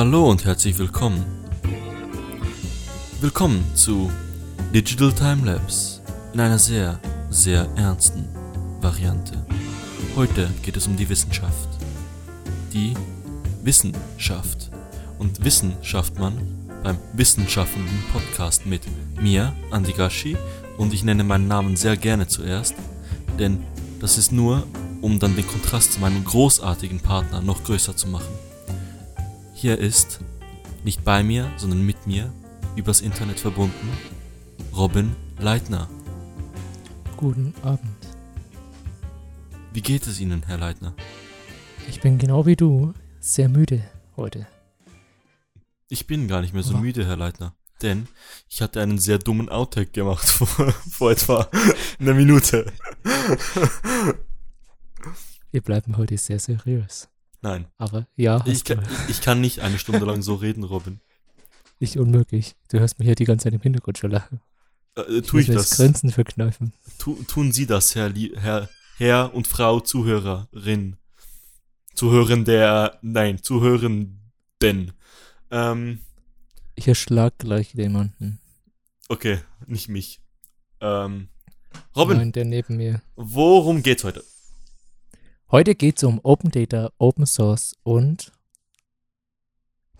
Hallo und herzlich willkommen. Willkommen zu Digital Timelapse in einer sehr, sehr ernsten Variante. Heute geht es um die Wissenschaft. Die Wissenschaft. Und Wissen schafft man beim wissenschaftenden Podcast mit mir, Andi Gashi, und ich nenne meinen Namen sehr gerne zuerst, denn das ist nur, um dann den Kontrast zu meinem großartigen Partner noch größer zu machen. Hier ist, nicht bei mir, sondern mit mir, übers Internet verbunden, Robin Leitner. Guten Abend. Wie geht es Ihnen, Herr Leitner? Ich bin genau wie du sehr müde heute. Ich bin gar nicht mehr so Aber- müde, Herr Leitner. Denn ich hatte einen sehr dummen Outtake gemacht vor, vor etwa einer Minute. Wir bleiben heute sehr seriös. Nein, Aber ja, ich kann, ich kann nicht eine Stunde lang so reden, Robin. nicht unmöglich. Du hörst mich ja die ganze Zeit im Hintergrund schon lachen. Äh, tue ich muss mir das? Grinsen verkneifen. Tu, tun Sie das, Herr, Herr, Herr und Frau Zuhörerin. Zuhören der, nein, Zuhörenden. Ähm, Ich erschlag gleich jemanden. okay, nicht mich. Ähm, Robin, Nein, der neben mir. worum geht's heute? Heute geht es um Open Data, Open Source und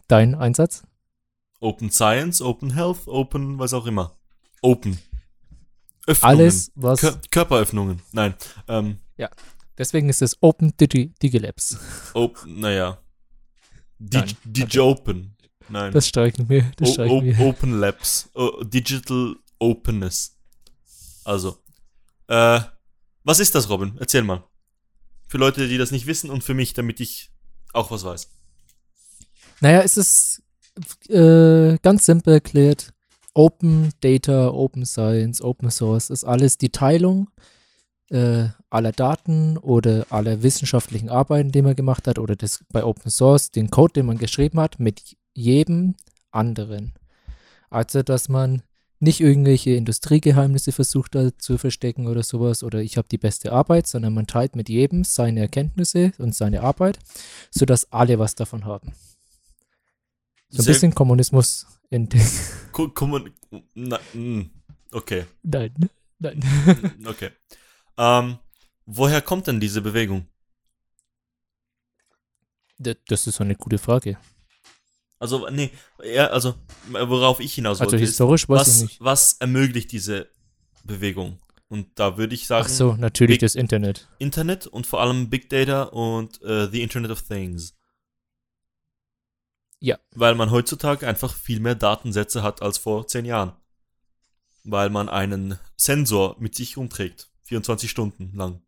dein Einsatz? Open Science, Open Health, Open, was auch immer. Open. Öffnungen. Alles, was. Kör Körperöffnungen. Nein. Ähm, Deswegen ist es Open Digi Digilabs. open, naja. Dig Digi-Open. Nein. Das streichen wir. Das streichen o wir. Open Labs. O Digital Openness. Also. Äh, was ist das, Robin? Erzähl mal. Für Leute, die das nicht wissen und für mich, damit ich auch was weiß. Naja, es ist äh, ganz simpel erklärt. Open Data, Open Science, Open Source ist alles die Teilung äh, aller Daten oder aller wissenschaftlichen Arbeiten, die man gemacht hat, oder das bei Open Source, den Code, den man geschrieben hat, mit jedem anderen. Also, dass man nicht irgendwelche Industriegeheimnisse versucht zu verstecken oder sowas, oder ich habe die beste Arbeit, sondern man teilt mit jedem seine Erkenntnisse und seine Arbeit, sodass alle was davon haben. So ein Sehr- bisschen Kommunismus in den. Ko- kommun- na, mm, okay. Nein, nein. Mm, Okay. Ähm, woher kommt denn diese Bewegung? Das ist eine gute Frage. Also, nee, ja, also, worauf ich hinaus Also wollte, ist, historisch weiß ich was, nicht. was ermöglicht diese Bewegung? Und da würde ich sagen, Ach so, natürlich Big- das Internet. Internet und vor allem Big Data und äh, the Internet of Things. Ja. Weil man heutzutage einfach viel mehr Datensätze hat als vor zehn Jahren. Weil man einen Sensor mit sich rumträgt. 24 Stunden lang.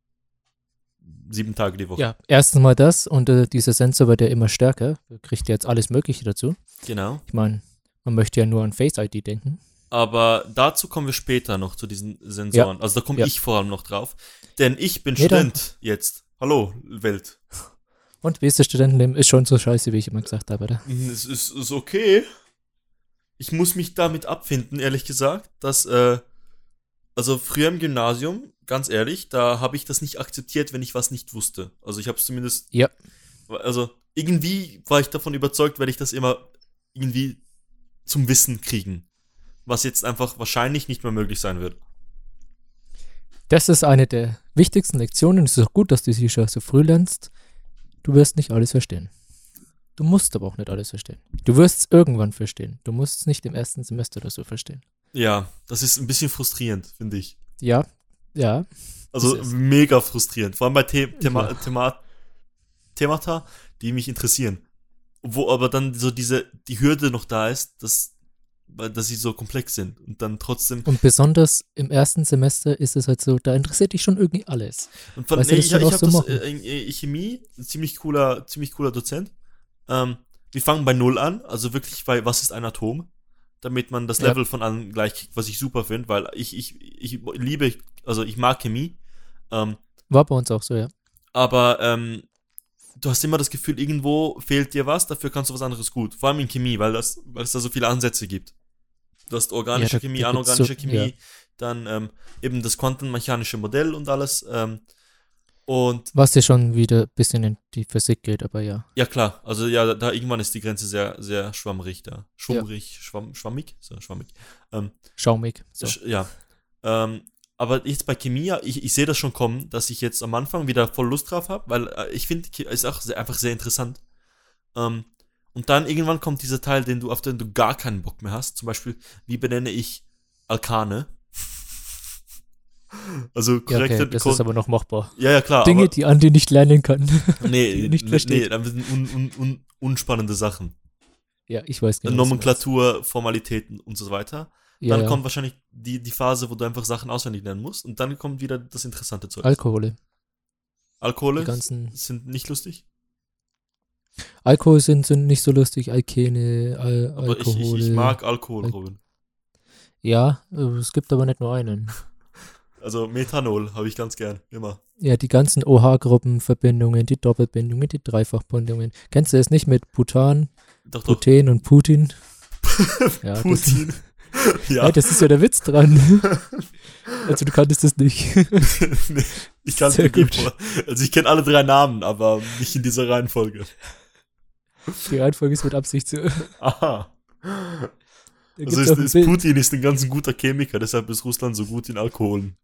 Sieben Tage die Woche. Ja, erstens mal das und äh, dieser Sensor wird ja immer stärker. Kriegt ja jetzt alles Mögliche dazu. Genau. Ich meine, man möchte ja nur an Face ID denken. Aber dazu kommen wir später noch zu diesen Sensoren. Also da komme Ja. ich vor allem noch drauf. Denn ich bin Nee, dann- Student jetzt. Hallo, Welt. Und wie ist das Studentenleben? Ist schon so scheiße, wie ich immer gesagt habe, oder? Es ist, ist okay. Ich muss mich damit abfinden, ehrlich gesagt, dass, äh, also früher im Gymnasium, ganz ehrlich, da habe ich das nicht akzeptiert, wenn ich was nicht wusste. Also ich habe es zumindest, Ja. also irgendwie war ich davon überzeugt, werde ich das immer irgendwie zum Wissen kriegen. Was jetzt einfach wahrscheinlich nicht mehr möglich sein wird. Das ist eine der wichtigsten Lektionen. Es ist auch gut, dass du sie schon so früh lernst. Du wirst nicht alles verstehen. Du musst aber auch nicht alles verstehen. Du wirst es irgendwann verstehen. Du musst es nicht im ersten Semester oder so verstehen. Ja, das ist ein bisschen frustrierend, finde ich. Ja, ja. Also mega frustrierend. Vor allem bei The Thema Ja. Thema Themata, die mich interessieren. Wo aber dann so diese, die Hürde noch da ist, dass, weil- dass sie so komplex sind und dann trotzdem. Und besonders im ersten Semester ist es halt so, da interessiert dich schon irgendwie alles. Und von, nee, ich ich habe so das äh, in Chemie, ein ziemlich cooler, ziemlich cooler Dozent. Ähm, wir fangen bei Null an, also wirklich bei was ist ein Atom, damit man das Ja. Level von allen gleich kriegt, was ich super finde, weil ich, ich, ich liebe, also ich mag Chemie. Ähm, War bei uns auch so, ja. aber ähm, du hast immer das Gefühl, irgendwo fehlt dir was, dafür kannst du was anderes gut. Vor allem in Chemie, weil, das, weil es da so viele Ansätze gibt. Du hast organische Ja, da- Chemie, da anorganische so- Chemie, ja. dann ähm, eben das quantenmechanische Modell und alles. Ähm, Und Was ja schon wieder ein bisschen in die Physik geht, aber ja. ja, klar, also ja, da, irgendwann ist die Grenze sehr, sehr schwammrig da. Schwummrig, schwamm, schwammig? So, schwammig. Ähm, Schaumig. So. Sch- Ja. Ähm, aber jetzt bei Chemie, ja, ich, ich sehe das schon kommen, dass ich jetzt am Anfang wieder voll Lust drauf habe, weil äh, ich finde, es ist auch sehr, einfach sehr interessant. Ähm, und dann irgendwann kommt dieser Teil, den du, auf den du gar keinen Bock mehr hast. Zum Beispiel, wie benenne ich Alkane? Also Ja, korrekte okay, das ist aber noch machbar. ja, ja, klar. Dinge, aber, die Andi nicht lernen kann. nee, nicht nee, versteht. nee, dann sind un, un, un, unspannende Sachen. ja, ich weiß genau. was du Nomenklatur, Formalitäten und so weiter. Ja, dann ja. kommt wahrscheinlich die, die Phase, wo du einfach Sachen auswendig lernen musst. Und dann kommt wieder das interessante Zeug. Alkohole. Alkohole sind nicht lustig. Alkohol sind, sind nicht so lustig. Alkene, Al Aber ich, Alkohole. ich, ich mag Alkohol, Al- Robin. Ja, äh, es gibt aber nicht nur einen. Also Methanol habe ich ganz gern. Immer. Ja, die ganzen OH-Gruppenverbindungen, die Doppelbindungen, die Dreifachbindungen. Kennst du es nicht mit Butan, Doch, doch. Buten und Putin? Ja, das- Putin. Ja, ja. das ist ja der Witz dran. also du kanntest das nicht. nee, ich kann Sehr gut. Also ich kenne alle drei Namen, aber nicht in dieser Reihenfolge. Die Reihenfolge ist mit Absicht so. Da Aha. Also ist, ist. Putin ist ein ganz guter Chemiker, deshalb ist Russland so gut in Alkoholen.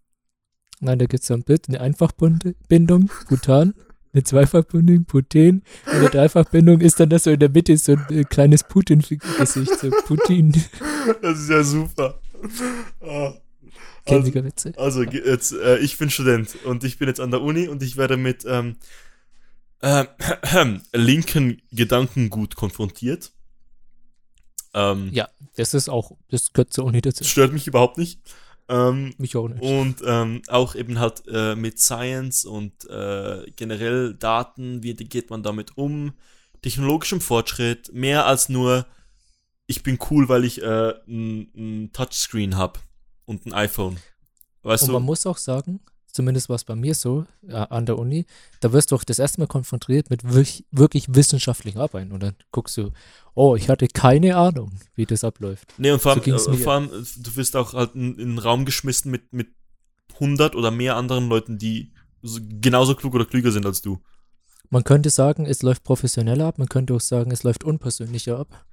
Nein, da gibt es so ein Bild, eine Einfachbindung, Butan, eine Zweifachbindung, Putin. Und eine Dreifachbindung ist dann das so in der Mitte so ein äh, kleines Putin-Gesicht, so Putin. Das ist ja super. Ah. Also, Chemikerwitze. Also ge- jetzt, äh, ich bin Student und ich bin jetzt an der Uni und ich werde mit ähm, äh, linken Gedankengut konfrontiert. Ähm, Ja, das ist auch, das gehört zur Uni dazu. Stört mich überhaupt nicht. Ähm, Mich auch nicht. und ähm, auch eben halt äh, mit Science und äh, generell Daten, wie geht man damit um, technologischem Fortschritt, mehr als nur, ich bin cool, weil ich äh, ein, ein Touchscreen habe und ein iPhone. Weißt Und man du? muss auch sagen, zumindest war es bei mir so, äh, an der Uni, da wirst du auch das erste Mal konfrontiert mit wirklich, wirklich wissenschaftlichen Arbeiten. Und dann guckst du, oh, ich hatte keine Ahnung, wie das abläuft. Nee, und vor allem, So äh, vor allem äh, du wirst auch halt in, in einen Raum geschmissen mit, mit 100 oder mehr anderen Leuten, die so, genauso klug oder klüger sind als du. Man könnte sagen, es läuft professioneller ab, man könnte auch sagen, es läuft unpersönlicher ab.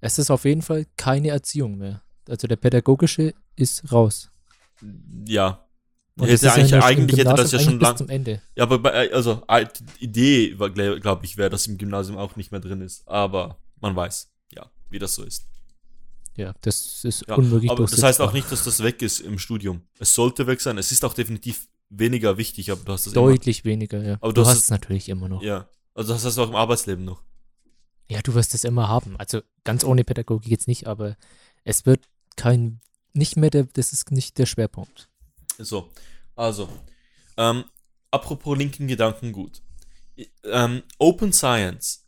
Es ist auf jeden Fall keine Erziehung mehr. Also der pädagogische ist raus. Ja. Und das ist eigentlich, ja im eigentlich hätte das ja schon eigentlich bis lang. zum Ende. Ja, aber bei, also äh, die Idee, glaube ich, wäre, dass im Gymnasium auch nicht mehr drin ist. Aber man weiß, ja, wie das so ist. Ja, das ist Ja, unmöglich aber das heißt auch nicht, dass das weg ist im Studium. Es sollte weg sein. Es ist auch definitiv weniger wichtig, aber du hast es immer. Deutlich weniger, ja. Aber du du hast es natürlich immer noch. Ja. Also das hast du auch im Arbeitsleben noch. Ja, du wirst es immer haben. Also ganz ohne Pädagogik jetzt nicht, aber es wird kein, nicht mehr der, das ist nicht der Schwerpunkt. So, also, ähm, apropos linken Gedankengut. Ähm, Open Science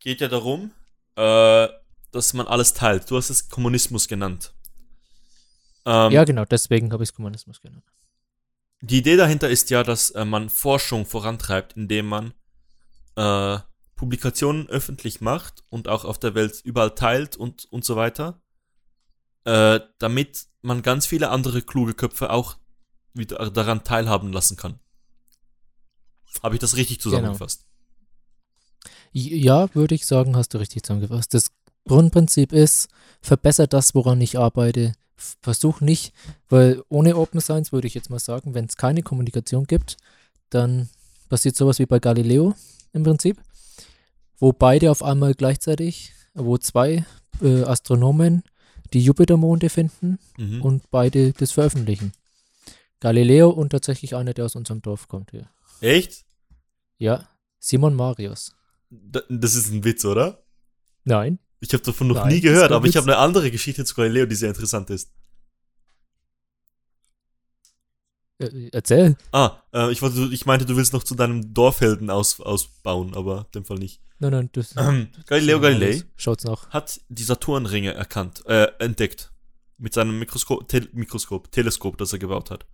geht ja darum, äh, dass man alles teilt. Du hast es Kommunismus genannt. Ähm, ja, genau, deswegen habe ich es Kommunismus genannt. Die Idee dahinter ist ja, dass äh, man Forschung vorantreibt, indem man äh, Publikationen öffentlich macht und auch auf der Welt überall teilt und, und so weiter, äh, damit man ganz viele andere kluge Köpfe auch wieder daran teilhaben lassen kann. Habe ich das richtig zusammengefasst? J- Ja, würde ich sagen, hast du richtig zusammengefasst. Das Grundprinzip ist, verbessert das, woran ich arbeite. Versuch nicht, weil ohne Open Science würde ich jetzt mal sagen, wenn es keine Kommunikation gibt, dann passiert sowas wie bei Galileo im Prinzip, wo beide auf einmal gleichzeitig, wo zwei äh, Astronomen die Jupitermonde finden Mhm. und beide das veröffentlichen. Galileo und tatsächlich einer, der aus unserem Dorf kommt hier. Echt? Ja, Simon Marius. Da- Das ist ein Witz, oder? Nein, Ich habe davon noch Nein, nie das gehört, aber ich Witz. habe eine andere Geschichte zu Galileo, die sehr interessant ist. äh, erzähl. Ah, äh, ich, wollte, ich meinte, du willst noch zu deinem Dorfhelden aus, ausbauen, aber in dem Fall nicht. Nein, nein, das. Ähm, Galileo Galilei Schaut's nach. hat die Saturnringe erkannt, äh, entdeckt. Mit seinem Mikroskop, Tel Mikroskop, Teleskop, das er gebaut hat.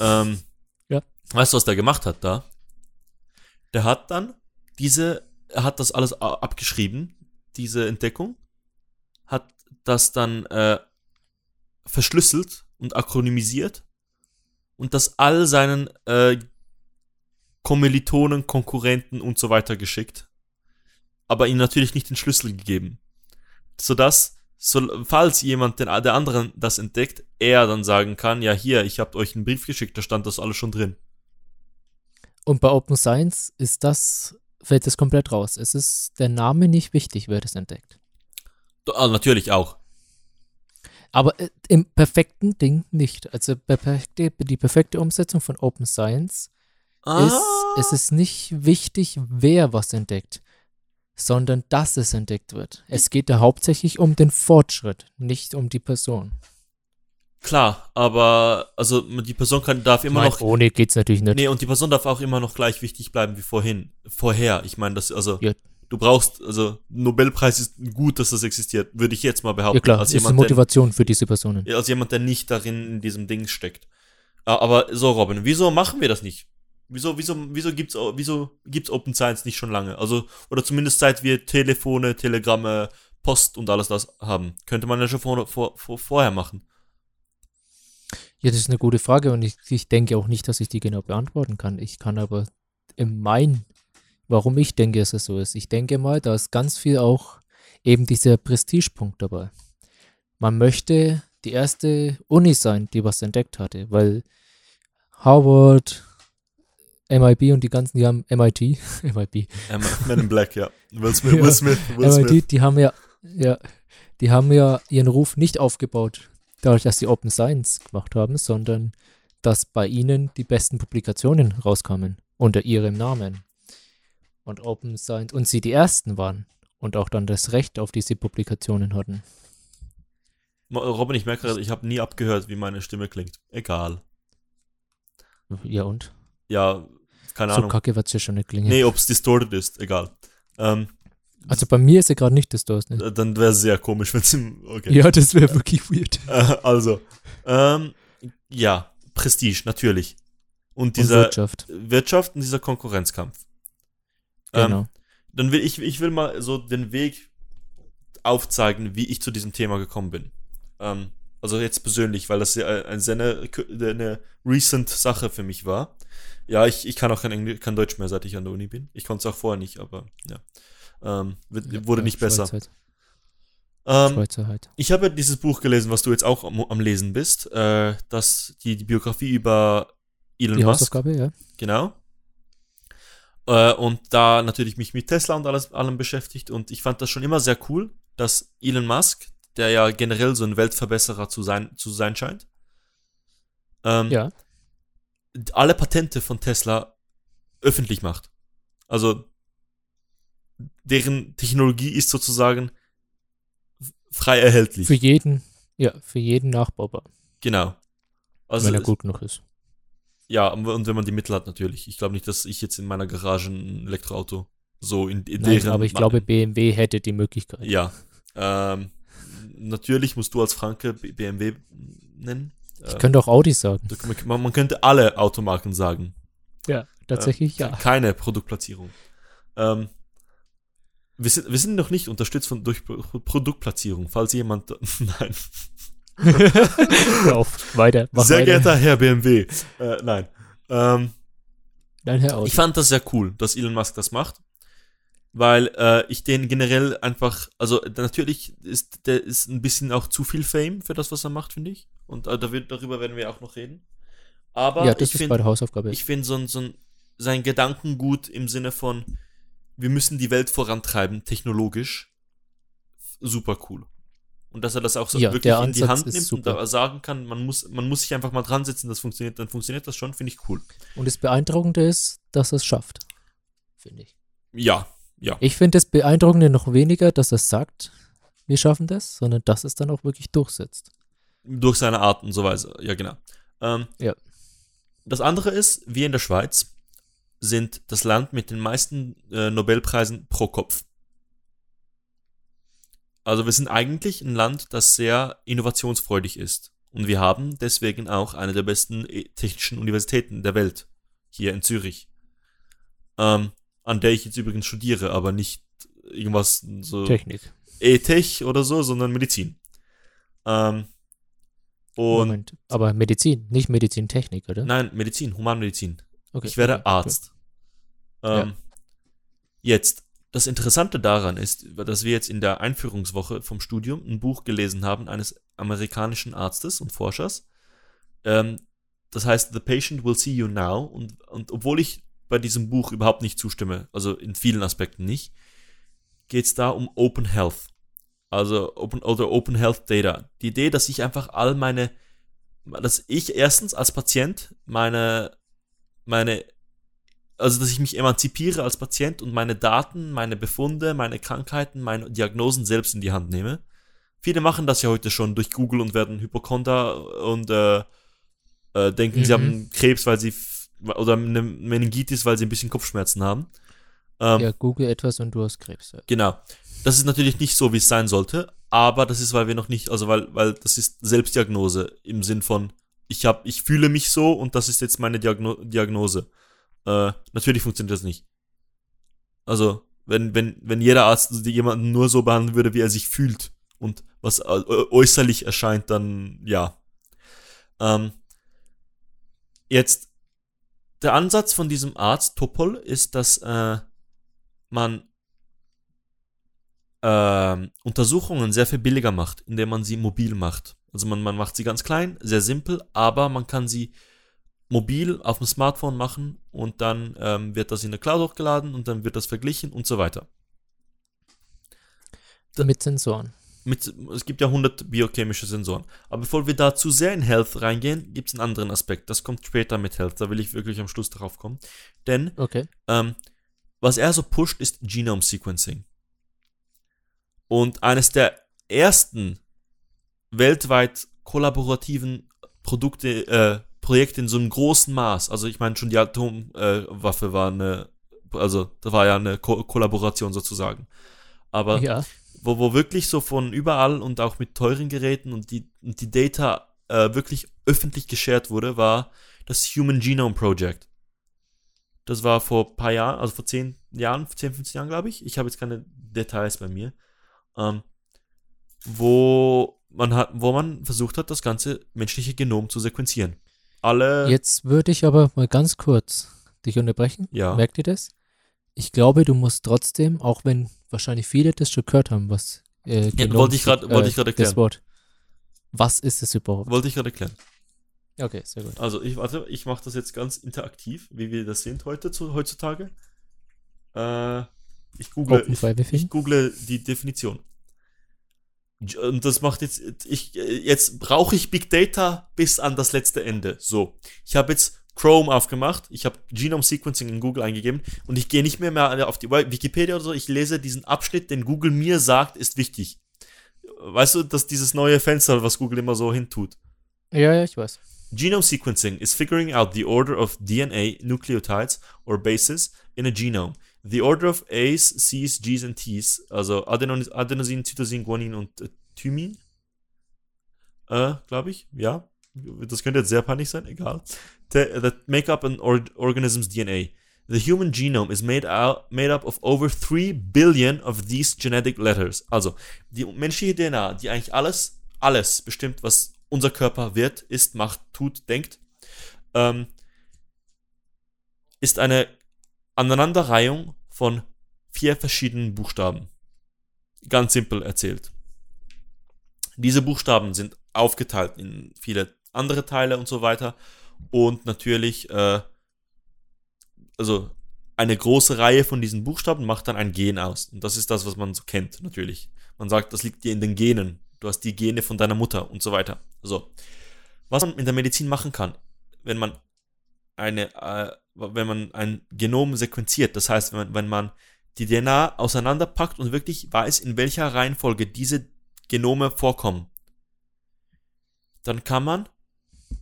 Ähm, Ja. Weißt du, was der gemacht hat da? Der hat dann diese, er hat das alles abgeschrieben, diese Entdeckung, hat das dann äh, verschlüsselt und akronymisiert und das all seinen äh, Kommilitonen, Konkurrenten und so weiter geschickt, aber ihnen natürlich nicht den Schlüssel gegeben, sodass so, falls jemand den, der anderen das entdeckt, er dann sagen kann, ja hier, ich habe euch einen Brief geschickt, da stand das alles schon drin. Und bei Open Science ist das, fällt das komplett raus. Es ist der Name nicht wichtig, wer das entdeckt. Ah, natürlich auch. Aber äh, im perfekten Ding nicht. Also perfekte, die perfekte Umsetzung von Open Science Ah, ist, es ist nicht wichtig, wer was entdeckt, sondern dass es entdeckt wird. Es geht da hauptsächlich um den Fortschritt, nicht um die Person. klar, aber also die Person kann, darf immer Nein, noch. ohne geht's natürlich nicht. Nee, und die Person darf auch immer noch gleich wichtig bleiben wie vorhin. Vorher. Ich meine, das, also, Ja. du brauchst, also, Nobelpreis ist gut, dass das existiert, würde ich jetzt mal behaupten. ja klar, als ist eine jemand, der, Motivation für diese Personen. als jemand, der nicht darin in diesem Ding steckt. Aber so, Robin, wieso machen wir das nicht? Wieso, wieso, wieso gibt's, wieso gibt's Open Science nicht schon lange? Also, oder zumindest seit wir Telefone, Telegramme, Post und alles das haben. Könnte man ja schon vor, vor, vor, vorher machen. Ja, das ist eine gute Frage und ich, ich denke auch nicht, dass ich die genau beantworten kann. Ich kann aber im Mein, warum ich denke, dass es so ist. Ich denke mal, da ist ganz viel auch eben dieser Prestigepunkt dabei. Man möchte die erste Uni sein, die was entdeckt hatte, weil Harvard, MIT und die ganzen, die haben MIT, Ähm, Men in Black, ja. Will Smith. Will Smith, Will Smith. MIT, die haben ja, ja, die haben ja ihren Ruf nicht aufgebaut, dadurch, dass sie Open Science gemacht haben, sondern dass bei ihnen die besten Publikationen rauskamen unter ihrem Namen. Und Open Science und sie die ersten waren und auch dann das Recht auf diese Publikationen hatten. Robin, ich merke gerade, ich habe nie abgehört, wie meine Stimme klingt. Egal. Ja und? Ja, keine So Ahnung. kacke wird es ja schon nicht klingen. Nee, ob es distorted ist, egal. Ähm, Also bei mir ist ja gerade nicht. Ne? dann wäre es sehr komisch, wenn es im. Okay. Ja, das wäre wirklich weird. Äh, also, ähm, ja, Prestige, natürlich. Und Und dieser Wirtschaft. Wirtschaft und dieser Konkurrenzkampf. Ähm, Genau. dann will ich, ich will mal so den Weg aufzeigen, wie ich zu diesem Thema gekommen bin. Ähm, also jetzt persönlich, weil das ja ein sehr eine, eine recent Sache für mich war. Ja, ich, ich kann auch kein, Englisch, kein Deutsch mehr, seit ich an der Uni bin. Ich konnte es auch vorher nicht, aber ja. Ähm, wird, wurde Ja, nicht besser. Ähm, halt. ich habe dieses Buch gelesen, was du jetzt auch am, am Lesen bist. Äh, das, die, die Biografie über Elon Die Musk. Hausaufgabe, ja. Genau. Äh, und da natürlich mich mit Tesla und alles, allem beschäftigt. Und ich fand das schon immer sehr cool, dass Elon Musk, der ja generell so ein Weltverbesserer zu sein, zu sein scheint, ähm, Ja. alle Patente von Tesla öffentlich macht. Also deren Technologie ist sozusagen frei erhältlich. Für jeden, ja, für jeden nachbaubar, genau. Also wenn er gut genug ist. Ja, und wenn man die Mittel hat, natürlich. Ich glaube nicht, dass ich jetzt in meiner Garage ein Elektroauto so in, in Nein, deren. aber ich glaube, BMW hätte die Möglichkeit. Ja. Ähm, natürlich musst du als Franke BMW nennen. Ich könnte auch Audi sagen. man, könnte alle Automarken sagen. Ja, tatsächlich ja. Keine Produktplatzierung. Ähm, wir, sind, wir sind noch nicht unterstützt von, durch Pro- Produktplatzierung, falls jemand. Nein. Auf, weiter. Sehr weiter. geehrter Herr BMW. Äh, nein. Ähm, Nein, Herr Audi. Ich fand das sehr cool, dass Elon Musk das macht, weil äh, ich den generell einfach, also natürlich ist der ist ein bisschen auch zu viel Fame für das, was er macht, finde ich. Und äh, da wird, darüber werden wir auch noch reden. Aber ja, das ich finde, ich finde so, ein- so ein, sein Gedankengut im Sinne von, wir müssen die Welt vorantreiben, technologisch, super cool. Und dass er das auch so Ja, wirklich in die Hand nimmt und da sagen kann, man muss, man muss sich einfach mal dran setzen, das funktioniert, dann funktioniert das schon, finde ich cool. Und das Beeindruckende ist, dass er es schafft. Finde ich. Ja, ja. Ich finde das Beeindruckende noch weniger, dass er sagt, wir schaffen das, sondern dass es dann auch wirklich durchsetzt. Durch seine Art und so weiter. Ja, genau. Ähm, Ja. Das andere ist, wir in der Schweiz sind das Land mit den meisten äh, Nobelpreisen pro Kopf. Also wir sind eigentlich ein Land, das sehr innovationsfreudig ist. Und wir haben deswegen auch eine der besten äh, technischen Universitäten der Welt hier in Zürich. Ähm, an der ich jetzt übrigens studiere, aber nicht irgendwas so Technik. E-Tech oder so, sondern Medizin. Ähm, und Moment. Aber Medizin, nicht Medizintechnik, oder? nein, Medizin, Humanmedizin. Okay, Ich werde okay, Arzt. Ähm, ja. Jetzt, das Interessante daran ist, dass wir jetzt in der Einführungswoche vom Studium ein Buch gelesen haben eines amerikanischen Arztes und Forschers. Ähm, das heißt, The Patient Will See You Now. Und, und obwohl ich bei diesem Buch überhaupt nicht zustimme, also in vielen Aspekten nicht, geht es da um Open Health. Also Open oder Open Health Data. Die Idee, dass ich einfach all meine, dass ich erstens als Patient meine, meine, also dass ich mich emanzipiere als Patient und meine Daten, meine Befunde, meine Krankheiten, meine Diagnosen selbst in die Hand nehme. Viele machen das ja heute schon durch Google und werden Hypochonder und äh, äh, denken, mhm. sie haben Krebs, weil sie oder eine Meningitis, weil sie ein bisschen Kopfschmerzen haben. Ähm, ja, google etwas und du hast Krebs. Ja. Genau. Das ist natürlich nicht so, wie es sein sollte, aber das ist, weil wir noch nicht, also weil, weil das ist Selbstdiagnose im Sinn von, ich hab, ich fühle mich so und das ist jetzt meine Diagno Diagnose. Äh, natürlich funktioniert das nicht. Also, wenn, wenn, wenn jeder Arzt jemanden nur so behandeln würde, wie er sich fühlt und was äußerlich erscheint, dann ja. Ähm, jetzt, der Ansatz von diesem Arzt, Topol, ist, dass äh, man äh, Untersuchungen sehr viel billiger macht, indem man sie mobil macht. Also man, man macht sie ganz klein, sehr simpel, aber man kann sie mobil auf dem Smartphone machen und dann ähm, wird das in der Cloud hochgeladen und dann wird das verglichen und so weiter. Mit Sensoren. Mit, es gibt ja 100 biochemische Sensoren. Aber bevor wir da zu sehr in Health reingehen, gibt es einen anderen Aspekt. Das kommt später mit Health. Da will ich wirklich am Schluss drauf kommen. Denn okay. ähm, was er so pusht, ist Genome Sequencing. Und eines der ersten weltweit kollaborativen Produkte, äh, Projekte in so einem großen Maß, also ich meine schon die Atomwaffe äh, war eine, also da war ja eine Ko Kollaboration sozusagen. Aber ja. Wo, wo wirklich so von überall und auch mit teuren Geräten und die, und die Data äh, wirklich öffentlich geshared wurde, war das Human Genome Project. Das war vor ein paar Jahren, also vor zehn Jahren, 10, 15 Jahren, glaube ich. Ich habe jetzt keine Details bei mir ähm, wo man hat, wo man versucht hat, das ganze menschliche Genom zu sequenzieren. Alle. Jetzt würde ich aber mal ganz kurz dich unterbrechen. Ja. Merkt ihr das? Ich glaube, du musst trotzdem, auch wenn wahrscheinlich viele das schon gehört haben, was äh, ja, wollte ich gerade äh, erklären. Das Wort. Was ist es überhaupt? Wollte ich gerade erklären. Okay, sehr gut. Also ich warte, ich mache das jetzt ganz interaktiv, wie wir das sind heute zu, heutzutage. Äh, ich google, ich, ich google die Definition. Und das macht jetzt, ich, jetzt brauche ich Big Data bis an das letzte Ende. So. Ich habe jetzt Chrome aufgemacht, ich habe Genome Sequencing in Google eingegeben und ich gehe nicht mehr, mehr auf die Wikipedia oder so, ich lese diesen Abschnitt, den Google mir sagt, ist wichtig. Weißt du, dass dieses neue Fenster, was Google immer so hintut. Ja, ja, ich weiß. Genome sequencing is figuring out the order of DNA nucleotides or bases in a genome. The order of A's, C's, G's and T's, also Adenon Adenosin, Cytosin, Guanin und äh, Thymin, äh, glaube ich, ja. Das könnte jetzt sehr peinlich sein, egal. That make up an or organism's DNA. The human genome is made, out, made up of over 3 billion of these genetic letters. Also, die menschliche DNA, die eigentlich alles, alles bestimmt, was unser Körper wird, ist, macht, tut, denkt, ähm, ist eine Aneinanderreihung von vier verschiedenen Buchstaben. Ganz simpel erzählt. Diese Buchstaben sind aufgeteilt in viele andere Teile und so weiter. Und natürlich, äh, also eine große Reihe von diesen Buchstaben macht dann ein Gen aus. Und das ist das, was man so kennt, natürlich. Man sagt, das liegt dir in den Genen. Du hast die Gene von deiner Mutter und so weiter. So. Was man in der Medizin machen kann, wenn man eine, äh, wenn man ein Genom sequenziert, das heißt, wenn man, wenn man die DNA auseinanderpackt und wirklich weiß, in welcher Reihenfolge diese Genome vorkommen, dann kann man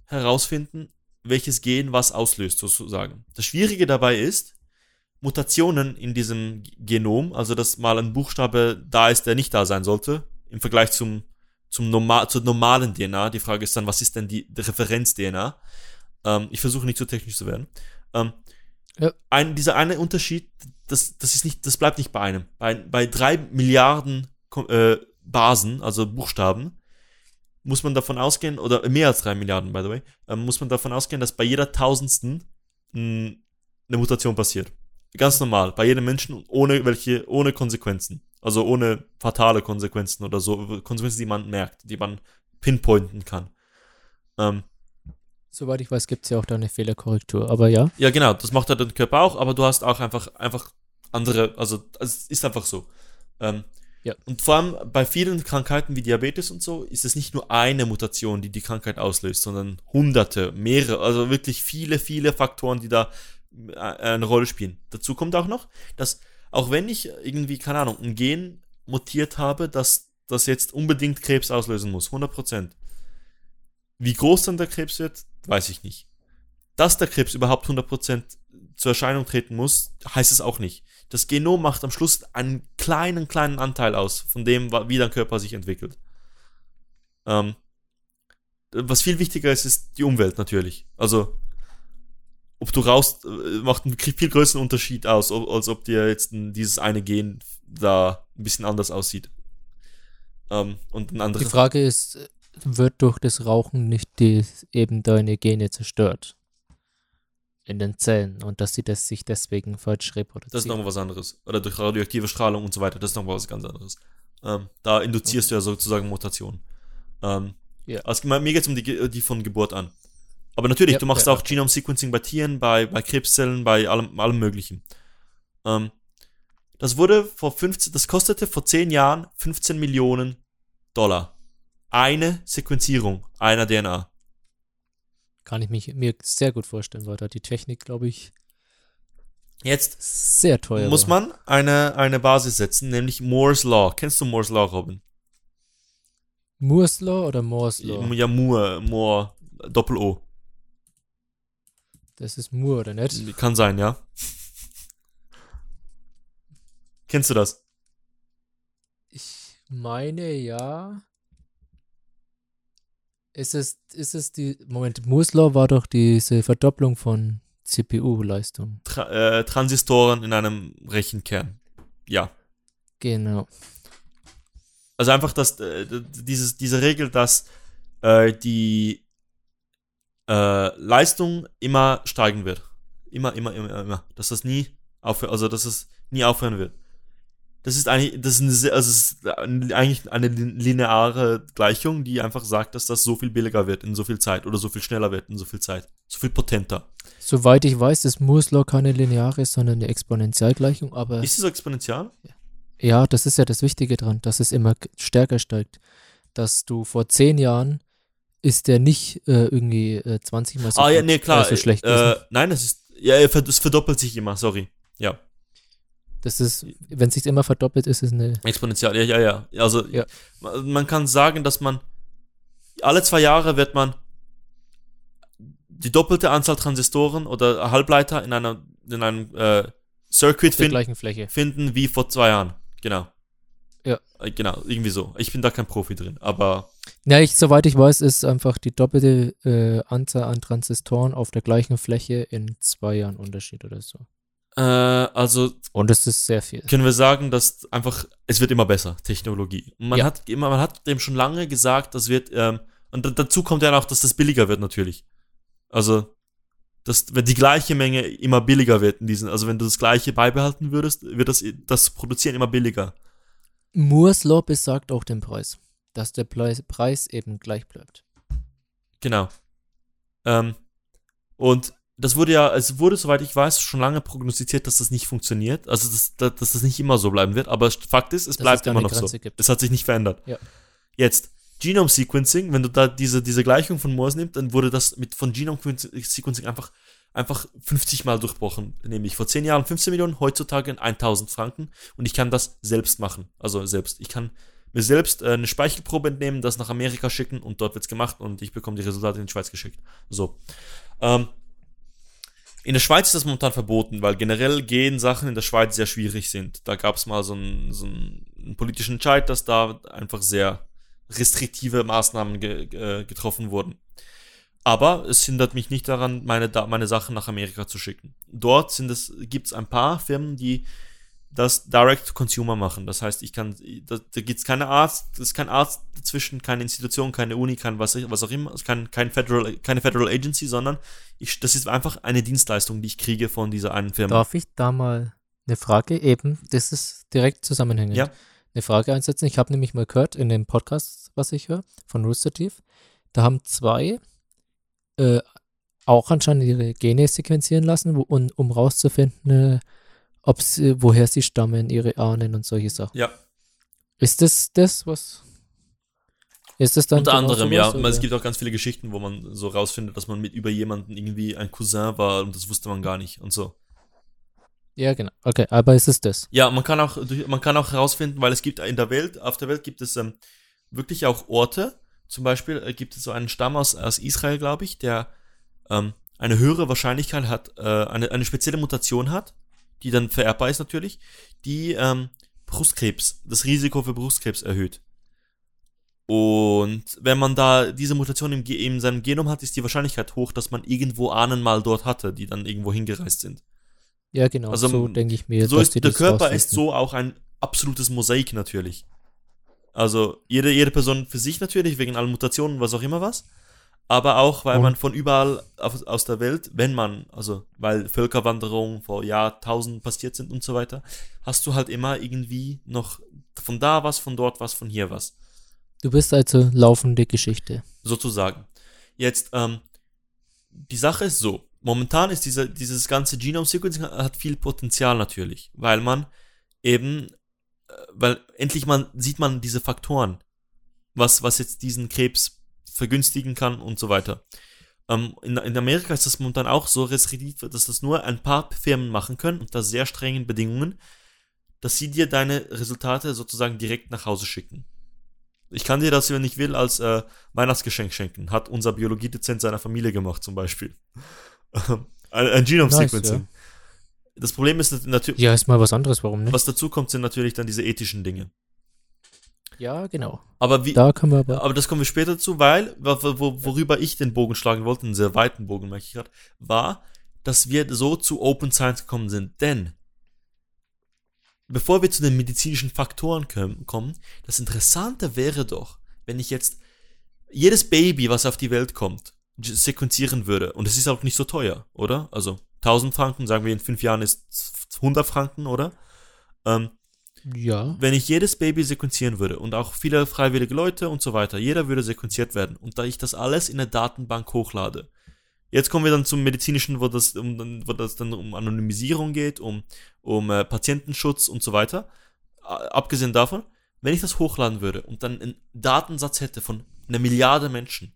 herausfinden, welches Gen was auslöst, sozusagen. Das Schwierige dabei ist, Mutationen in diesem Genom, also dass mal ein Buchstabe da ist, der nicht da sein sollte, im Vergleich zum, zum normal, zur normalen DNA. Die Frage ist dann, was ist denn die, die Referenz-DNA? Ähm, ich versuche nicht zu technisch zu werden. Ähm, ja. ein, dieser eine Unterschied, das, das ist nicht, das bleibt nicht bei einem. Bei, bei drei Milliarden äh, Basen, also Buchstaben, muss man davon ausgehen, oder mehr als drei Milliarden, by the way, äh, muss man davon ausgehen, dass bei jeder tausendsten mh, eine Mutation passiert. Ganz normal, bei jedem Menschen, ohne welche, ohne Konsequenzen. Also ohne fatale Konsequenzen oder so, Konsequenzen, die man merkt, die man pinpointen kann. Ähm, Soweit ich weiß, gibt es ja auch da eine Fehlerkorrektur, aber ja. Ja, genau, das macht ja dein Körper auch, aber du hast auch einfach, einfach andere, also es ist einfach so. Ähm, Ja. Und vor allem bei vielen Krankheiten wie Diabetes und so ist es nicht nur eine Mutation, die die Krankheit auslöst, sondern hunderte, mehrere, also wirklich viele, viele Faktoren, die da äh, eine Rolle spielen. Dazu kommt auch noch, dass auch wenn ich irgendwie, keine Ahnung, ein Gen mutiert habe, dass das jetzt unbedingt Krebs auslösen muss, 100%. Wie groß dann der Krebs wird, weiß ich nicht. Dass der Krebs überhaupt 100% zur Erscheinung treten muss, heißt es auch nicht. Das Genom macht am Schluss einen kleinen, kleinen Anteil aus von dem, wie dein Körper sich entwickelt. Ähm, was viel wichtiger ist, ist die Umwelt natürlich. Also, ob du raus, äh, macht einen viel größeren Unterschied aus, als ob dir jetzt dieses eine Gen da ein bisschen anders aussieht. Ähm, und ein Die anderes. Frage ist, wird durch das Rauchen nicht die, eben deine Gene zerstört? In den Zellen und dass sie das sich deswegen falsch Das ist reproduzieren. nochmal was anderes. Oder durch radioaktive Strahlung und so weiter. Das ist nochmal was ganz anderes. Ähm, da induzierst du ja sozusagen Mutationen. Ähm, Ja. also, mir geht es um die, die von Geburt an. Aber natürlich, Ja, du machst ja, auch Genome Sequencing bei Tieren, bei, bei Krebszellen, bei allem, allem Möglichen. Ähm, das wurde vor 15, das kostete vor 10 Jahren 15 Millionen Dollar. Eine Sequenzierung einer DNA. Kann ich mich mir sehr gut vorstellen, weil da die Technik, glaube ich, Jetzt sehr teuer muss war. man eine, eine Basis setzen, nämlich Moore's Law. Kennst du Moore's Law, Robin? Moore's Law oder Moore's Law? Ja, Moore, Moore, Doppel-O. Das ist Moore, oder nicht? Kann sein, ja. Kennst du das? Ich meine ja. Ist es, ist es die. Moment, Moore's Law war doch diese Verdopplung von CPU-Leistung. Tra äh, Transistoren in einem Rechenkern. Ja. Genau. Also einfach, dass äh, dieses, diese Regel, dass äh, die äh, Leistung immer steigen wird. Immer, immer, immer, immer. Dass das nie aufhört, also dass es nie aufhören wird. Das ist eigentlich, das ist, eine, also ist eigentlich eine lin- lineare Gleichung, die einfach sagt, dass das so viel billiger wird in so viel Zeit oder so viel schneller wird in so viel Zeit. So viel potenter. Soweit ich weiß, ist Moore's Law keine lineare, sondern eine Exponentialgleichung, aber Ist es exponentiell? ja, das ist ja das Wichtige dran, dass es immer stärker steigt. Dass du vor zehn Jahren ist der nicht äh, irgendwie äh, 20 mal so, ah, ja, nee, klar. äh, so schlecht äh, nein, es ist, ja, es verdoppelt sich immer, sorry. Ja. Das ist, wenn es sich immer verdoppelt, ist es eine. Exponentiell, ja, ja, ja. Also Ja. Man, kann sagen, dass man alle zwei Jahre wird man die doppelte Anzahl Transistoren oder Halbleiter in einer in einem äh, Circuit der finden, gleichen Fläche. finden wie vor zwei Jahren. Genau. Ja. Äh, Genau, irgendwie so. Ich bin da kein Profi drin, aber Ja, ich, soweit ich weiß, ist einfach die doppelte äh, Anzahl an Transistoren auf der gleichen Fläche in zwei Jahren Unterschied oder so. Äh, also Und das ist sehr viel. können wir sagen, dass einfach es wird immer besser Technologie. Und man Ja. hat immer man hat dem schon lange gesagt, das wird ähm, und da- dazu kommt ja auch, dass das billiger wird natürlich. Also dass wenn die gleiche Menge immer billiger wird in diesen, also wenn du das gleiche beibehalten würdest, wird das das Produzieren immer billiger. Moore's Law besagt auch den Preis, dass der Preis, Preis eben gleich bleibt. Genau. Ähm, und das wurde ja, es wurde, soweit ich weiß, schon lange prognostiziert, dass das nicht funktioniert. Also, dass, dass das nicht immer so bleiben wird. Aber Fakt ist, es Dass bleibt es immer noch so. Grenze gibt. Das hat sich nicht verändert. Ja. Jetzt, Genome Sequencing, wenn du da diese, diese Gleichung von Morse nimmst, dann wurde das mit von Genome Sequencing einfach, einfach 50 Mal durchbrochen. Nämlich vor 10 Jahren 15 Millionen, heutzutage 1000 Franken. Und ich kann das selbst machen. Also selbst. Ich kann mir selbst äh, eine Speichelprobe entnehmen, das nach Amerika schicken und dort wird's gemacht und ich bekomme die Resultate in die Schweiz geschickt. So. Ähm, in der Schweiz ist das momentan verboten, weil generell gehen Sachen in der Schweiz sehr schwierig sind. Da gab es mal so einen, so einen politischen Entscheid, dass da einfach sehr restriktive Maßnahmen ge äh, getroffen wurden. Aber es hindert mich nicht daran, meine, meine Sachen nach Amerika zu schicken. Dort gibt es ein paar Firmen, die das Direct to Consumer machen. Das heißt, ich kann, da, da gibt es keine Arzt, das ist kein Arzt dazwischen, keine Institution, keine Uni, kein was, was auch immer, es kann kein Federal, keine Federal Agency, sondern ich, das ist einfach eine Dienstleistung, die ich kriege von dieser einen Firma. Darf ich da mal eine Frage eben, das ist direkt zusammenhängend, Ja. eine Frage einsetzen? Ich habe nämlich mal gehört in dem Podcast, was ich höre, von Rooster Teeth, da haben zwei äh, auch anscheinend ihre Gene sequenzieren lassen, wo, um, um rauszufinden, äh, ob sie, woher sie stammen, ihre Ahnen und solche Sachen. Ja, Ist das das, was. Ist das dann unter anderem, ja. oder? Es gibt auch ganz viele Geschichten, wo man so rausfindet, dass man mit über jemanden irgendwie ein Cousin war und das wusste man gar nicht und so. Ja, genau. Okay, aber ist es das? Ja, man kann auch, man kann auch herausfinden, weil es gibt in der Welt, auf der Welt gibt es ähm, wirklich auch Orte. Zum Beispiel äh, gibt es so einen Stamm aus, aus Israel, glaube ich, der ähm, eine höhere Wahrscheinlichkeit hat, äh, eine, eine spezielle Mutation hat, die dann vererbbar ist natürlich, die ähm, Brustkrebs, das Risiko für Brustkrebs erhöht. Und wenn man da diese Mutation im, in seinem Genom hat, ist die Wahrscheinlichkeit hoch, dass man irgendwo Ahnen mal dort hatte, die dann irgendwo hingereist sind. Ja, genau. Also, so denke ich mir. So ist der Körper rausfinden. ist so auch ein absolutes Mosaik natürlich. Also jede, jede Person für sich natürlich, wegen allen Mutationen, was auch immer was. Aber auch, weil Und- man von überall auf, aus der Welt, wenn man, also weil Völkerwanderungen vor Jahrtausenden passiert sind und so weiter, hast du halt immer irgendwie noch von da was, von dort was, von hier was. Du bist also laufende Geschichte. sozusagen. Jetzt, ähm, die Sache ist so, momentan ist dieser, dieses ganze Genome-Sequencing hat viel Potenzial natürlich, weil man eben, äh, weil endlich man sieht man diese Faktoren, was, was jetzt diesen Krebs vergünstigen kann und so weiter. Ähm, in, in Amerika ist das momentan auch so restriktiv, dass das nur ein paar Firmen machen können unter sehr strengen Bedingungen, dass sie dir deine Resultate sozusagen direkt nach Hause schicken. Ich kann dir das, wenn ich will, als äh, Weihnachtsgeschenk schenken. Hat unser Biologiedozent seiner Familie gemacht, zum Beispiel. ein ein Genome-Sequencing. Das Problem ist natürlich, Ja, ist mal was anderes, warum nicht? was dazu kommt, sind natürlich dann diese ethischen Dinge. Ja, genau. Aber wie, Da können wir aber. aber das kommen wir später zu, weil, wo, wo, worüber ich den Bogen schlagen wollte, einen sehr weiten Bogen, merke ich gerade, war, dass wir so zu Open Science gekommen sind. Denn, bevor wir zu den medizinischen Faktoren kommen, das Interessante wäre doch, wenn ich jetzt jedes Baby, was auf die Welt kommt, sequenzieren würde. Und es ist auch nicht so teuer, oder? Also 1000 Franken, sagen wir in fünf Jahren ist 100 Franken, oder? Ähm, Ja. wenn ich jedes Baby sequenzieren würde und auch viele freiwillige Leute und so weiter, jeder würde sequenziert werden und da ich das alles in eine Datenbank hochlade. Jetzt kommen wir dann zum medizinischen, wo das, um, wo das dann um Anonymisierung geht, um, um äh, Patientenschutz und so weiter. Abgesehen davon, wenn ich das hochladen würde und dann einen Datensatz hätte von einer Milliarde Menschen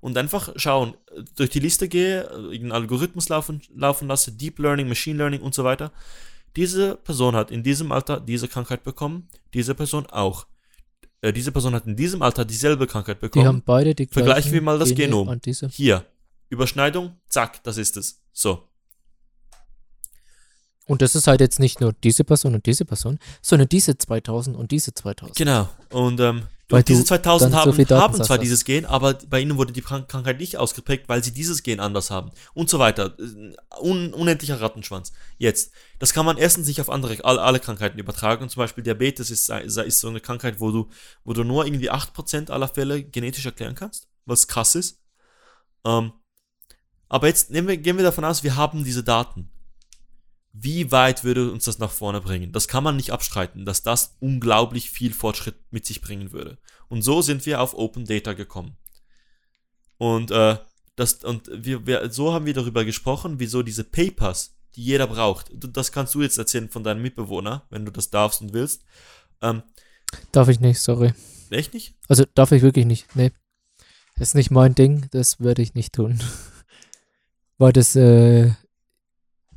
und einfach schauen, äh, durch die Liste gehe, äh, irgendeinen Algorithmus laufen, laufen lasse, Deep Learning, Machine Learning und so weiter, diese Person hat in diesem Alter diese Krankheit bekommen, diese Person auch. Äh, diese Person hat in diesem Alter dieselbe Krankheit Die bekommen. haben beide die gleichen Vergleichen wir mal das Gene Genom. Hier. Überschneidung, zack, das ist es. So. Und das ist halt jetzt nicht nur diese Person und diese Person, sondern diese 2000 und diese 2000. Genau. Und ähm, Weil diese du 2000 dann so haben, haben zwar dieses Gen, aber bei ihnen wurde die Krank- Krankheit nicht ausgeprägt, weil sie dieses Gen anders haben. Und so weiter. Äh, Un unendlicher Rattenschwanz. Jetzt. Das kann man erstens nicht auf andere, alle, alle Krankheiten übertragen. Zum Beispiel Diabetes ist, ist ist so eine Krankheit, wo du, wo du nur irgendwie 8% aller Fälle genetisch erklären kannst. Was krass ist. Ähm, aber jetzt nehmen wir, gehen wir davon aus, wir haben diese Daten. Wie weit würde uns das nach vorne bringen? Das kann man nicht abstreiten, dass das unglaublich viel Fortschritt mit sich bringen würde. Und so sind wir auf Open Data gekommen. Und, äh, das, und wir, wir, so haben wir darüber gesprochen, wieso diese Papers, die jeder braucht, das kannst du jetzt erzählen von deinem Mitbewohner, wenn du das darfst und willst. Ähm, Darf ich nicht, sorry. echt nicht? Also darf ich wirklich nicht. Nee. Das ist nicht mein Ding, das würde ich nicht tun. Weil das äh,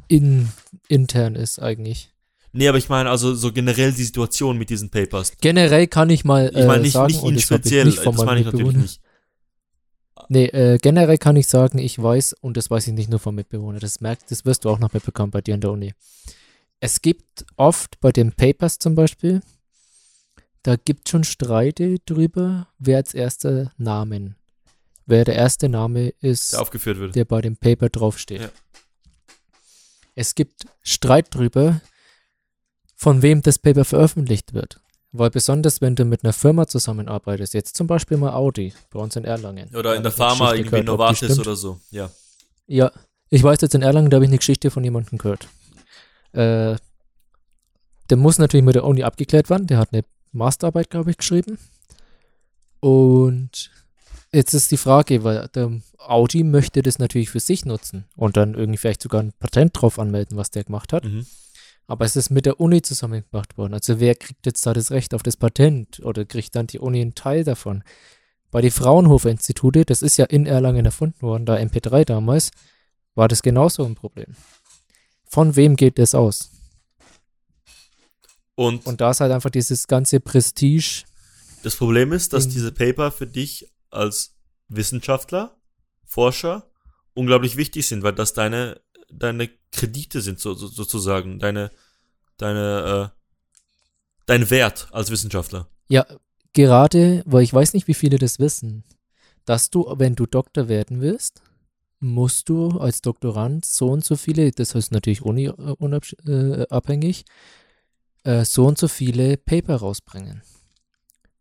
in, intern ist eigentlich. Nee, aber ich meine also so generell die Situation mit diesen Papers. Generell kann ich mal äh, Ich meine nicht, sagen, nicht ihn speziell, nicht das meine ich natürlich nicht. Nee, äh, generell kann ich sagen, ich weiß, und das weiß ich nicht nur vom Mitbewohner, das merkt, das wirst du auch noch mitbekommen bei dir in der Uni. Es gibt oft bei den Papers zum Beispiel, da gibt schon Streite drüber, wer als erster Namen, wer der erste Name ist, Der aufgeführt wird. der bei dem Paper draufsteht. Ja. Es gibt Streit drüber, von wem das Paper veröffentlicht wird. Weil besonders, wenn du mit einer Firma zusammenarbeitest, jetzt zum Beispiel mal Audi bei uns in Erlangen. Oder in der Geschichte Pharma irgendwie gehört, Novartis oder so. Ja. Ja, ich weiß jetzt in Erlangen, da habe ich eine Geschichte von jemandem gehört. Äh, der muss natürlich mit der Uni abgeklärt werden. Der hat eine Masterarbeit, glaube ich, geschrieben. Und jetzt ist die Frage, weil Audi möchte das natürlich für sich nutzen und dann irgendwie vielleicht sogar ein Patent drauf anmelden, was der gemacht hat. Mhm. Aber es ist mit der Uni zusammen gemacht worden. Also wer kriegt jetzt da das Recht auf das Patent oder kriegt dann die Uni einen Teil davon? Bei den Fraunhofer-Institute, das ist ja in Erlangen erfunden worden, da MP3 damals, war das genauso ein Problem. Von wem geht das aus? Und, Und da ist halt einfach dieses ganze Prestige. das Problem ist, dass diese Paper für dich als Wissenschaftler, Forscher unglaublich wichtig sind, weil das deine, deine Kredite sind, so, so, sozusagen, deine, deine, äh, dein Wert als Wissenschaftler. Ja, gerade, weil ich weiß nicht, wie viele das wissen, dass du, wenn du Doktor werden willst, musst du als Doktorand so und so viele, das heißt natürlich uni-unabhängig, äh, abhängig, äh, so und so viele Paper rausbringen.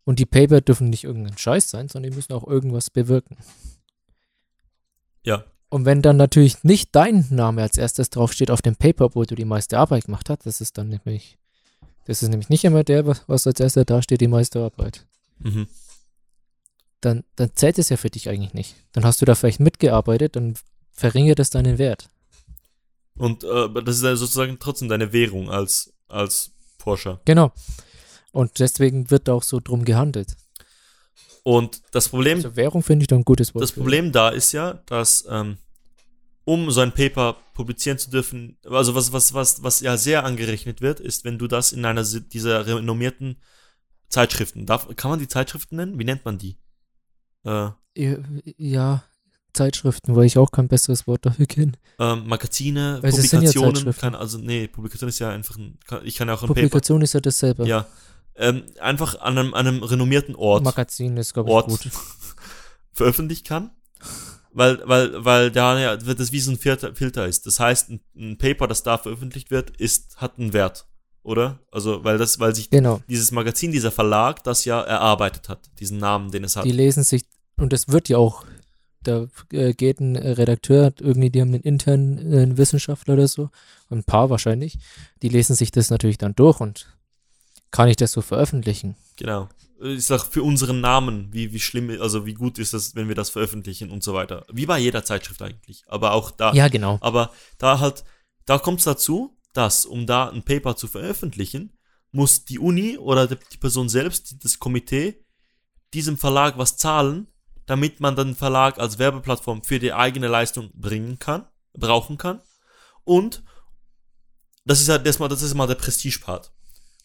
Und die Paper dürfen nicht irgendein Scheiß sein, sondern die müssen auch irgendwas bewirken. Ja. Und wenn dann natürlich nicht dein Name als erstes draufsteht auf dem Paper, obwohl du die meiste Arbeit gemacht hast, das ist dann nämlich, das ist nämlich nicht immer der, was, als erster da steht, die meiste Arbeit Mhm. dann, dann zählt es ja für dich eigentlich nicht. Dann hast du da vielleicht mitgearbeitet, dann verringert es deinen Wert. Und äh, das ist ja sozusagen trotzdem deine Währung als, als Forscher. Genau. Und deswegen wird auch so drum gehandelt. Und das Problem, Also Währung finde ich doch ein gutes Wort. das. Problem da ist ja, dass ähm, um so ein Paper publizieren zu dürfen, also was, was, was, was ja sehr angerechnet wird, ist, wenn du das in einer dieser renommierten Zeitschriften, darf, kann man die Zeitschriften nennen? Wie nennt man die? Äh, Ja, Ja, Zeitschriften, weil ich auch kein besseres Wort dafür kenne. ähm, Magazine, Weil ja Publikationen, Zeitschriften. kann, also nee, Publikation ist ja einfach ein, kann, ich kann ja auch ein Publikation ist ja dasselbe. Paper, ja, ähm, einfach an einem, an einem renommierten Ort Magazin ist, glaube ich, Ort gut. veröffentlicht kann. Weil, weil, weil da ja, wird das wie so ein Filter, ist. Das heißt, ein, ein Paper, das da veröffentlicht wird, ist, hat einen Wert. Oder? Also, weil das, weil sich Genau. dieses Magazin, dieser Verlag, das ja erarbeitet hat, diesen Namen, den es hat. Die lesen sich, und das wird ja auch, da äh, geht ein Redakteur, irgendwie, die haben einen internen äh, Wissenschaftler oder so, ein paar wahrscheinlich, die lesen sich das natürlich dann durch und kann ich das so veröffentlichen? Genau. Ich sag für unseren Namen, wie, wie schlimm, also wie gut ist das, wenn wir das veröffentlichen und so weiter. Wie bei jeder Zeitschrift eigentlich. Aber auch da, Ja, genau. Aber da halt, da kommt es dazu, dass, um da ein Paper zu veröffentlichen, muss die Uni oder die Person selbst, das Komitee, diesem Verlag was zahlen, damit man den Verlag als Werbeplattform für die eigene Leistung bringen kann, brauchen kann. Und das ist ja das, mal, das ist mal der Prestige-Part.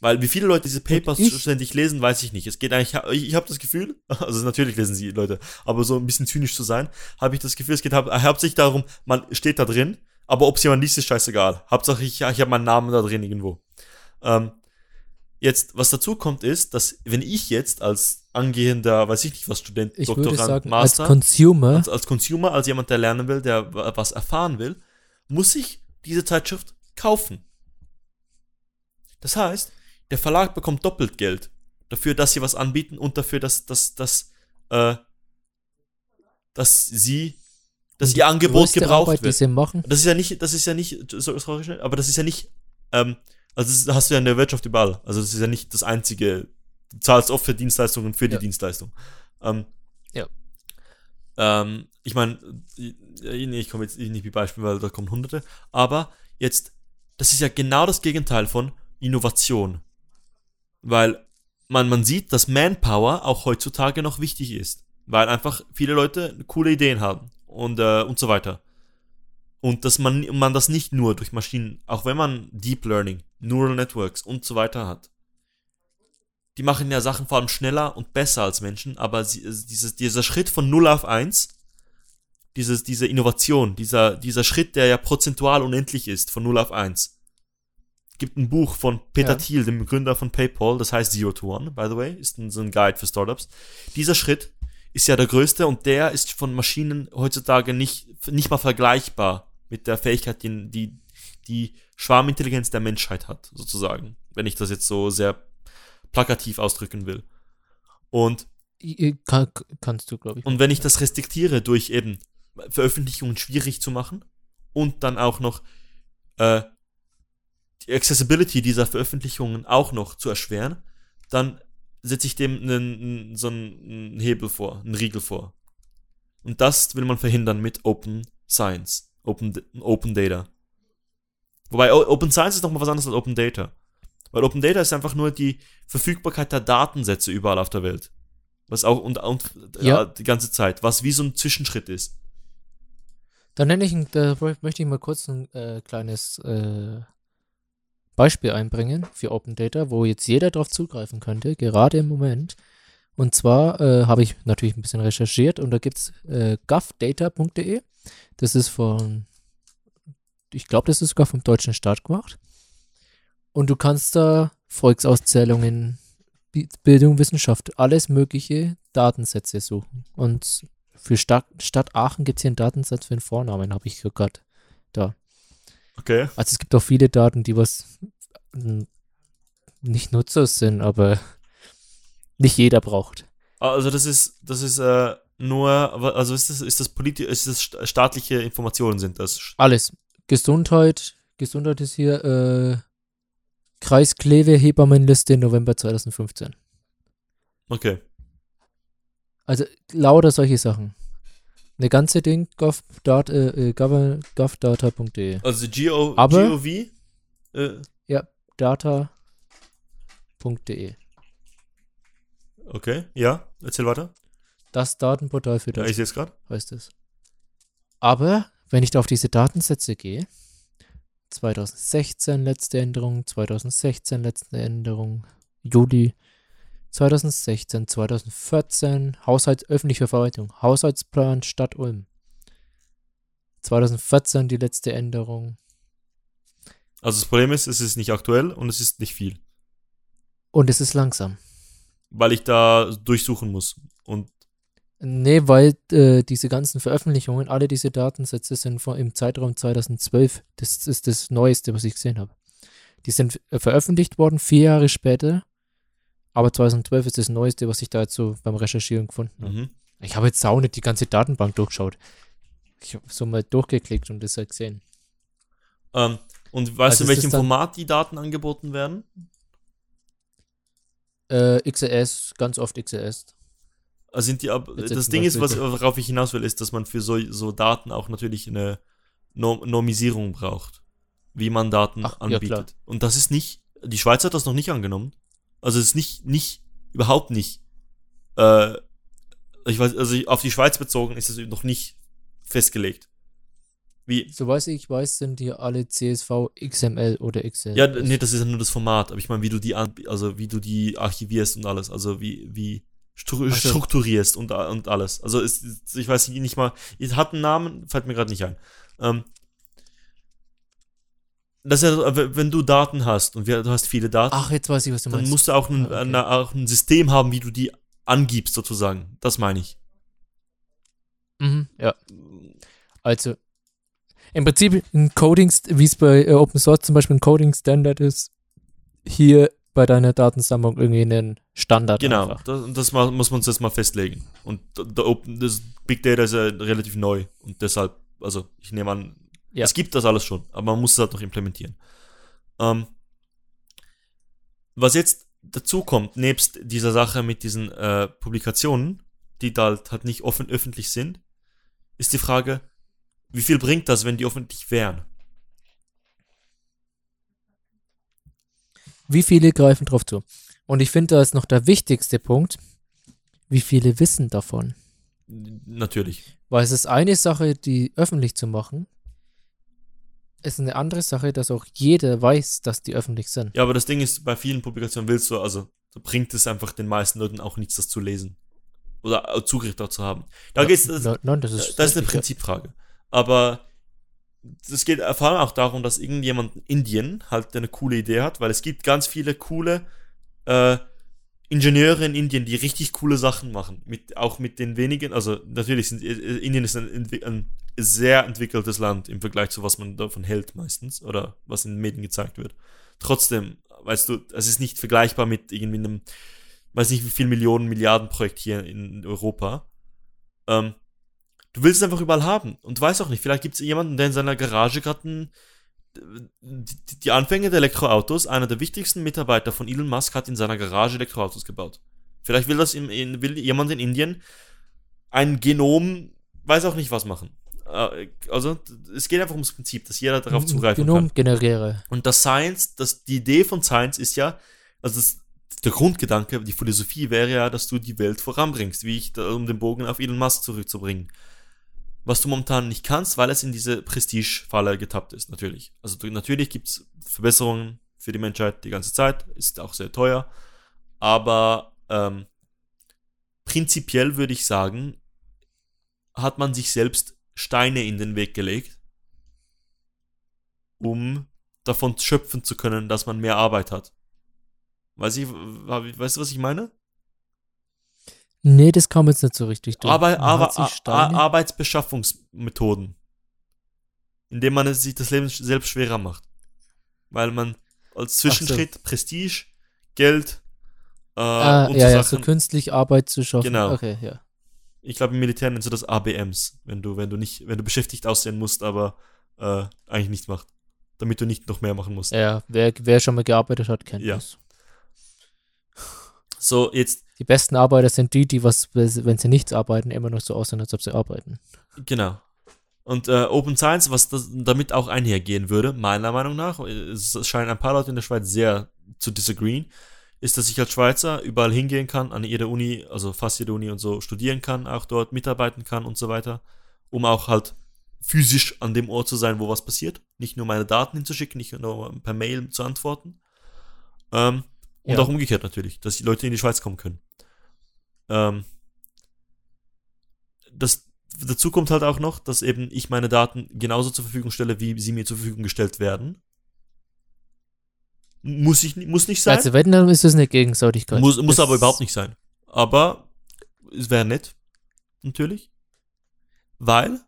Weil wie viele Leute diese Papers ständig lesen, weiß ich nicht. Es geht eigentlich, ich, ich habe das Gefühl, also natürlich lesen sie Leute, aber so ein bisschen zynisch zu sein, habe ich das Gefühl, es geht hau- hauptsächlich darum, man steht da drin, aber ob es jemand liest, ist scheißegal. Hauptsache ich, ich habe meinen Namen da drin irgendwo. Ähm, jetzt, was dazu kommt, ist, dass wenn ich jetzt als angehender, weiß ich nicht was, Student, Ich Doktorand, würde sagen, Master, als Consumer, als, als Consumer, als jemand, der lernen will, der wa- was erfahren will, muss ich diese Zeitschrift kaufen. Das heißt, der Verlag bekommt doppelt Geld dafür, dass sie was anbieten und dafür, dass, dass, dass, äh, dass sie, dass und ihr Angebot gebraucht Arbeit, die wird. sie machen, Das ist ja nicht, das ist ja nicht, so- sorry, schnell, aber das ist ja nicht, ähm, also das hast du ja in der Wirtschaft überall. Also das ist ja nicht das einzige, du zahlst oft für Dienstleistungen für die Ja. Dienstleistung. Ähm, Ja. Ähm, ich meine, nee, ich komme jetzt nicht wie Beispiel, weil da kommen hunderte, aber jetzt, das ist ja genau das Gegenteil von Innovation. Weil man, man sieht, dass Manpower auch heutzutage noch wichtig ist. Weil einfach viele Leute coole Ideen haben und, äh, und so weiter. Und dass man, man das nicht nur durch Maschinen, auch wenn man Deep Learning, Neural Networks und so weiter hat. Die machen ja Sachen vor allem schneller und besser als Menschen, aber sie, äh, dieses, dieser Schritt von 0 auf 1, dieses, diese Innovation, dieser, dieser Schritt, der ja prozentual unendlich ist, von 0 auf 1. Gibt ein Buch von Peter Ja. Thiel, dem Gründer von PayPal, das heißt Zero to One, by the way, ist ein, so ein Guide für Startups. Dieser Schritt ist ja der größte und der ist von Maschinen heutzutage nicht, nicht mal vergleichbar mit der Fähigkeit, die, die, die Schwarmintelligenz der Menschheit hat, sozusagen. wenn ich das jetzt so sehr plakativ ausdrücken will. Und, Kann, kannst du, glaube ich. und wenn ich das restriktiere durch eben Veröffentlichungen schwierig zu machen und dann auch noch äh, die Accessibility dieser Veröffentlichungen auch noch zu erschweren, dann setze ich dem einen, so einen Hebel vor, einen Riegel vor. Und das will man verhindern mit Open Science, Open, Open Data. Wobei Open Science ist nochmal was anderes als Open Data. Weil Open Data ist einfach nur die Verfügbarkeit der Datensätze überall auf der Welt. Was auch und, und ja. Die ganze Zeit, was wie so ein Zwischenschritt ist. Da nenne ich, ein- da möchte ich mal kurz ein äh, kleines äh, Beispiel einbringen für Open Data, wo jetzt jeder darauf zugreifen könnte, gerade im Moment. Und zwar äh, habe ich natürlich ein bisschen recherchiert und da gibt es äh, govdata.de. Das ist von, ich glaube, das ist sogar vom deutschen Staat gemacht. Und du kannst da Volksauszählungen, Bi- Bildung, Wissenschaft, alles mögliche Datensätze suchen. Und für Stadt, Stadt Aachen gibt es hier einen Datensatz für den Vornamen, habe ich gerade da. Okay. Also es gibt auch viele Daten, die was nicht nutzlos sind, aber nicht jeder braucht. Also das ist das ist äh, nur also ist das ist das politi ist das sta- staatliche Informationen sind das. Alles. Gesundheit, Gesundheit ist hier, äh, Kreis Kleve, Hebammenliste November 2015. Okay. Also lauter solche Sachen. Eine ganze Ding, govdata, äh, gov- govdata.de. Also Go Aber- GOV äh, Data.de. okay, ja, erzähl weiter. Das Datenportal für Ja, das ich sehe es gerade. heißt es. Aber wenn ich da auf diese Datensätze gehe, 2016 letzte Änderung, 2016 letzte Änderung, Juli 2016, 2014, Haushalt, öffentliche Verwaltung, Haushaltsplan Stadt Ulm. 2014 die letzte Änderung. Also das Problem ist, es ist nicht aktuell und es ist nicht viel, Und es ist langsam. weil ich da durchsuchen muss und Nee, weil äh, diese ganzen Veröffentlichungen, alle diese Datensätze sind von, im Zeitraum 2012. Das ist das Neueste, was ich gesehen habe. Die sind äh, veröffentlicht worden, vier Jahre später. Aber 2012 ist das Neueste, was ich da jetzt so beim Recherchieren gefunden habe. mhm. Ich habe jetzt auch nicht die ganze Datenbank durchgeschaut. Ich habe so mal durchgeklickt und das halt gesehen. ähm, und weißt Also du, in welchem Format die Daten angeboten werden? Äh, XLS, ganz oft XLS. Also sind die ab, Jetzt das Ding ist, was, worauf ich hinaus will, ist, dass man für so, so Daten auch natürlich eine Norm Normisierung braucht, wie man Daten Ach, ja, anbietet. Und das ist nicht, die Schweiz hat das noch nicht angenommen. Also es ist nicht, nicht, überhaupt nicht. Äh, ich weiß, also auf die Schweiz bezogen ist es noch nicht festgelegt. Wie, Soweit ich weiß, sind die alle CSV XML oder XL. ja, nee, das ist ja nur das Format, aber ich meine, wie du die also wie du die archivierst und alles, also wie, wie stru so. strukturierst und, und alles. Also ist, ist- ich weiß nicht mal, es hat einen Namen, fällt mir gerade nicht ein. Ähm, das ist ja, wenn du Daten hast und wir, du hast viele Daten, Ach, jetzt weiß ich, was du dann meinst. musst du auch ein, Ah, okay. eine, auch ein System haben, wie du die angibst, sozusagen. Das meine ich. Mhm, ja. Also, im Prinzip ein Coding, wie es bei äh, Open Source zum Beispiel ein Coding Standard ist, hier bei deiner Datensammlung irgendwie einen Standard. Genau, Einfach. das, das muss man uns jetzt mal festlegen. Und da Open, das Big Data ist ja relativ neu und deshalb, also ich nehme an, Ja. es gibt das alles schon, aber man muss es halt noch implementieren. Ähm, was jetzt dazu kommt, nebst dieser Sache mit diesen äh, Publikationen, die da halt, halt nicht offen öffentlich sind, ist die Frage, wie viel bringt das, wenn die öffentlich wären? Wie viele greifen drauf zu? Und ich finde, da ist noch der wichtigste Punkt, wie viele wissen davon. Natürlich. Weil es ist eine Sache, die öffentlich zu machen. Es ist eine andere Sache, dass auch jeder weiß, dass die öffentlich sind. Ja, aber das Ding ist, bei vielen Publikationen willst du, also bringt es einfach den meisten Leuten auch nichts, das zu lesen. Oder äh, Zugriff dazu haben. Da geht's, das, Nein, das ist, das ist eine ja. Prinzipfrage. Aber es geht vor allem auch darum, dass irgendjemand in Indien halt eine coole Idee hat, weil es gibt ganz viele coole äh, Ingenieure in Indien, die richtig coole Sachen machen. Mit, auch mit den wenigen, also natürlich sind äh, Indien ist ein, ein sehr entwickeltes Land im Vergleich zu was man davon hält meistens oder was in den Medien gezeigt wird. trotzdem, weißt du, es ist nicht vergleichbar mit irgendwie einem, weiß nicht wie viel Millionen, Milliarden Projekt hier in Europa. Ähm, du willst es einfach überall haben und weißt auch nicht, vielleicht gibt es jemanden, der in seiner Garage gerade die, die Anfänge der Elektroautos, einer der wichtigsten Mitarbeiter von Elon Musk hat in seiner Garage Elektroautos gebaut. Vielleicht will das in, in, will jemand in Indien ein Genom, weiß auch nicht was machen. Äh, also es geht einfach ums Prinzip, dass jeder darauf zugreifen Genom kann. generiere. Und das Science, das, die Idee von Science ist ja, also das, der Grundgedanke, die Philosophie wäre ja, dass du die Welt voranbringst, wie ich, um den Bogen auf Elon Musk zurückzubringen. Was du momentan nicht kannst, weil es in diese Prestige-Falle getappt ist, natürlich. Also du, natürlich gibt es Verbesserungen für die Menschheit die ganze Zeit, ist auch sehr teuer, aber ähm, prinzipiell würde ich sagen, hat man sich selbst Steine in den Weg gelegt, um davon schöpfen zu können, dass man mehr Arbeit hat. Weiß ich, weißt du, was ich meine? Nee, das kam jetzt nicht so richtig durch. Aber, aber Arbeitsbeschaffungsmethoden, indem man sich das Leben selbst schwerer macht. Weil man als Zwischenschritt Prestige, Geld äh, Ah, und ja, so ja, so Sachen. künstlich Arbeit zu schaffen. Genau. Okay, ja. ich glaube im Militär nennst du das ABMs, wenn du, wenn du nicht, wenn du beschäftigt aussehen musst, aber äh, eigentlich nichts macht. Damit du nicht noch mehr machen musst. Ja, wer, wer schon mal gearbeitet hat, kennt Ja. das. So, jetzt, Die besten Arbeiter sind die, die was, wenn sie nichts arbeiten, immer noch so aussehen, als ob sie arbeiten. genau. Und äh, Open Science, was das, damit auch einhergehen würde, meiner Meinung nach, es scheinen ein paar Leute in der Schweiz sehr zu disagreeen, ist, dass ich als Schweizer überall hingehen kann, an jeder Uni, also fast jede Uni und so studieren kann, auch dort mitarbeiten kann und so weiter, um auch halt physisch an dem Ort zu sein, wo was passiert. Nicht nur meine Daten hinzuschicken, nicht nur per Mail zu antworten. Ähm, und Ja. auch umgekehrt natürlich, dass die Leute in die Schweiz kommen können. Ähm, das, dazu kommt halt auch noch, dass eben ich meine Daten genauso zur Verfügung stelle, wie sie mir zur Verfügung gestellt werden. Muss ich, muss nicht sein. Also wenn, dann ist es eine Gegenseitigkeit. Muss, muss Das- aber überhaupt nicht sein. Aber es wäre nett, natürlich. Weil,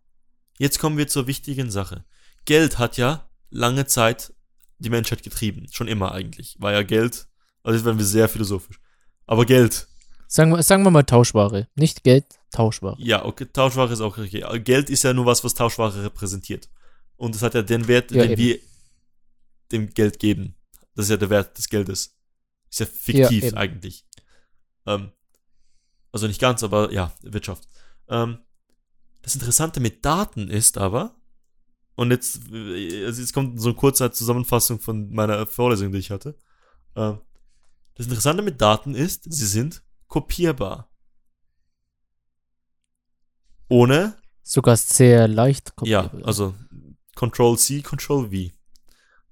jetzt kommen wir zur wichtigen Sache. Geld hat ja lange Zeit die Menschheit getrieben. Schon immer eigentlich. War ja Geld, also jetzt werden wir sehr philosophisch. Aber Geld, Sagen wir, sagen wir mal Tauschware. Nicht Geld, Tauschware. ja, okay, Tauschware ist auch. Aber Geld ist ja nur was, was Tauschware repräsentiert. Und es hat ja den Wert, Ja, den eben. wir dem Geld geben. Das ist ja der Wert des Geldes. Ist ja fiktiv eben. eigentlich. Ähm, also nicht ganz, aber ja, Wirtschaft. Ähm, das Interessante mit Daten ist aber, und jetzt, äh, also jetzt kommt so eine kurze Zusammenfassung von meiner Vorlesung, die ich hatte. Ähm, das Interessante mit Daten ist, sie sind kopierbar. Ohne Sogar sehr leicht ja, kopierbar. also Control C, Control V.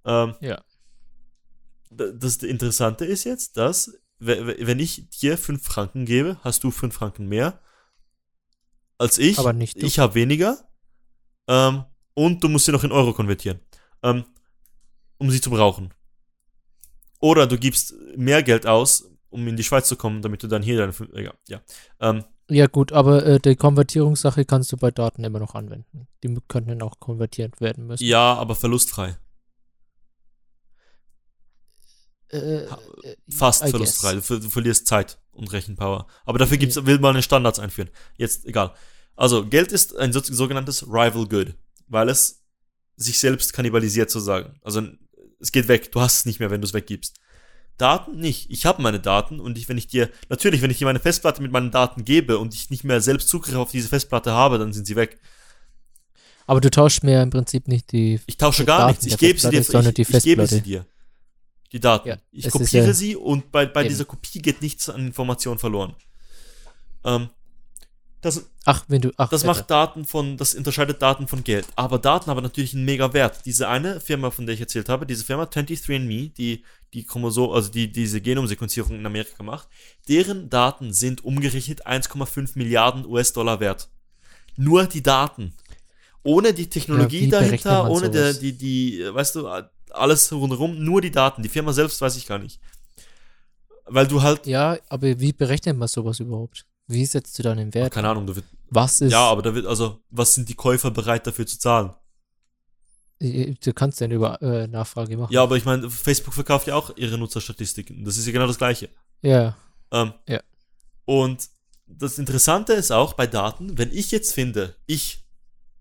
Ähm, Ja. Das Interessante ist jetzt, dass, we- we- wenn ich dir 5 Franken gebe, hast du 5 Franken mehr als ich. Aber nicht du. Ich habe weniger. Ähm, und du musst sie noch in Euro konvertieren. Ähm, um sie zu brauchen. Oder du gibst mehr Geld aus, um in die Schweiz zu kommen, damit du dann hier deine. fünf- Ja. Ähm, Ja gut, aber äh, die Konvertierungssache kannst du bei Daten immer noch anwenden. Die könnten dann auch konvertiert werden müssen. ja, aber verlustfrei. Äh, äh, Fast I verlustfrei. Du, ver du verlierst Zeit und Rechenpower. Aber dafür gibt's, will man Standards einführen. Jetzt, egal. Also, Geld ist ein so, sogenanntes Rival Good, weil es sich selbst kannibalisiert sozusagen. Also, es geht weg. Du hast es nicht mehr, wenn du es weggibst. Daten nicht. Ich habe meine Daten und ich, wenn ich dir, natürlich, wenn ich dir meine Festplatte mit meinen Daten gebe und ich nicht mehr selbst Zugriff auf diese Festplatte habe, dann sind sie weg. Aber du tauschst mir im Prinzip nicht die. Ich tausche Die gar Daten nichts. Ich gebe sie dir, ich, ich gebe sie dir. Die Daten. Ja, ich kopiere ja- sie und bei, bei Eben. dieser Kopie geht nichts an Informationen verloren. Ähm, das Ach, wenn du. Ach, das Alter. macht Daten von, das unterscheidet Daten von Geld. Aber Daten haben natürlich einen mega Wert. Diese eine Firma, von der ich erzählt habe, diese Firma 23andMe, die die Chromosom, also die diese Genomsequenzierung in Amerika macht, deren Daten sind umgerechnet 1,5 Milliarden US-Dollar wert. Nur die Daten. Ohne die Technologie berechnet dahinter, ohne der, die, die, weißt du, alles rundherum, nur die Daten. Die Firma selbst weiß ich gar nicht. Weil du halt, Ja, aber wie berechnet man sowas überhaupt? Wie setzt du dann den Wert? keine Ahnung, da wird, Was ist. ja, aber da wird, also, was sind die Käufer bereit dafür zu zahlen? Äh, Du kannst ja über äh, Nachfrage machen. Ja, aber ich meine, Facebook verkauft ja auch ihre Nutzerstatistiken. Das ist ja genau das Gleiche. Ja. Ähm, Ja. Und das Interessante ist auch bei Daten, wenn ich jetzt finde, ich,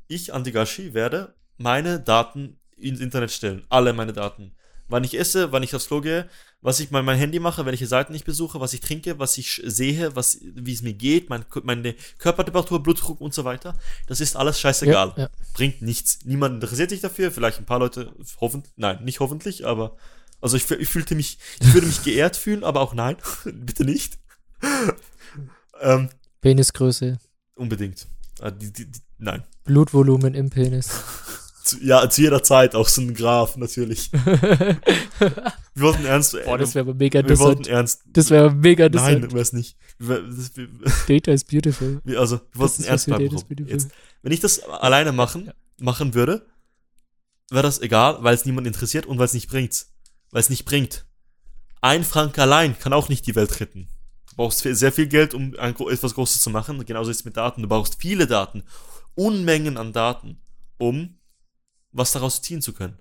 ich, Antigashi, werde meine Daten ins Internet stellen. Alle meine Daten. Wann ich esse, wann ich aufs Klo gehe, was ich bei meinem Handy mache, welche Seiten ich besuche, was ich trinke, was ich sehe, was, wie es mir geht, mein, meine Körpertemperatur, Blutdruck und so weiter. Das ist alles scheißegal. Ja, ja. Bringt nichts. Niemand interessiert sich dafür. Vielleicht ein paar Leute, hoffentlich, nein, nicht hoffentlich, aber, also ich, ich fühlte mich, ich würde mich geehrt fühlen, aber auch nein, bitte nicht. ähm, Penisgröße, unbedingt. Äh, die, die, die, nein. Blutvolumen im Penis. Zu, ja, zu jeder Zeit auch so ein Graph, natürlich. Wir wollten ernst, Boah, das wäre aber mega wir wollten ernst, Das wäre mega nein, interessant. wäre es nicht. Wir, das, wir, Data is beautiful. wir, also, wir was ernst beautiful. Jetzt, wenn ich das alleine machen, Ja. machen würde, wäre das egal, weil es niemand interessiert und weil es nicht bringt. Weil es nicht bringt. Ein Frank allein kann auch nicht die Welt retten. Du brauchst sehr viel Geld, um etwas Großes zu machen. Genauso ist es mit Daten. Du brauchst viele Daten. Unmengen an Daten, um was daraus ziehen zu können.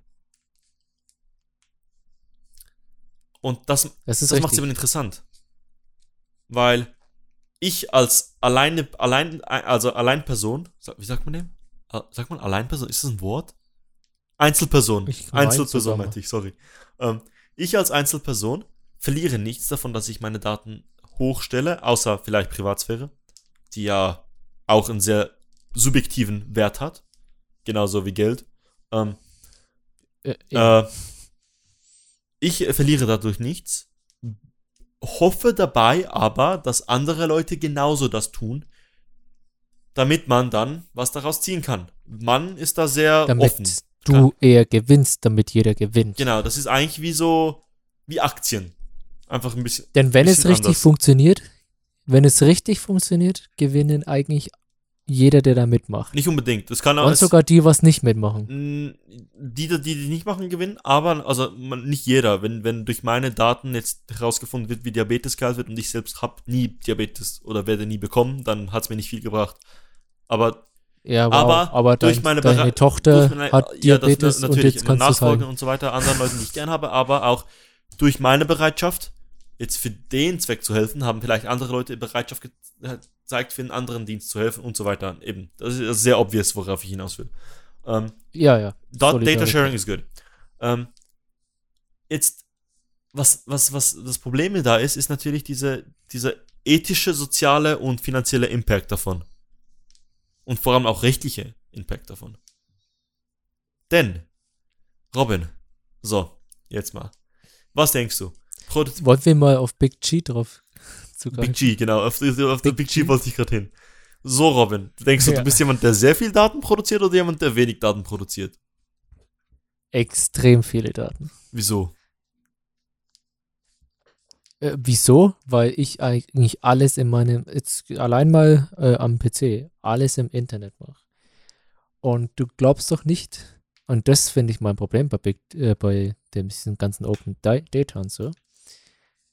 Und das, Das das macht es eben interessant. Weil ich als alleine, allein, also Alleinperson, wie sagt man dem? Äh, Sagt man Alleinperson? Ist das ein Wort? Einzelperson. Ich Einzelperson meinte ich, sorry. Ähm, ich als Einzelperson verliere nichts davon, dass ich meine Daten hochstelle, außer vielleicht Privatsphäre, die ja auch einen sehr subjektiven Wert hat. Genauso wie Geld. Ähm, Äh, ja. äh, ich verliere dadurch nichts, hoffe dabei aber, dass andere Leute genauso das tun, damit man dann was daraus ziehen kann. Man ist da sehr damit offen. du eher gewinnst, damit jeder gewinnt. Genau, das ist eigentlich wie so, wie Aktien. Einfach ein bisschen. Denn wenn es bisschen richtig anders. funktioniert, wenn es richtig funktioniert, gewinnen eigentlich jeder, der da mitmacht. Nicht unbedingt. Das kann auch. Und sogar die, was nicht mitmachen. Die, die, die nicht machen, gewinnen, aber also man, nicht jeder. Wenn, wenn durch meine Daten jetzt herausgefunden wird, wie Diabetes geheilt wird und ich selbst habe nie Diabetes oder werde nie bekommen, dann hat es mir nicht viel gebracht. Aber Ja, wow. Aber aber, durch dein, meine deine Bere- Tochter durch meine- hat ja, das- Diabetes und jetzt kannst du Nachfolgen und so weiter anderen Leuten, die ich gern habe, aber auch durch meine Bereitschaft, jetzt für den Zweck zu helfen, haben vielleicht andere Leute Bereitschaft gezeigt, für einen anderen Dienst zu helfen und so weiter. Eben, das ist sehr obvious, worauf ich hinaus will. Ähm, Ja, ja. Dot Data. Sharing is good. Ähm, jetzt, was, was, was das Problem da ist, ist natürlich diese, dieser ethische, soziale und finanzielle Impact davon. Und vor allem auch rechtliche Impact davon. Denn, Robin, so, jetzt mal. Was denkst du? Produ Wollen wir mal auf Big G drauf zugreifen? Big G, genau, auf, auf Big, Big G G. wollte ich gerade hin. So, Robin, denkst du, Ja. du bist jemand, der sehr viel Daten produziert oder jemand, der wenig Daten produziert? Extrem viele Daten. Wieso? Äh, wieso? Weil ich eigentlich alles in meinem, jetzt allein mal äh, am PC, alles im Internet mache. Und du glaubst doch nicht, und das finde ich mein Problem bei, Big, äh, bei dem ganzen Open Data und so.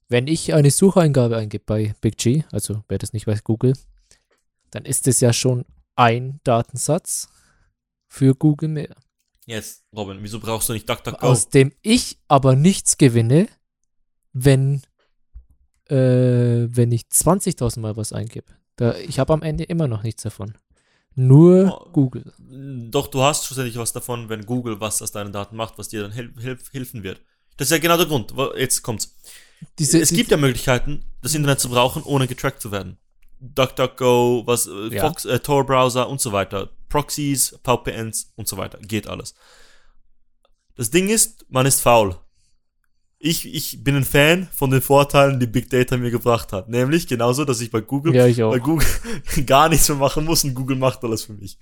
Wenn ich eine Sucheingabe eingebe bei Big G, also wer das nicht weiß, Google, dann ist es ja schon ein Datensatz für Google mehr. Jetzt, Robin, wieso brauchst du nicht DuckDuckGo? aus dem ich aber nichts gewinne, wenn, äh, wenn ich 20.000 Mal was eingebe. Da, ich habe am Ende immer noch nichts davon. Nur Oh. Google. Doch, du hast schlussendlich was davon, wenn Google was aus deinen Daten macht, was dir dann hilf helfen wird. Das ist ja genau der Grund. Jetzt kommt's. Diese, es gibt ja Möglichkeiten, das Internet zu brauchen, ohne getrackt zu werden. DuckDuckGo, was, äh, Ja. Fox, äh, Tor-Browser und so weiter. Proxies, VPNs und so weiter. Geht alles. Das Ding ist, man ist faul. Ich, ich bin ein Fan von den Vorteilen, die Big Data mir gebracht hat. Nämlich genauso, dass ich bei Google Ja, ich bei Google gar nichts mehr machen muss und Google macht alles für mich.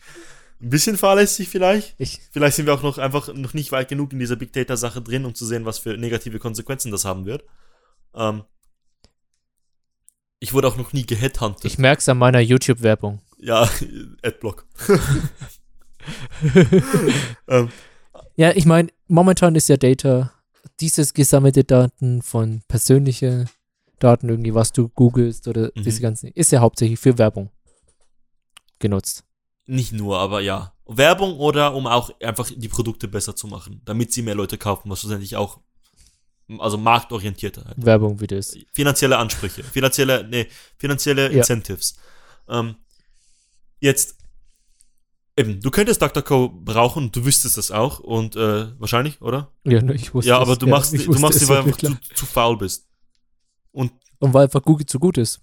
Ein bisschen fahrlässig vielleicht. Ich, Vielleicht sind wir auch noch einfach noch nicht weit genug in dieser Big Data Sache drin, um zu sehen, was für negative Konsequenzen das haben wird. Ähm, ich wurde auch noch nie geheadhuntet. ich merke es an meiner YouTube-Werbung. ja, Adblock. ähm, Ja, ich meine, momentan ist ja Data, dieses gesammelte Daten von persönliche Daten, irgendwie, was du googelst oder Mhm. diese ganzen, ist ja hauptsächlich für Werbung genutzt. nicht nur, aber ja. Werbung oder um auch einfach die Produkte besser zu machen, damit sie mehr Leute kaufen, was schlussendlich auch, also marktorientierter halt. Werbung wie das. Finanzielle Ansprüche, finanzielle, nee, finanzielle Ja. Incentives. Ähm, jetzt, eben, du könntest DuckDuckGo brauchen, du wüsstest das auch und äh, wahrscheinlich, oder? Ja, ne, ich wusste Ja, aber du machst, ich du machst es sie, weil du einfach zu, zu faul bist. Und Und weil einfach Google zu gut ist.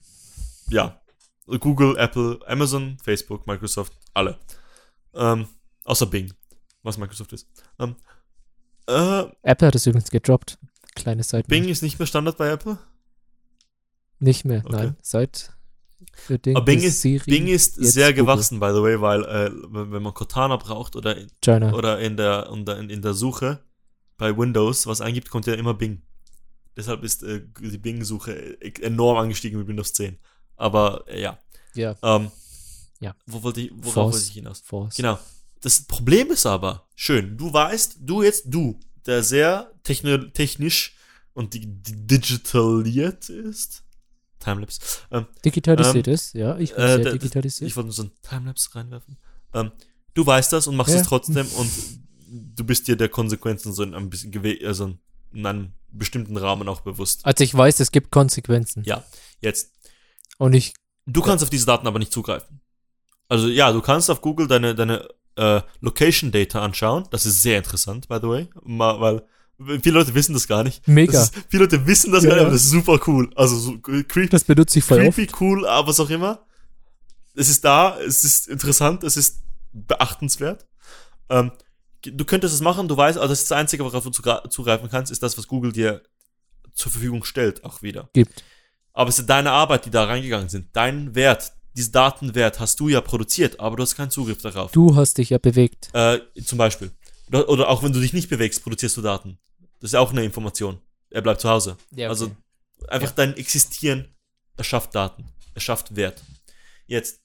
ja, Google, Apple, Amazon, Facebook, Microsoft, alle. Ähm, außer Bing, was Microsoft ist. Ähm, äh, Apple hat es übrigens gedroppt. Kleine Seite. Bing ist nicht mehr Standard bei Apple. Nicht mehr, Okay. nein. Seit Ding Aber Bing ist, Siri Bing ist sehr Google. gewachsen, by the way, weil äh, wenn man Cortana braucht oder in, China. oder in der, in der, in der Suche bei Windows was eingibt, kommt ja immer Bing. Deshalb ist äh, die Bing-Suche enorm angestiegen mit Windows 10. Aber äh, ja. ja, Ähm, Ja. Wo wollte ich, worauf Force. wollte ich hinaus? Force. Genau. Das Problem ist aber, schön, du weißt, du jetzt, du, der sehr technisch und di di- digitaliert ist. Timelapse. Ähm, Digitalisiert ist, ja. Ich bin äh, sehr digitalisiert. ich wollte nur so ein Timelapse reinwerfen. Ähm, du weißt das und machst Ja. es trotzdem und du bist dir der Konsequenzen so in einem also in einem bestimmten Rahmen auch bewusst. also ich weiß, es gibt Konsequenzen. Ja, jetzt. Und ich, Du kannst auf diese Daten aber nicht zugreifen. Also ja, du kannst auf Google deine, deine äh, Location Data anschauen. Das ist sehr interessant, by the way. Mal, weil viele Leute wissen das gar nicht. mega. Das ist, viele Leute wissen das Ja, gar nicht, aber das ist super cool. Also so creepy, das benutze ich voll oft. creepy cool, aber was auch immer. Es ist da, es ist interessant, es ist beachtenswert. Ähm, du könntest es machen, du weißt, also das ist das Einzige, worauf du zugreifen kannst, ist das, was Google dir zur Verfügung stellt, auch wieder. Gibt. Aber es ist deine Arbeit, die da reingegangen sind. Dein Wert, diesen Datenwert hast du ja produziert, aber du hast keinen Zugriff darauf. Du hast dich ja bewegt. Äh, zum Beispiel. Oder, auch wenn du dich nicht bewegst, produzierst du Daten. Das ist ja auch eine Information. Er bleibt zu Hause. Ja, Also einfach dein Existieren erschafft Daten, erschafft Wert. Jetzt,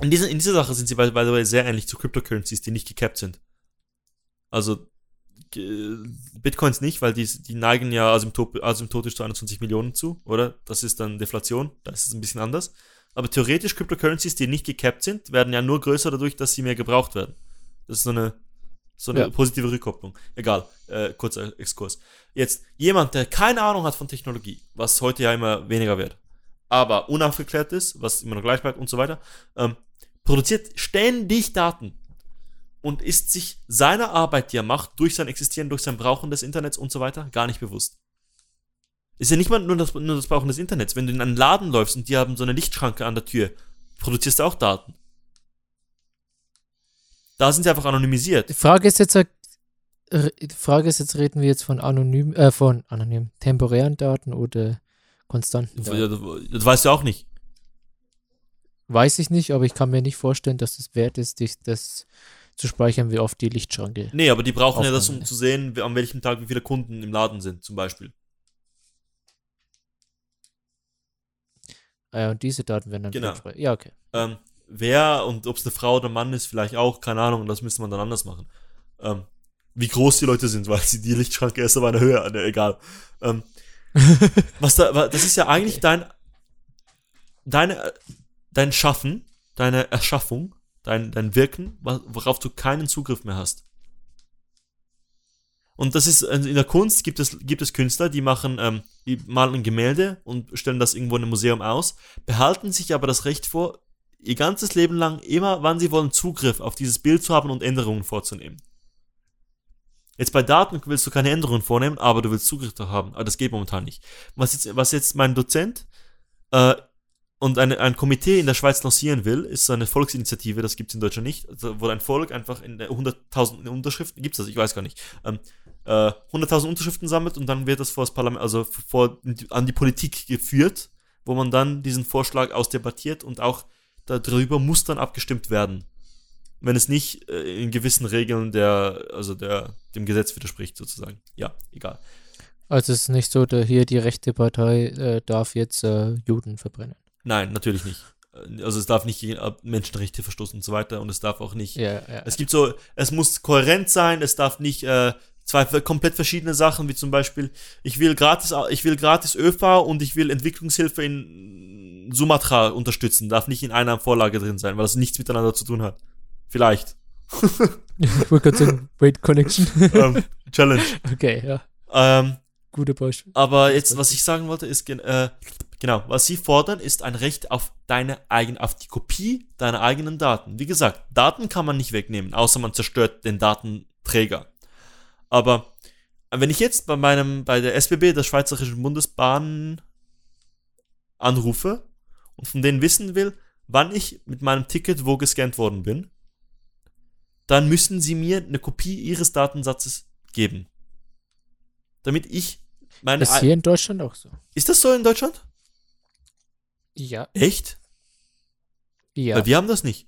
in dieser, in dieser Sache sind sie by, the way sehr ähnlich zu Cryptocurrencies, die nicht gecapped sind. Also Bitcoins nicht, weil die, die neigen ja asymptotisch zu 21 Millionen zu, oder? Das ist dann Deflation, da ist es ein bisschen anders. Aber theoretisch Cryptocurrencies, die nicht gecapped sind, werden ja nur größer dadurch, dass sie mehr gebraucht werden. Das ist so eine, so eine Ja. positive Rückkopplung. Egal, äh, kurzer Exkurs. Jetzt, jemand, der keine Ahnung hat von Technologie, was heute ja immer weniger wird, aber unaufgeklärt ist, was immer noch gleich bleibt und so weiter, ähm, produziert ständig Daten und ist sich seiner Arbeit, die er macht, durch sein Existieren, durch sein Brauchen des Internets und so weiter, gar nicht bewusst. Ist ja nicht mal nur das, nur das Brauchen des Internets. Wenn du in einen Laden läufst und die haben so eine Lichtschranke an der Tür, produzierst du auch Daten. Da sind sie einfach anonymisiert. Die Frage ist jetzt, äh, die Frage ist jetzt, reden wir jetzt von anonym, äh, von anonym, temporären Daten oder konstanten Daten? Das weißt du auch nicht. Weiß ich nicht, aber ich kann mir nicht vorstellen, dass es wert ist, dich das zu speichern, wie oft die Lichtschranke. Nee, aber die brauchen ja das, um zu sehen, an welchem Tag wie viele Kunden im Laden sind, zum Beispiel. Ah ja, und diese Daten werden dann Genau. Ja, okay. Ähm, wer und ob es eine Frau oder Mann ist, vielleicht auch, keine Ahnung, das müsste man dann anders machen. Ähm, wie groß die Leute sind, weil sie die Lichtschranke erst auf einer Höhe, ne, egal. Ähm, was da, das ist ja eigentlich Okay. dein, deine, äh, dein Schaffen, deine Erschaffung, dein, dein Wirken, worauf du keinen Zugriff mehr hast. Und das ist, also in der Kunst gibt es, gibt es Künstler, die machen, ähm, die malen ein Gemälde und stellen das irgendwo in einem Museum aus, behalten sich aber das Recht vor, ihr ganzes Leben lang immer, wann sie wollen, Zugriff auf dieses Bild zu haben und Änderungen vorzunehmen. Jetzt bei Daten willst du keine Änderungen vornehmen, aber du willst Zugriff darauf haben. Aber das geht momentan nicht. Was jetzt, was jetzt mein Dozent äh, und eine, ein Komitee in der Schweiz lancieren will, ist eine Volksinitiative, das gibt es in Deutschland nicht, also, wo ein Volk einfach in der 100.000 Unterschriften, gibt es das, ich weiß gar nicht, ähm, äh, 100.000 Unterschriften sammelt und dann wird das vor das Parlament, also vor, an die Politik geführt, wo man dann diesen Vorschlag ausdebattiert und auch darüber muss dann abgestimmt werden. Wenn es nicht äh, in gewissen Regeln der, also der, dem Gesetz widerspricht, sozusagen. Ja, egal. Also es ist nicht so, der hier die rechte Partei äh, darf jetzt äh, Juden verbrennen. Nein, natürlich nicht. Äh, Also es darf nicht gegen äh, Menschenrechte verstoßen und so weiter und es darf auch nicht. Ja, ja. Es gibt so, es muss kohärent sein, es darf nicht äh, zwei komplett verschiedene Sachen, wie zum Beispiel, ich will gratis, ich will gratis ÖV und ich will Entwicklungshilfe in Sumatra unterstützen, darf nicht in einer Vorlage drin sein, weil das nichts miteinander zu tun hat. Vielleicht. Ich wollte gerade sagen, Wait Connection. ähm, Challenge. okay, ja. Ähm, Gute Beispiel. aber jetzt, was ich sagen wollte, ist, äh, genau, was sie fordern, ist ein Recht auf deine eigene, auf die Kopie deiner eigenen Daten. Wie gesagt, Daten kann man nicht wegnehmen, außer man zerstört den Datenträger. Aber wenn ich jetzt bei meinem, bei der SBB, der Schweizerischen Bundesbahn, anrufe und von denen wissen will, wann ich mit meinem Ticket wo gescannt worden bin, dann müssen sie mir eine Kopie ihres Datensatzes geben. Damit ich meine. Das ist hier in Deutschland auch so. Ist das so in Deutschland? Ja. Echt? Ja. Weil wir haben das nicht.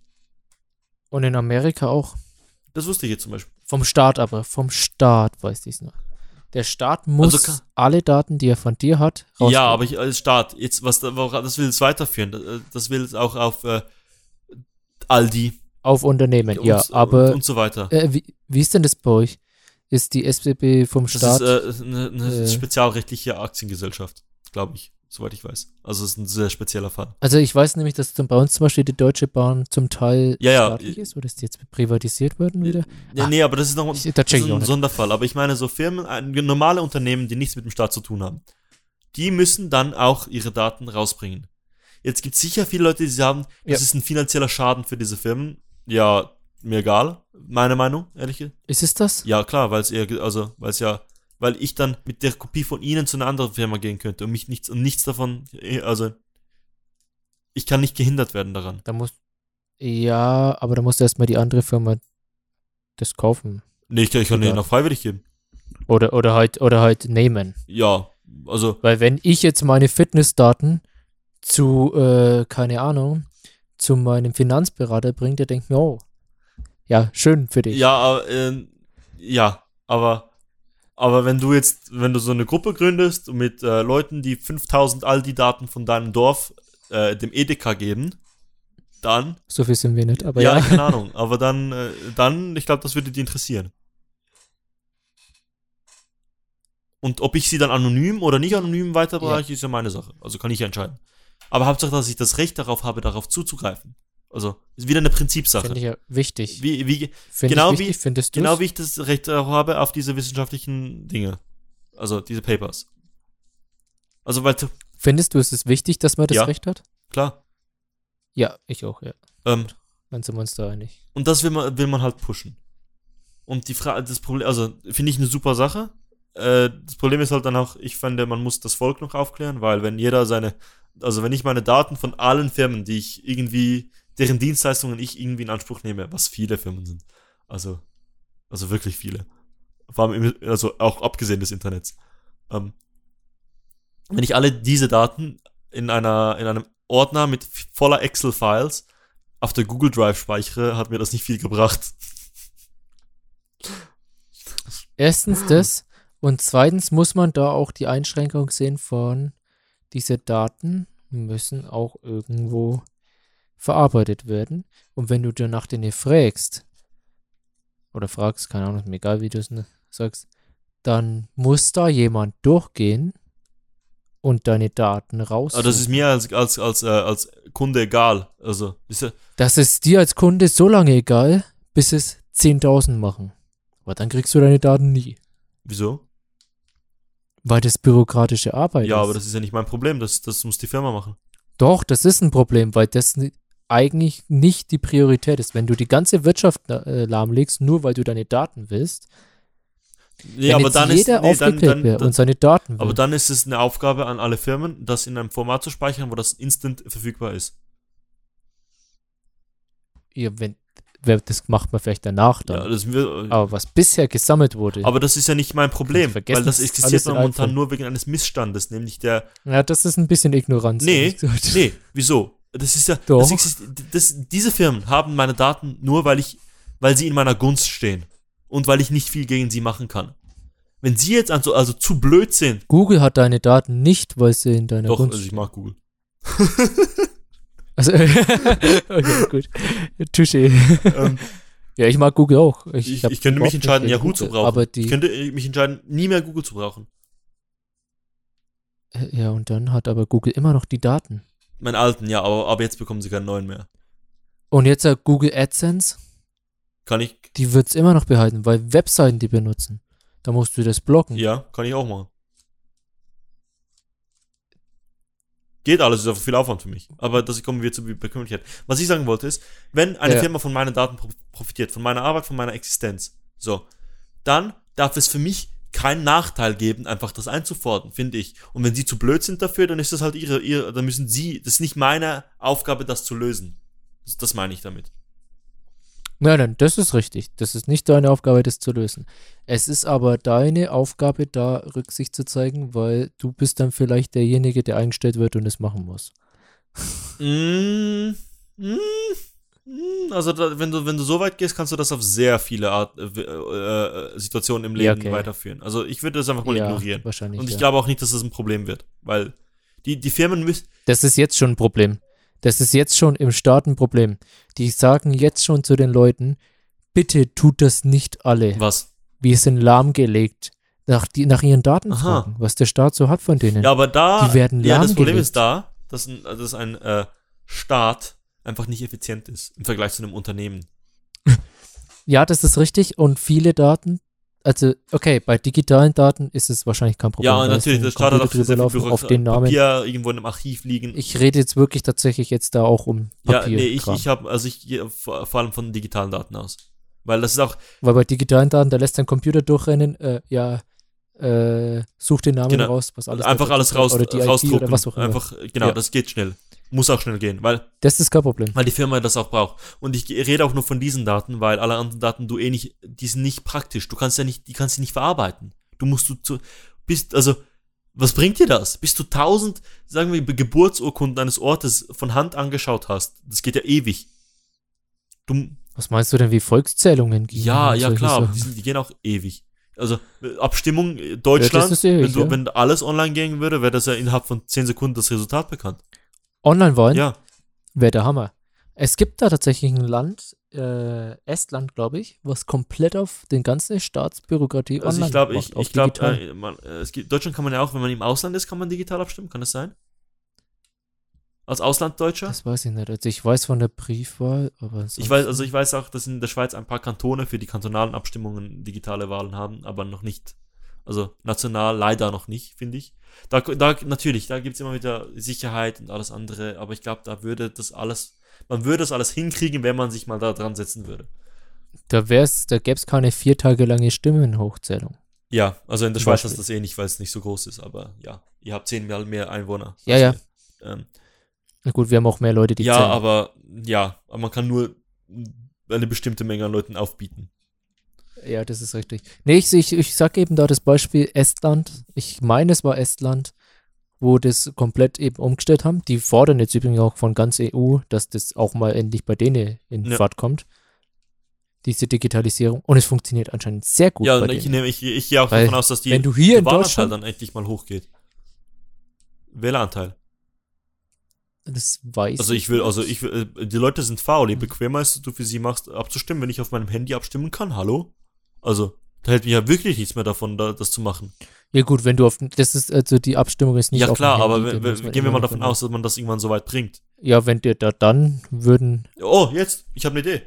Und in Amerika auch. Das wusste ich jetzt zum Beispiel. Vom Staat aber. Vom Staat weiß ich es noch. Der Staat muss Also ka- alle Daten, die er von dir hat, rausgeben. Ja, aber ich als Staat, jetzt, was das will es weiterführen. Das, das will es auch auf äh, Aldi Auf Unternehmen, ja. und, aber und, so weiter. äh, wie, wie ist denn das bei euch? Ist die SBB vom Das Staat? ist äh, eine, eine äh, spezialrechtliche Aktiengesellschaft, glaube ich, soweit ich weiß. Also es ist ein sehr spezieller Fall. also ich weiß nämlich, dass zum, bei uns zum Beispiel die Deutsche Bahn zum Teil Ja, ja. staatlich ist, oder ist die jetzt privatisiert worden wieder? Nee, Ah. nee, aber das ist noch Ich- das auch ein. Sonderfall. Aber ich meine, so Firmen, normale Unternehmen, die nichts mit dem Staat zu tun haben, die müssen dann auch ihre Daten rausbringen. Jetzt gibt es sicher viele Leute, die sagen, das Ja. ist ein finanzieller Schaden für diese Firmen. Ja, mir egal, meine Meinung, ehrlich gesagt. Ist es das? Ja, klar, weil es also, weil es ja, weil ich dann mit der Kopie von ihnen zu einer anderen Firma gehen könnte und mich nichts und nichts davon, eh, also, ich kann nicht gehindert werden daran. Da muss. Ja, aber da musst du erstmal die andere Firma das kaufen. Nee, ich, kann- ich kann denen auch freiwillig geben. Oder, oder halt, oder halt nehmen. Ja, also, Weil wenn ich jetzt meine Fitnessdaten zu, äh, keine Ahnung, zu meinem Finanzberater bringe, der denkt mir, oh, ja, schön für dich. Ja, äh, ja, aber, aber wenn du jetzt, wenn du so eine Gruppe gründest mit äh, Leuten, die 5000 Aldi-Daten von deinem Dorf äh, dem Edeka geben, dann, So viel sind wir nicht, aber ja, ja. keine Ahnung, aber dann, äh, dann, ich glaube, das würde die interessieren. Und ob ich sie dann anonym oder nicht anonym weiterbereiche, ist ja meine Sache. Also kann ich ja entscheiden. Aber Hauptsache, dass ich das Recht darauf habe, darauf zuzugreifen. Also, ist wieder eine Prinzipsache. Finde ich ja wichtig. Wie, wie, Finde genau ich wie- wichtig, findest du Genau wie ich das Recht darauf habe auf diese wissenschaftlichen Dinge. Also diese Papers. Also, weil, Findest du, es ist wichtig, dass man das Ja. Recht hat? klar. Ja, ich auch, ja. Ähm, Dann sind wir uns da einig. und das will man, will man halt pushen. Und die Frage, das Problem, also finde ich eine super Sache. Äh, das Problem ist halt dann auch, ich finde, man muss das Volk noch aufklären, weil wenn jeder seine, also wenn ich meine Daten von allen Firmen, die ich irgendwie, deren Dienstleistungen ich irgendwie in Anspruch nehme, was viele Firmen sind, also, also wirklich viele, vor allem, im, also auch abgesehen des Internets, ähm, wenn ich alle diese Daten in einer, in einem Ordner mit voller Excel-Files auf der Google Drive speichere, hat mir das nicht viel gebracht. Erstens das und zweitens muss man da auch die Einschränkung sehen von, diese Daten müssen auch irgendwo verarbeitet werden. Und wenn du dir nach denen fragst, oder fragst, keine Ahnung, ist mir egal, wie du es ne, sagst, dann muss da jemand durchgehen und deine Daten raus. Aber das ist mir als, als, als, äh, als Kunde egal. Also, ist ja, Das ist dir als Kunde so lange egal, bis es 10.000 machen. Aber dann kriegst du deine Daten nie. wieso? Weil das bürokratische Arbeit Ja, ist. aber das ist ja nicht mein Problem. Das, das muss die Firma machen. Doch, das ist ein Problem, weil das eigentlich nicht die Priorität ist. Wenn du die ganze Wirtschaft äh, lahmlegst, nur weil du deine Daten willst, Nee, wenn aber dann jeder ist, nee, aufgeklärt dann, wäre dann, und seine Daten will, aber dann ist es eine Aufgabe an alle Firmen, das in einem Format zu speichern, wo das instant verfügbar ist. ja, wenn, das macht man vielleicht danach dann. Ja, das, wir- aber was bisher gesammelt wurde, aber das ist ja nicht mein Problem, weil das das ist existiert momentan nur wegen eines Missstandes, nämlich der ja, das ist ein bisschen Ignoranz. Nee. Nee, wieso? Das ist ja, Doch. das existi- das, diese Firmen haben meine Daten nur, weil ich, weil sie in meiner Gunst stehen und weil ich nicht viel gegen sie machen kann. Wenn sie jetzt also, also zu blöd sind, Google hat deine Daten nicht, weil sie in deiner doch, Gunst also ich mag Google. Also, okay, gut. Touché. ähm, Ja, ich mag Google auch. Ich, ich, ich könnte mich entscheiden, Yahoo zu Google, brauchen. Aber ich die, könnte mich entscheiden, nie mehr Google zu brauchen. ja, und dann hat aber Google immer noch die Daten. Meinen alten, ja, aber, aber jetzt bekommen sie keinen neuen mehr. Und jetzt äh, Google AdSense, Kann ich, die wird's immer noch behalten, weil Webseiten die benutzen. Da musst du das blocken. ja, kann ich auch machen. Geht alles, ist einfach viel Aufwand für mich. Aber das kommen wir zur Bequemlichkeit. Was ich sagen wollte ist, wenn eine Ja. Firma von meinen Daten pro- profitiert, von meiner Arbeit, von meiner Existenz, so, dann darf es für mich keinen Nachteil geben, einfach das einzufordern, finde ich. Und wenn sie zu blöd sind dafür, dann ist das halt ihre, ihre, dann müssen sie, das ist nicht meine Aufgabe, das zu lösen. Das, das meine ich damit. Nein, nein, das ist richtig. Das ist nicht deine Aufgabe, das zu lösen. Es ist aber deine Aufgabe, da Rücksicht zu zeigen, weil du bist dann vielleicht derjenige, der eingestellt wird und es machen muss. Mm, mm, also da, wenn du wenn du so weit gehst, kannst du das auf sehr viele Art, äh, äh, Situationen im Ja, Leben okay. weiterführen. Also ich würde das einfach mal ja, ignorieren. wahrscheinlich. Und ich ja. glaube auch nicht, dass das ein Problem wird, weil die die Firmen müssen Das ist jetzt schon ein Problem. Das ist jetzt schon im Staat ein Problem. Die sagen jetzt schon zu den Leuten, bitte tut das nicht alle. was. Wir sind lahmgelegt. Nach, die, nach ihren Daten Aha. fragen, was der Staat so hat von denen. Ja, aber da Die werden ja das Problem lahmgelegt. ist da, dass ein, dass ein äh, Staat einfach nicht effizient ist im Vergleich zu einem Unternehmen. Ja, das ist richtig. Und viele Daten, also, okay, bei digitalen Daten ist es wahrscheinlich kein Problem. ja, natürlich, viel drüber laufen, auf den Namen. Papier irgendwo in einem Archiv liegen. Ich rede jetzt wirklich tatsächlich jetzt da auch um ja, Papier. nee, ich, ich habe, also ich gehe vor, allem von digitalen Daten aus. Weil das ist auch, Weil bei digitalen Daten, da lässt dein Computer durchrennen, äh, ja, äh, such den Namen Genau. raus, was alles einfach alles raus, oder die rausdrucken. oder was auch immer. Einfach, genau, Ja. das geht schnell. Muss auch schnell gehen, weil, Das ist kein Problem. weil die Firma das auch braucht. Und ich rede auch nur von diesen Daten, weil alle anderen Daten du eh nicht, die sind nicht praktisch. Du kannst ja nicht, die kannst du nicht verarbeiten. Du musst du zu, bist, also, was bringt dir das? Bis du tausend, sagen wir, Geburtsurkunden eines Ortes von Hand angeschaut hast. Das geht ja ewig. Du, Was meinst du denn, wie Volkszählungen gehen? ja, ja klar, die, sind, die gehen auch ewig. Also äh, Abstimmung äh, Deutschland, ist ewig, wenn, du, ja. wenn alles online gehen würde, wäre das ja innerhalb von 10 Sekunden das Resultat bekannt. Online-Wahlen Ja, wäre der Hammer. Es gibt da tatsächlich ein Land, äh, Estland, glaube ich, was komplett auf den ganzen Staatsbürokratie also online ich glaube, macht, ich, ich glaube, äh, äh, Deutschland kann man ja auch, wenn man im Ausland ist, kann man digital abstimmen, kann das sein? Als Auslanddeutscher? das weiß ich nicht. Also ich weiß von der Briefwahl, aber Ich weiß, also ich weiß auch, dass in der Schweiz ein paar Kantone für die kantonalen Abstimmungen digitale Wahlen haben, aber noch nicht. Also national leider noch nicht, finde ich. Da, da natürlich, da gibt es immer wieder Sicherheit und alles andere, aber ich glaube, da würde das alles, man würde das alles hinkriegen, wenn man sich mal da dran setzen würde. da wär's, da gäbe es keine vier Tage lange Stimmenhochzählung. Ja, also in der Zum Schweiz ist das eh nicht, weil es nicht so groß ist, aber ja, ihr habt zehnmal mehr Einwohner. Ja, ja. wir. Ähm, Na gut, wir haben auch mehr Leute, die ja, zählen. aber ja, aber man kann nur eine bestimmte Menge an Leuten aufbieten. Ja, das ist richtig. Nee, ich, ich, ich sag eben da das Beispiel Estland. Ich meine, es war Estland, wo das komplett eben umgestellt haben. Die fordern jetzt übrigens auch von ganz EU, dass das auch mal endlich bei denen in Ja. Fahrt kommt. Diese Digitalisierung. Und es funktioniert anscheinend sehr gut ja, bei und ich denen. nehme, ich, ich gehe auch Weil, davon aus, dass die Wenn du hier in Deutschland, dann endlich mal hochgeht. Wähleranteil. das weiß Also ich will, also ich will, äh, die Leute sind faul, je bequemer es du für sie machst, abzustimmen, wenn ich auf meinem Handy abstimmen kann, hallo? Also, da hält mich ja wirklich nichts mehr davon, da, das zu machen. Ja gut, wenn du auf, das ist, also die Abstimmung ist nicht ja klar, aber Handy, wenn, wenn, gehen wir mal davon aus, dass man das irgendwann so weit bringt. Ja, wenn dir da dann würden, Oh, jetzt, ich habe eine Idee.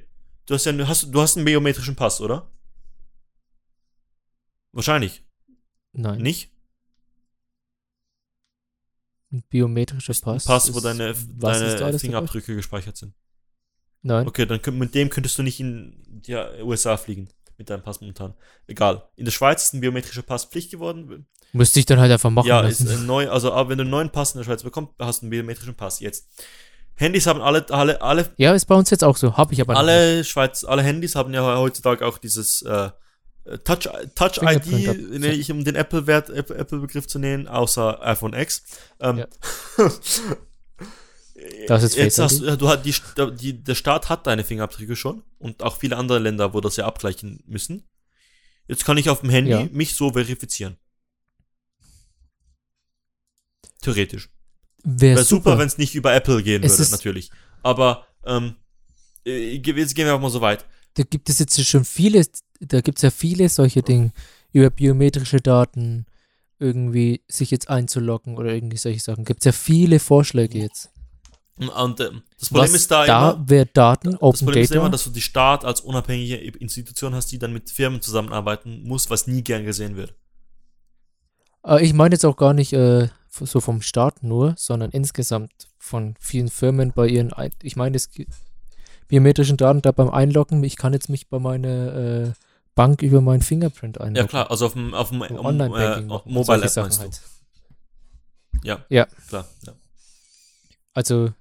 Du hast ja, eine- hast, du hast einen biometrischen Pass, oder? Wahrscheinlich. nein, Nicht? ein biometrischer Ein Pass. Pass, wo ist- deine, ist deine alles dabei? Fingerabdrücke gespeichert sind. Nein. Okay, dann könnt, mit dem könntest du nicht in die USA fliegen. Mit deinem Pass momentan. Egal. In der Schweiz ist ein biometrischer Pass Pflicht geworden. Müsste ich dann halt einfach machen ja, ist lassen. ein neu, also aber wenn du einen neuen Pass in der Schweiz bekommst, hast du einen biometrischen Pass. Jetzt. Handys haben alle, alle, alle, Ja, ist bei uns jetzt auch so. Habe ich aber noch nicht. alle Schweiz, alle Handys haben ja heutzutage auch dieses äh, Touch, Touch ID, ne, ich, um den Apple-Wert, Apple- Apple-Begriff zu nehmen, außer iPhone X. Ähm, Ja. Das ist Jetzt hast du, hat die, die, der Staat hat deine Fingerabdrücke schon und auch viele andere Länder, wo das ja abgleichen müssen. Jetzt kann ich auf dem Handy Ja. mich so verifizieren. Theoretisch. Wäre Wäre super, super. wenn es nicht über Apple gehen Es würde, natürlich. Aber ähm, äh, jetzt gehen wir auch mal so weit. da gibt es jetzt schon viele, da gibt es ja viele solche Dinge über biometrische Daten irgendwie sich jetzt einzuloggen oder irgendwie solche Sachen. Gibt es ja viele Vorschläge jetzt. Und äh, das Problem Was ist da, da immer, wäre Daten, das Open Problem ist Data. immer, dass du die Staat als unabhängige Institution hast, die dann mit Firmen zusammenarbeiten muss, was nie gern gesehen wird. Äh, ich meine jetzt auch gar nicht äh, so vom Staat nur, sondern insgesamt von vielen Firmen bei ihren, Ein ich meine, es gibt biometrischen Daten da beim Einloggen. Ich kann jetzt mich bei meiner äh, Bank über meinen Fingerprint einloggen. Ja klar, also auf dem, auf dem um, Online-Banking äh, machen und Mobile solche App Sachen meinst du? halt. Ja, Ja. klar. Ja. Also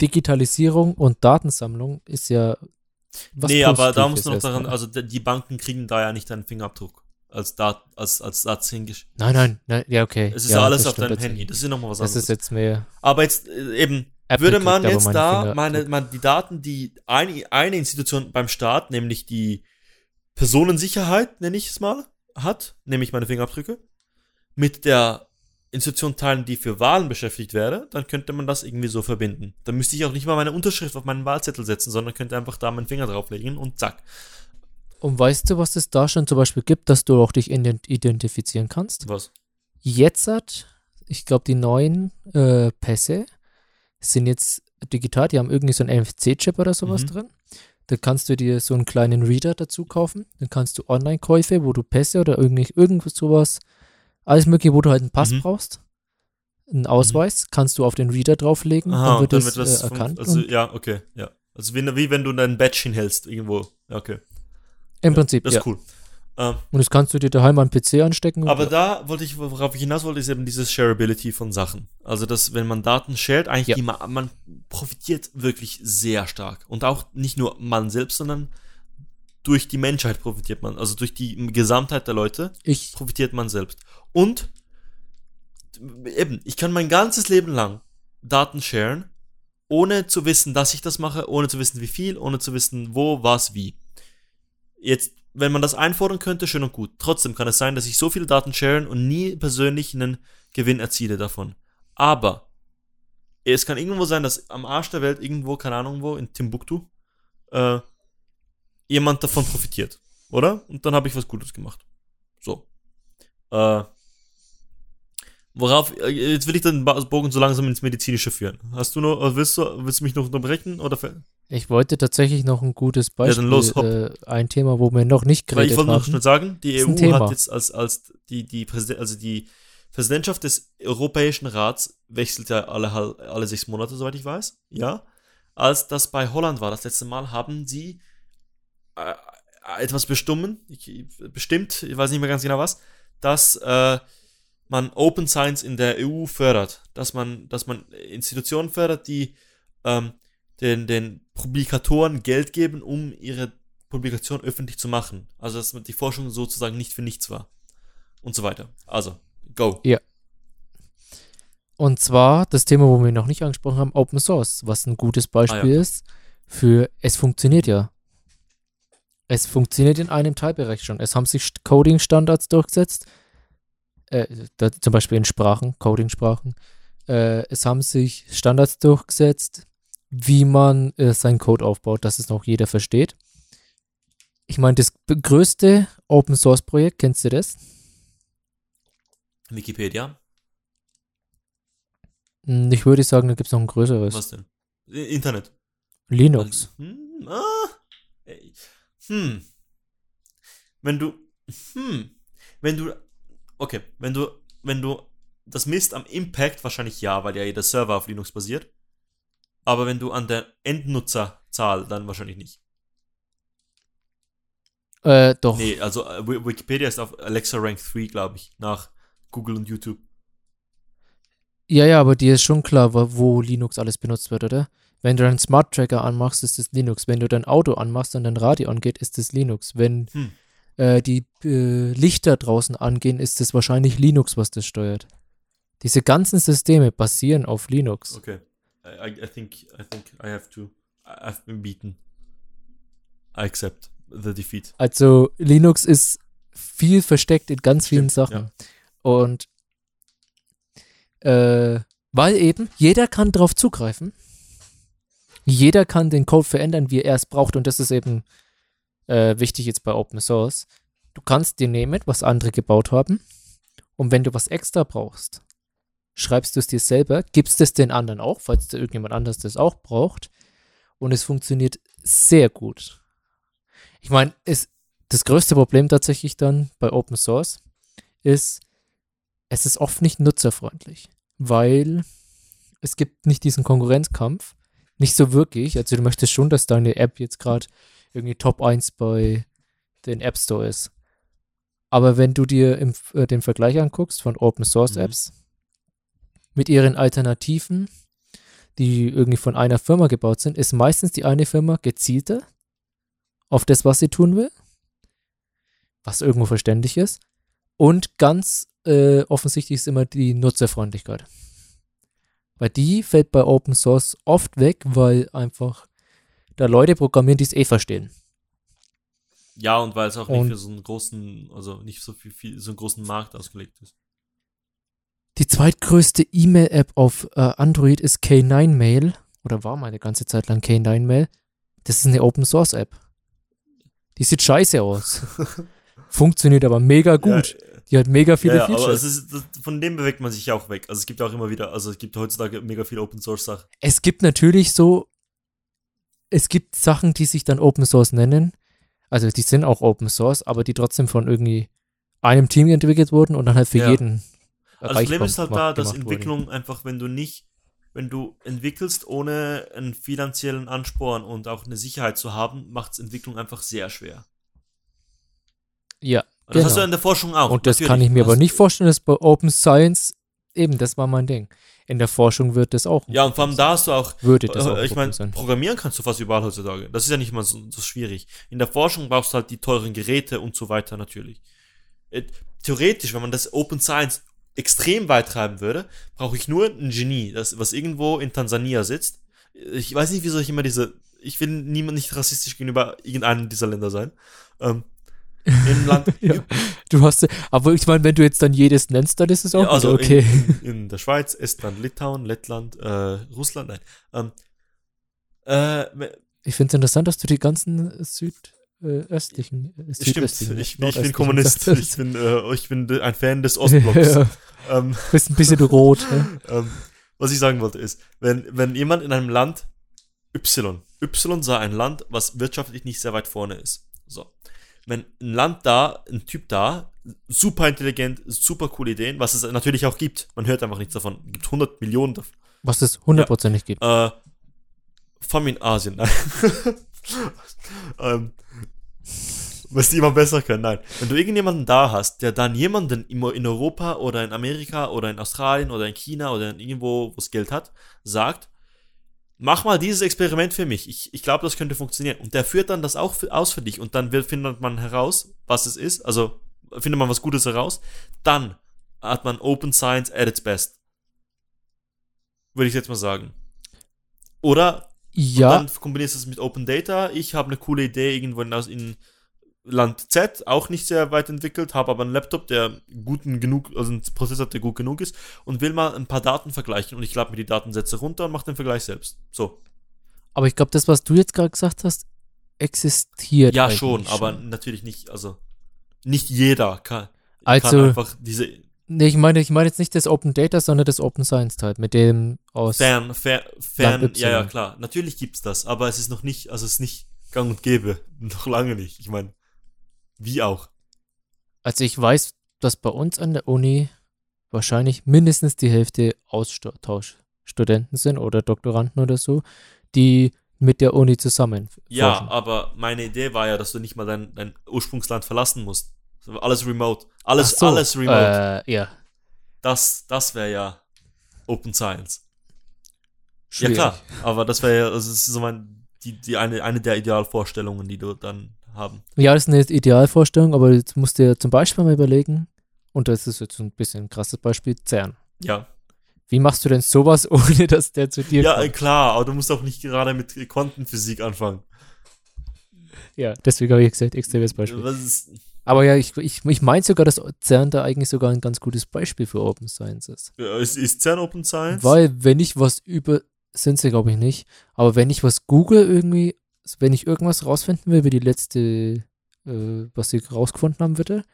Digitalisierung und Datensammlung ist ja was nee, aber da du noch daran, also die Banken kriegen da ja nicht deinen Fingerabdruck als Dat, als, als Satz hingeschrieben. Nein, nein, nein, ja, okay. Es ist ja, alles das auf deinem. Handy. Das ist ja nochmal was Das anderes. ist jetzt mehr. aber jetzt äh, eben, Apple würde man jetzt meinen da meine, man, die Daten, die eine, eine Institution beim Staat, nämlich die Personensicherheit, nenne ich es mal, hat, nämlich meine Fingerabdrücke, mit der Institution teilen, die für Wahlen beschäftigt wäre, dann könnte man das irgendwie so verbinden. Dann müsste ich auch nicht mal meine Unterschrift auf meinen Wahlzettel setzen, sondern könnte einfach da meinen Finger drauflegen und zack. Und weißt du, was es da schon zum Beispiel gibt, dass du auch dich ident- identifizieren kannst? Was? Jetzt hat, ich glaube, die neuen äh, Pässe sind jetzt digital, die haben irgendwie so einen NFC-Chip oder sowas Mhm. drin. Da kannst du dir so einen kleinen Reader dazu kaufen. Dann kannst du Online-Käufe, wo du Pässe oder irgendwie irgendwas sowas, alles mögliche, wo du halt einen Pass Mhm. brauchst, einen Ausweis, kannst du auf den Reader drauflegen, Aha, dann wird dann das, wird das äh, vom- erkannt. Also, und ja, okay, ja. Also wie, wie wenn du dein Badge hinhältst irgendwo. Ja, okay. Im Prinzip, Das ja. ist cool. Ähm, Und das kannst du dir daheim den PC anstecken. Aber und, da wollte ich, worauf ich hinaus wollte, ist eben dieses Shareability von Sachen. Also, dass, wenn man Daten shared, eigentlich Ja. ma man profitiert wirklich sehr stark. Und auch nicht nur man selbst, sondern durch die Menschheit profitiert man. Also durch die Gesamtheit der Leute ich, profitiert man selbst. Und eben, ich kann mein ganzes Leben lang Daten sharen, ohne zu wissen, dass ich das mache, ohne zu wissen, wie viel, ohne zu wissen, wo, was, wie. Jetzt, wenn man das einfordern könnte, schön und gut. Trotzdem kann es sein, dass ich so viele Daten sharen und nie persönlich einen Gewinn erziele davon. Aber es kann irgendwo sein, dass am Arsch der Welt, irgendwo, keine Ahnung wo, in Timbuktu, äh, jemand davon profitiert. Oder? Und dann habe ich was Gutes gemacht. So. Äh, worauf, äh, jetzt will ich den Bogen so langsam ins Medizinische führen. Hast du noch, äh, willst du, willst du mich noch unterbrechen? Oder ich wollte tatsächlich noch ein gutes Beispiel, dann los, äh, ein Thema, wo wir noch nicht Weil ich geredet wollte noch haben. schnell sagen, die EU Thema. hat jetzt als, als die, die Präsident, also die Präsidentschaft des Europäischen Rats wechselt ja alle, alle sechs Monate, soweit ich weiß. Ja. Als das bei Holland war, das letzte Mal, haben sie äh, etwas bestimmen, ich, bestimmt, ich weiß nicht mehr ganz genau was, dass äh, man Open Science in der EU fördert, dass man, dass man Institutionen fördert, die ähm, den, den Publikatoren Geld geben, um ihre Publikation öffentlich zu machen. Also dass die Forschung sozusagen nicht für nichts war. Und so weiter. Also, go. Und zwar das Thema, wo wir noch nicht angesprochen haben, Open Source, was ein gutes Beispiel Ah, ja. ist für, es funktioniert ja. Es funktioniert in einem Teilbereich schon. Es haben sich Coding-Standards durchgesetzt, äh, da, zum Beispiel in Sprachen, Coding-Sprachen. Äh, es haben sich Standards durchgesetzt, wie man äh, seinen Code aufbaut, dass es noch jeder versteht. Ich meine, das größte Open Source Projekt, kennst du das? Wikipedia. Hm, Ich würde sagen, da gibt es noch ein größeres. Was denn? Internet. Linux. Hm, ah, hm. Wenn du, hm, wenn du, okay, wenn du, wenn du das misst am Impact, wahrscheinlich ja, weil ja jeder Server auf Linux basiert. Aber wenn du an der Endnutzerzahl, dann wahrscheinlich nicht. Äh, doch. Nee, also äh, Wi- Wikipedia ist auf Alexa Rank 3, glaube ich, nach Google und YouTube. Ja, ja, aber dir ist schon klar, wo, wo Linux alles benutzt wird, oder? Wenn du deinen Smart Tracker anmachst, ist es Linux. Wenn du dein Auto anmachst und dein Radio angeht, ist es Linux. Wenn Hm. Äh, die äh, Lichter draußen angehen, ist es wahrscheinlich Linux, was das steuert. Diese ganzen Systeme basieren auf Linux. Okay. I, I, think I think I have to. I've been beaten. I accept the defeat. Also Linux ist viel versteckt in ganz vielen Stimmt, Sachen. Und äh, weil eben jeder kann drauf zugreifen. Jeder kann den Code verändern, wie er es braucht. Und das ist eben äh, wichtig jetzt bei Open Source. Du kannst dir nehmen, was andere gebaut haben. Und wenn du was extra brauchst, schreibst du es dir selber, gibst es den anderen auch, falls da irgendjemand anders das auch braucht. Und es funktioniert sehr gut. Ich meine, das größte Problem tatsächlich dann bei Open Source ist, es ist oft nicht nutzerfreundlich, weil es gibt nicht diesen Konkurrenzkampf. Nicht so wirklich. Also du möchtest schon, dass deine App jetzt gerade irgendwie Top 1 bei den App Store ist. Aber wenn du dir im, äh, den Vergleich anguckst von Open Source mhm. Apps mit ihren Alternativen, die irgendwie von einer Firma gebaut sind, ist meistens die eine Firma gezielter auf das, was sie tun will, was irgendwo verständlich ist. Und ganz äh, offensichtlich ist immer die Nutzerfreundlichkeit. Weil die fällt bei Open Source oft weg, weil einfach da Leute programmieren, die es eh verstehen. Ja, und weil es auch und nicht für so einen großen, also nicht so viel, viel so einen großen Markt ausgelegt ist. Die zweitgrößte E-Mail-App auf äh, Android ist K9 Mail oder war mal eine ganze Zeit lang K9 Mail. Das ist eine Open Source App. Die sieht scheiße aus. Funktioniert aber mega gut. Ja, die hat mega viele ja, ja, Features. Aber es ist, das, von dem bewegt man sich auch weg. Also es gibt auch immer wieder, also es gibt heutzutage mega viele Open Source Sachen. Es gibt natürlich so, es gibt Sachen, die sich dann Open Source nennen. Also die sind auch Open Source, aber die trotzdem von irgendwie einem Team entwickelt wurden und dann halt für ja. jeden. Also das Problem ist halt da, dass Entwicklung wurde. einfach, wenn du nicht, wenn du entwickelst, ohne einen finanziellen Ansporn und auch eine Sicherheit zu haben, macht es Entwicklung einfach sehr schwer. Ja, das genau. hast du in der Forschung auch. Und das Natürlich. kann ich mir aber nicht vorstellen, dass bei Open Science eben, das war mein Ding. In der Forschung wird das auch. Ja, und vor allem da hast du auch. Würde das auch Ich meine, programmieren kannst du fast überall heutzutage. Das ist ja nicht mal so, so, schwierig. In der Forschung brauchst du halt die teuren Geräte und so weiter natürlich. Äh, theoretisch, wenn man das Open Science extrem weit treiben würde, brauche ich nur ein Genie, das, was irgendwo in Tansania sitzt. Ich weiß nicht, wieso ich immer diese. Ich will niemand nicht rassistisch gegenüber irgendeinem dieser Länder sein. Ähm, im Land. ja. Du hast, aber ich meine, wenn du jetzt dann jedes nennst, dann ist es auch ja, also okay. In, in, der Schweiz, Estland, Litauen, Lettland, äh, Russland, nein. Ähm, äh, ich finde es interessant, dass du die ganzen südöstlichen, äh, südöstlichen ich, ich bin Kommunist. Ich bin, äh, ich bin ein Fan des Ostblocks. ja. ähm, Bist ein bisschen rot. ähm, was ich sagen wollte ist, wenn, wenn jemand in einem Land Y, Y sei ein Land, was wirtschaftlich nicht sehr weit vorne ist. So wenn ein Land da, ein Typ da, super intelligent, super coole Ideen, was es natürlich auch gibt. Man hört einfach nichts davon. Es gibt 100 Millionen davon. Was es hundertprozentig ja. gibt. Äh, vor allem in Asien. ähm, was die immer besser können. Nein. Wenn du irgendjemanden da hast, der dann jemanden in Europa oder in Amerika oder in Australien oder in China oder irgendwo, wo es Geld hat, sagt, mach mal dieses Experiment für mich. Ich, ich glaube, das könnte funktionieren. Und der führt dann das auch für, aus für dich und dann wird, findet man heraus, was es ist. Also findet man was Gutes heraus. Dann hat man Open Science at its best. Würde ich jetzt mal sagen. Oder ja. dann kombinierst du es mit Open Data. Ich habe eine coole Idee irgendwo in, in Land Z, auch nicht sehr weit entwickelt, habe aber einen Laptop, der guten genug, also einen Prozessor, der gut genug ist und will mal ein paar Daten vergleichen und ich lade mir die Datensätze runter und mache den Vergleich selbst. So. Aber ich glaube, das, was du jetzt gerade gesagt hast, existiert. Ja, schon, schon, aber natürlich nicht, also nicht jeder kann, also, kann einfach diese. Nee, ich meine, ich meine jetzt nicht das Open Data, sondern das Open Science Teil, mit dem aus. Fern, fern, fern, ja, ja, klar. Natürlich gibt's das, aber es ist noch nicht, also es ist nicht gang und gäbe. Noch lange nicht. Ich meine, wie auch? Also ich weiß, dass bei uns an der Uni wahrscheinlich mindestens die Hälfte Austauschstudenten sind oder Doktoranden oder so, die mit der Uni zusammen. Ja, forschen. aber meine Idee war ja, dass du nicht mal dein, dein Ursprungsland verlassen musst. Alles remote. Alles, so, alles remote. Äh, ja. Das, das wäre ja Open Science. Schwierig. Ja, klar. Aber das wäre ja, also das ist so mein, die, die eine, eine der Idealvorstellungen, die du dann haben. Ja, das ist eine Idealvorstellung, aber jetzt musst du dir zum Beispiel mal überlegen, und das ist jetzt ein bisschen ein krasses Beispiel, CERN. Ja. Wie machst du denn sowas, ohne dass der zu dir ja, kommt? Ja, klar, aber du musst auch nicht gerade mit Quantenphysik anfangen. Ja, deswegen habe ich gesagt, extremes Beispiel. aber ja, ich, ich, ich meine sogar, dass CERN da eigentlich sogar ein ganz gutes Beispiel für Open Science ist. Ja, ist, ist CERN Open Science? Weil, wenn ich was über, sind sie glaube ich nicht, aber wenn ich was google irgendwie wenn ich irgendwas rausfinden will, wie die letzte, äh, was sie rausgefunden haben, bitte,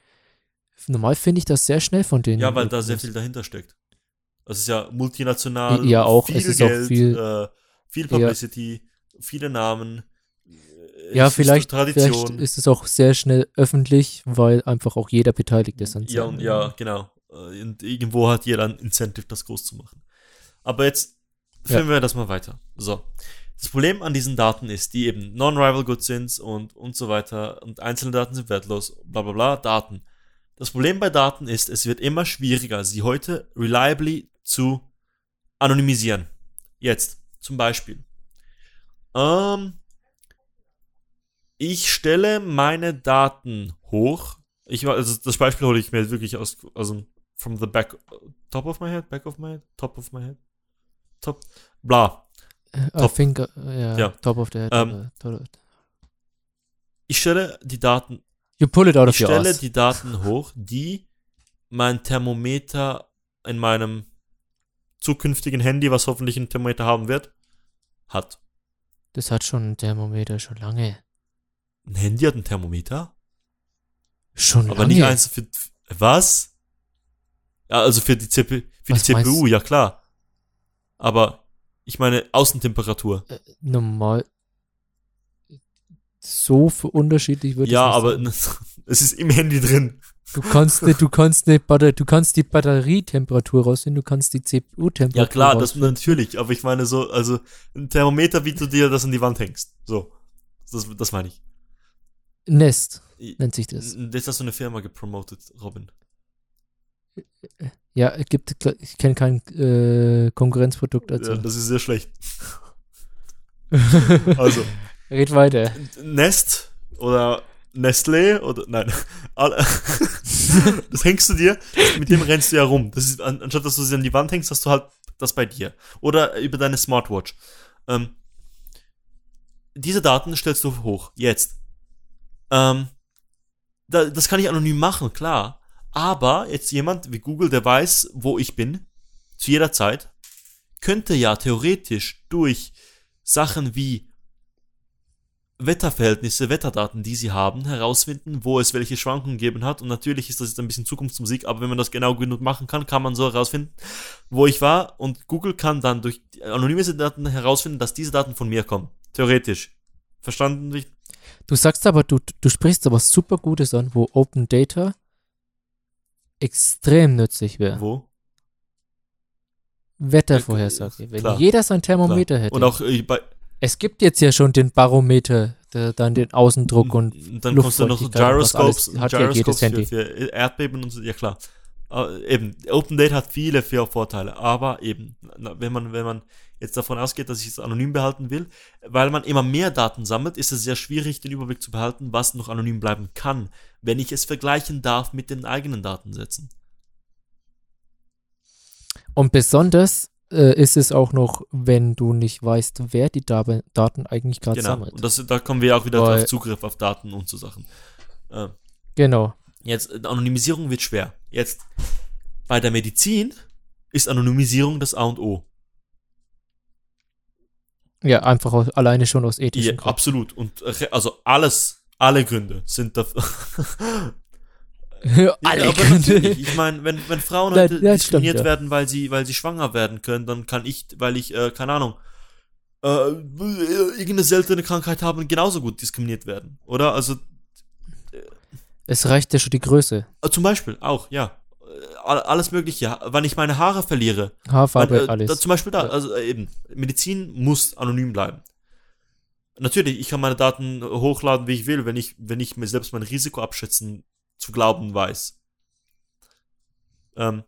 normal finde ich das sehr schnell von denen. Ja, weil da sehr viel dahinter steckt. Das ist ja multinational. Ja, auch. Viel Es ist auch Geld, viel- äh, viel Publicity, viele Namen. äh, Ja, vielleicht, vielleicht ist es auch sehr schnell öffentlich, weil einfach auch jeder beteiligt ist an Ja, und ja, genau. Äh, Und irgendwo hat jeder ein Incentive, das groß zu machen. Aber jetzt führen wir das mal weiter. So. Das Problem an diesen Daten ist, die eben non-rival good sind und, und so weiter und einzelne Daten sind wertlos, bla bla bla, Daten. Das Problem bei Daten ist, es wird immer schwieriger, sie heute reliably zu anonymisieren. Jetzt, zum Beispiel. Ähm, ich stelle meine Daten hoch. Ich, also das Beispiel hole ich mir wirklich aus, also from the back, top of my head, back of my head, top of my head, top, bla. I Top. think, uh, ja, Ja. top of the head. Ähm, uh, top of- Ich stelle die Daten, you pull it out ich stelle die Daten hoch, die mein Thermometer in meinem zukünftigen Handy, was hoffentlich ein Thermometer haben wird, hat. Das hat schon ein Thermometer, schon lange. Ein Handy hat ein Thermometer? Schon Aber lange. nicht eins für, was? Ja, also für die, CPU, für Was die CPU, meinst- ja klar. Aber ich meine Außentemperatur. Äh, normal. So für unterschiedlich würde Ja, ich aber nicht es ist im Handy drin. du kannst du kannst Batter, du kannst die Batterietemperatur rausfinden, du kannst die CPU-Temperatur Ja klar, das rausfinden. natürlich. Aber ich meine so, also ein Thermometer, wie du dir das an die Wand hängst. So. Das, das meine ich. Nest nennt sich das. Das hast du eine Firma gepromotet, Robin. Ja, es gibt ich kenne kein äh, Konkurrenzprodukt dazu. Ja, das ist sehr schlecht. Also, Red weiter. Nest oder Nestlé oder nein, das hängst du dir, mit dem rennst du ja rum. Das ist, an, anstatt dass du sie an die Wand hängst, hast du halt das bei dir. Oder über deine Smartwatch. Ähm, diese Daten stellst du hoch. Jetzt. Ähm, da, das kann ich anonym machen, klar. Aber jetzt jemand wie Google, der weiß, wo ich bin, zu jeder Zeit, könnte ja theoretisch durch Sachen wie Wetterverhältnisse, Wetterdaten, die sie haben, herausfinden, wo es welche Schwankungen gegeben hat. Und natürlich ist das jetzt ein bisschen Zukunftsmusik, aber wenn man das genau genug machen kann, kann man so herausfinden, wo ich war. Und Google kann dann durch anonyme Daten herausfinden, dass diese Daten von mir kommen. Theoretisch. Verstanden? Du sagst aber, du, du sprichst aber super Gutes an, wo Open Data extrem nützlich wäre. Wo? Wettervorhersage. Wenn klar, jeder sein Thermometer hätte. Und auch äh, bei. es gibt jetzt ja schon den Barometer, der dann den Außendruck und dann kommst du noch was Gyroscopes, hat ja jedes Gyroscopes für, Handy. für Erdbeben und so, ja klar. Aber eben, Open Data hat viele, viele Vorteile, aber eben, wenn man, wenn man jetzt davon ausgeht, dass ich es anonym behalten will, weil man immer mehr Daten sammelt, ist es sehr schwierig, den Überblick zu behalten, was noch anonym bleiben kann, wenn ich es vergleichen darf mit den eigenen Datensätzen. Und besonders äh, ist es auch noch, wenn du nicht weißt, wer die Dab- Daten eigentlich gerade Genau. sammelt. Und das, da kommen wir auch wieder Weil- auf Zugriff auf Daten und so Sachen. Äh, Genau. Jetzt, äh, Anonymisierung wird schwer. Jetzt, bei der Medizin ist Anonymisierung das A und O. Ja, einfach aus, alleine schon aus Ja, ethischen Gründen. absolut. Und äh, also alles, alle Gründe sind dafür. Alle aber Gründe. natürlich. Ich meine, wenn, wenn Frauen heute ja, das diskriminiert stimmt, ja. werden, weil sie, weil sie schwanger werden können, dann kann ich, weil ich, äh, keine Ahnung, äh, irgendeine seltene Krankheit haben, genauso gut diskriminiert werden. Oder? Also Es reicht ja schon die Größe. äh, zum Beispiel auch, ja. Äh, all- Alles Mögliche. Wann ich meine Haare verliere, Haarfarbe, Weil, äh, alles. Da, zum Beispiel da, Ja. also äh, eben, Medizin muss anonym bleiben. Natürlich, ich kann meine Daten hochladen, wie ich will, wenn ich, wenn ich mir selbst mein Risiko abschätzen zu glauben weiß. Ähm,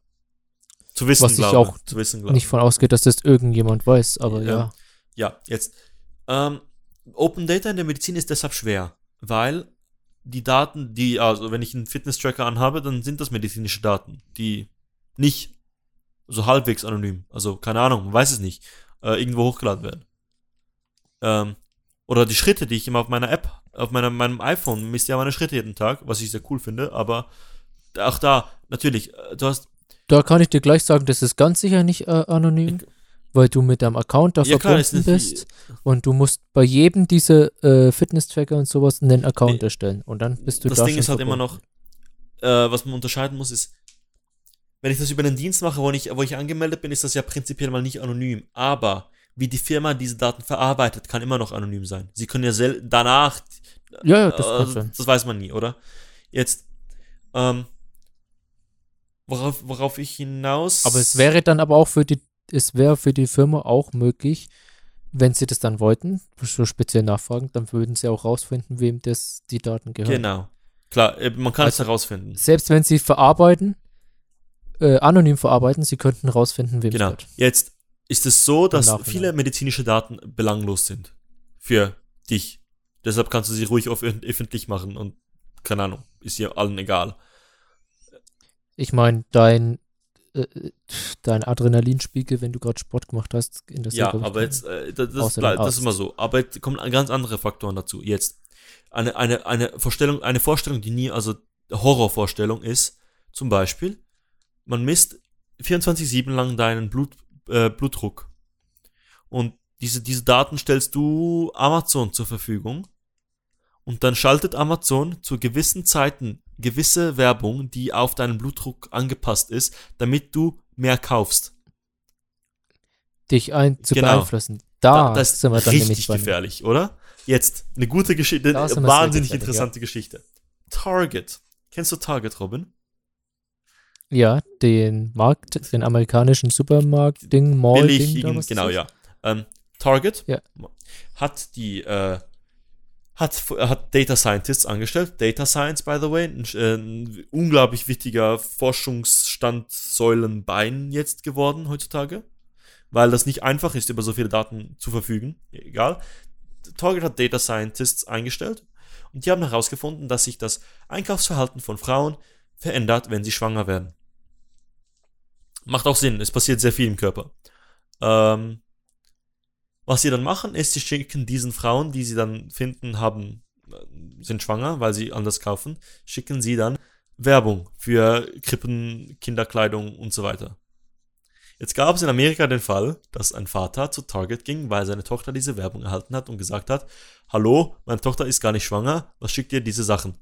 zu wissen Was ich glaube. auch zu wissen glaube. nicht von ausgeht, dass das irgendjemand weiß, aber Ähm, ja. Ja, jetzt. Ähm, Open Data in der Medizin ist deshalb schwer, weil die Daten, die, also wenn ich einen Fitness-Tracker anhabe, dann sind das medizinische Daten, die nicht so halbwegs anonym, also keine Ahnung, man weiß es nicht, äh, irgendwo hochgeladen werden. Ähm, oder die Schritte, die ich immer auf meiner App, auf meiner, meinem iPhone misst ja meine Schritte jeden Tag, was ich sehr cool finde, aber auch da, natürlich, äh, du hast, Da kann ich dir gleich sagen, das ist ganz sicher nicht äh, anonym, weil du mit deinem Account da ja klar, verbunden nicht, bist und du musst bei jedem dieser äh, Fitness-Tracker und sowas einen Account Nee. erstellen und dann bist du das da Ding schon ist halt immer noch, äh, was man unterscheiden muss, ist, wenn ich das über einen Dienst mache, wo ich, wo ich angemeldet bin, ist das ja prinzipiell mal nicht anonym. Aber wie die Firma diese Daten verarbeitet, kann immer noch anonym sein. Sie können ja sel danach. Ja, ja, das äh, sein. Das weiß man nie, oder? Jetzt, ähm, worauf, worauf ich hinaus. Aber es wäre dann aber auch für die, es wäre für die Firma auch möglich, wenn sie das dann wollten, so speziell nachfragen, dann würden sie auch rausfinden, wem das die Daten gehören. Genau. Klar, äh, man kann es Also- herausfinden. Selbst wenn sie verarbeiten, äh, anonym verarbeiten, sie könnten rausfinden, wem es Genau. gehört. Jetzt ist es so, dass viele medizinische Daten belanglos sind. Für dich. Deshalb kannst du sie ruhig auf öf- öffentlich machen und keine Ahnung, ist dir allen egal. Ich meine, dein, äh, dein Adrenalinspiegel, wenn du gerade Sport gemacht hast, in der Ja, ich, aber jetzt, äh, das, das, das ist immer so. Aber jetzt kommen ganz andere Faktoren dazu. Jetzt, eine, eine, eine Vorstellung, eine Vorstellung, die nie, also Horrorvorstellung ist, zum Beispiel, man misst 24-7 lang deinen Blut, äh, Blutdruck. Und diese, diese Daten stellst du Amazon zur Verfügung. Und dann schaltet Amazon zu gewissen Zeiten gewisse Werbung, die auf deinen Blutdruck angepasst ist, damit du mehr kaufst. dich ein zu Genau. beeinflussen. Da, das ist sind wir dann richtig gefährlich, oder? Jetzt, eine gute Geschichte, Da eine wahnsinnig interessante Geschichte. Target. Kennst du Target, Robin? Ja, den Markt, den amerikanischen Supermarkt-Ding, Mall-Ding. Billig, da, was genau, das ja. Ähm, Target Ja. hat die, äh, hat, hat Data Scientists angestellt. Data Science, by the way, ein, äh, ein unglaublich wichtiger Forschungsstandsäulenbein jetzt geworden heutzutage, weil das nicht einfach ist, über so viele Daten zu verfügen. Egal. Target hat Data Scientists eingestellt und die haben herausgefunden, dass sich das Einkaufsverhalten von Frauen verändert, wenn sie schwanger werden. Macht auch Sinn, es passiert sehr viel im Körper. Ähm, was sie dann machen, ist, sie schicken diesen Frauen, die sie dann finden, haben, äh, sind schwanger, weil sie anders kaufen, schicken sie dann Werbung für Krippen, Kinderkleidung und so weiter. Jetzt gab es in Amerika den Fall, dass ein Vater zu Target ging, weil seine Tochter diese Werbung erhalten hat und gesagt hat, hallo, meine Tochter ist gar nicht schwanger, was schickt ihr diese Sachen?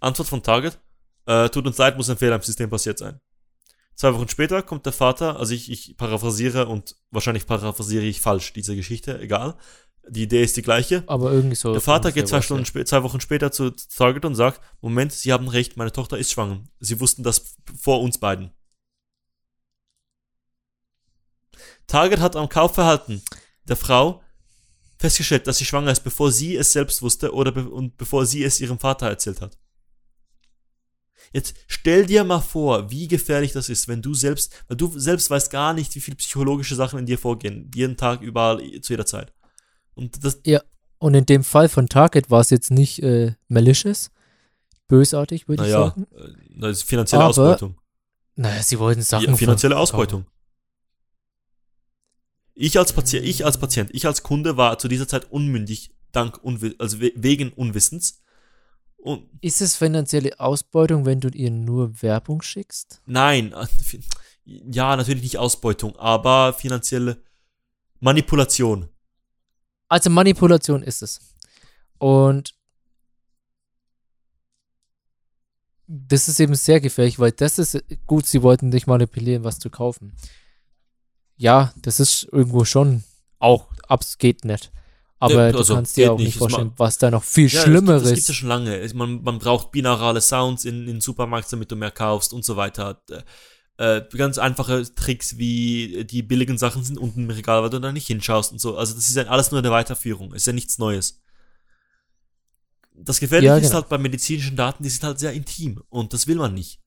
Antwort von Target, äh, tut uns leid, muss ein Fehler im System passiert sein. Zwei Wochen später kommt der Vater, also ich, ich paraphrasiere und wahrscheinlich paraphrasiere ich falsch diese Geschichte, egal. Die Idee ist die gleiche. Aber irgendwie so. Der Vater geht zwei, Stunden ja. zwei Wochen später zu Target und sagt, Moment, Sie haben recht, meine Tochter ist schwanger. Sie wussten das vor uns beiden. Target hat am Kaufverhalten der Frau festgestellt, dass sie schwanger ist, bevor sie es selbst wusste oder be und bevor sie es ihrem Vater erzählt hat. Jetzt stell dir mal vor, wie gefährlich das ist, wenn du selbst, weil du selbst weißt gar nicht, wie viele psychologische Sachen in dir vorgehen, jeden Tag, überall, zu jeder Zeit. Und das, Und in dem Fall von Target war es jetzt nicht äh, malicious, bösartig, würde ich naja, sagen. äh, das ist finanzielle Aber- Ausbeutung. Naja, sie wollten Sachen. Ja, finanzielle Ausbeutung. Ich als Patient, ich als Patient, ich als Kunde war zu dieser Zeit unmündig, dank Unwi also we wegen Unwissens. Und Ist es finanzielle Ausbeutung, wenn du ihr nur Werbung schickst? nein, ja, natürlich nicht Ausbeutung, aber finanzielle Manipulation. Also Manipulation ist es. Und das ist eben sehr gefährlich, weil das ist gut, sie wollten dich manipulieren, was zu kaufen. Ja, das ist irgendwo schon auch abs geht nicht. Aber Ja, du also, kannst dir auch nicht nicht, vorstellen, was da noch viel Ja, Schlimmeres. Das, das gibt ja schon lange. Man, man braucht binaurale Sounds in, in Supermarkt, damit du mehr kaufst und so weiter. Äh, ganz einfache Tricks, wie die billigen Sachen sind unten im Regal, weil du da nicht hinschaust und so. Also das ist ja alles nur eine Weiterführung. Ist ja nichts Neues. Das Gefährliche Ja, ist genau. halt bei medizinischen Daten, die sind halt sehr intim und das will man nicht.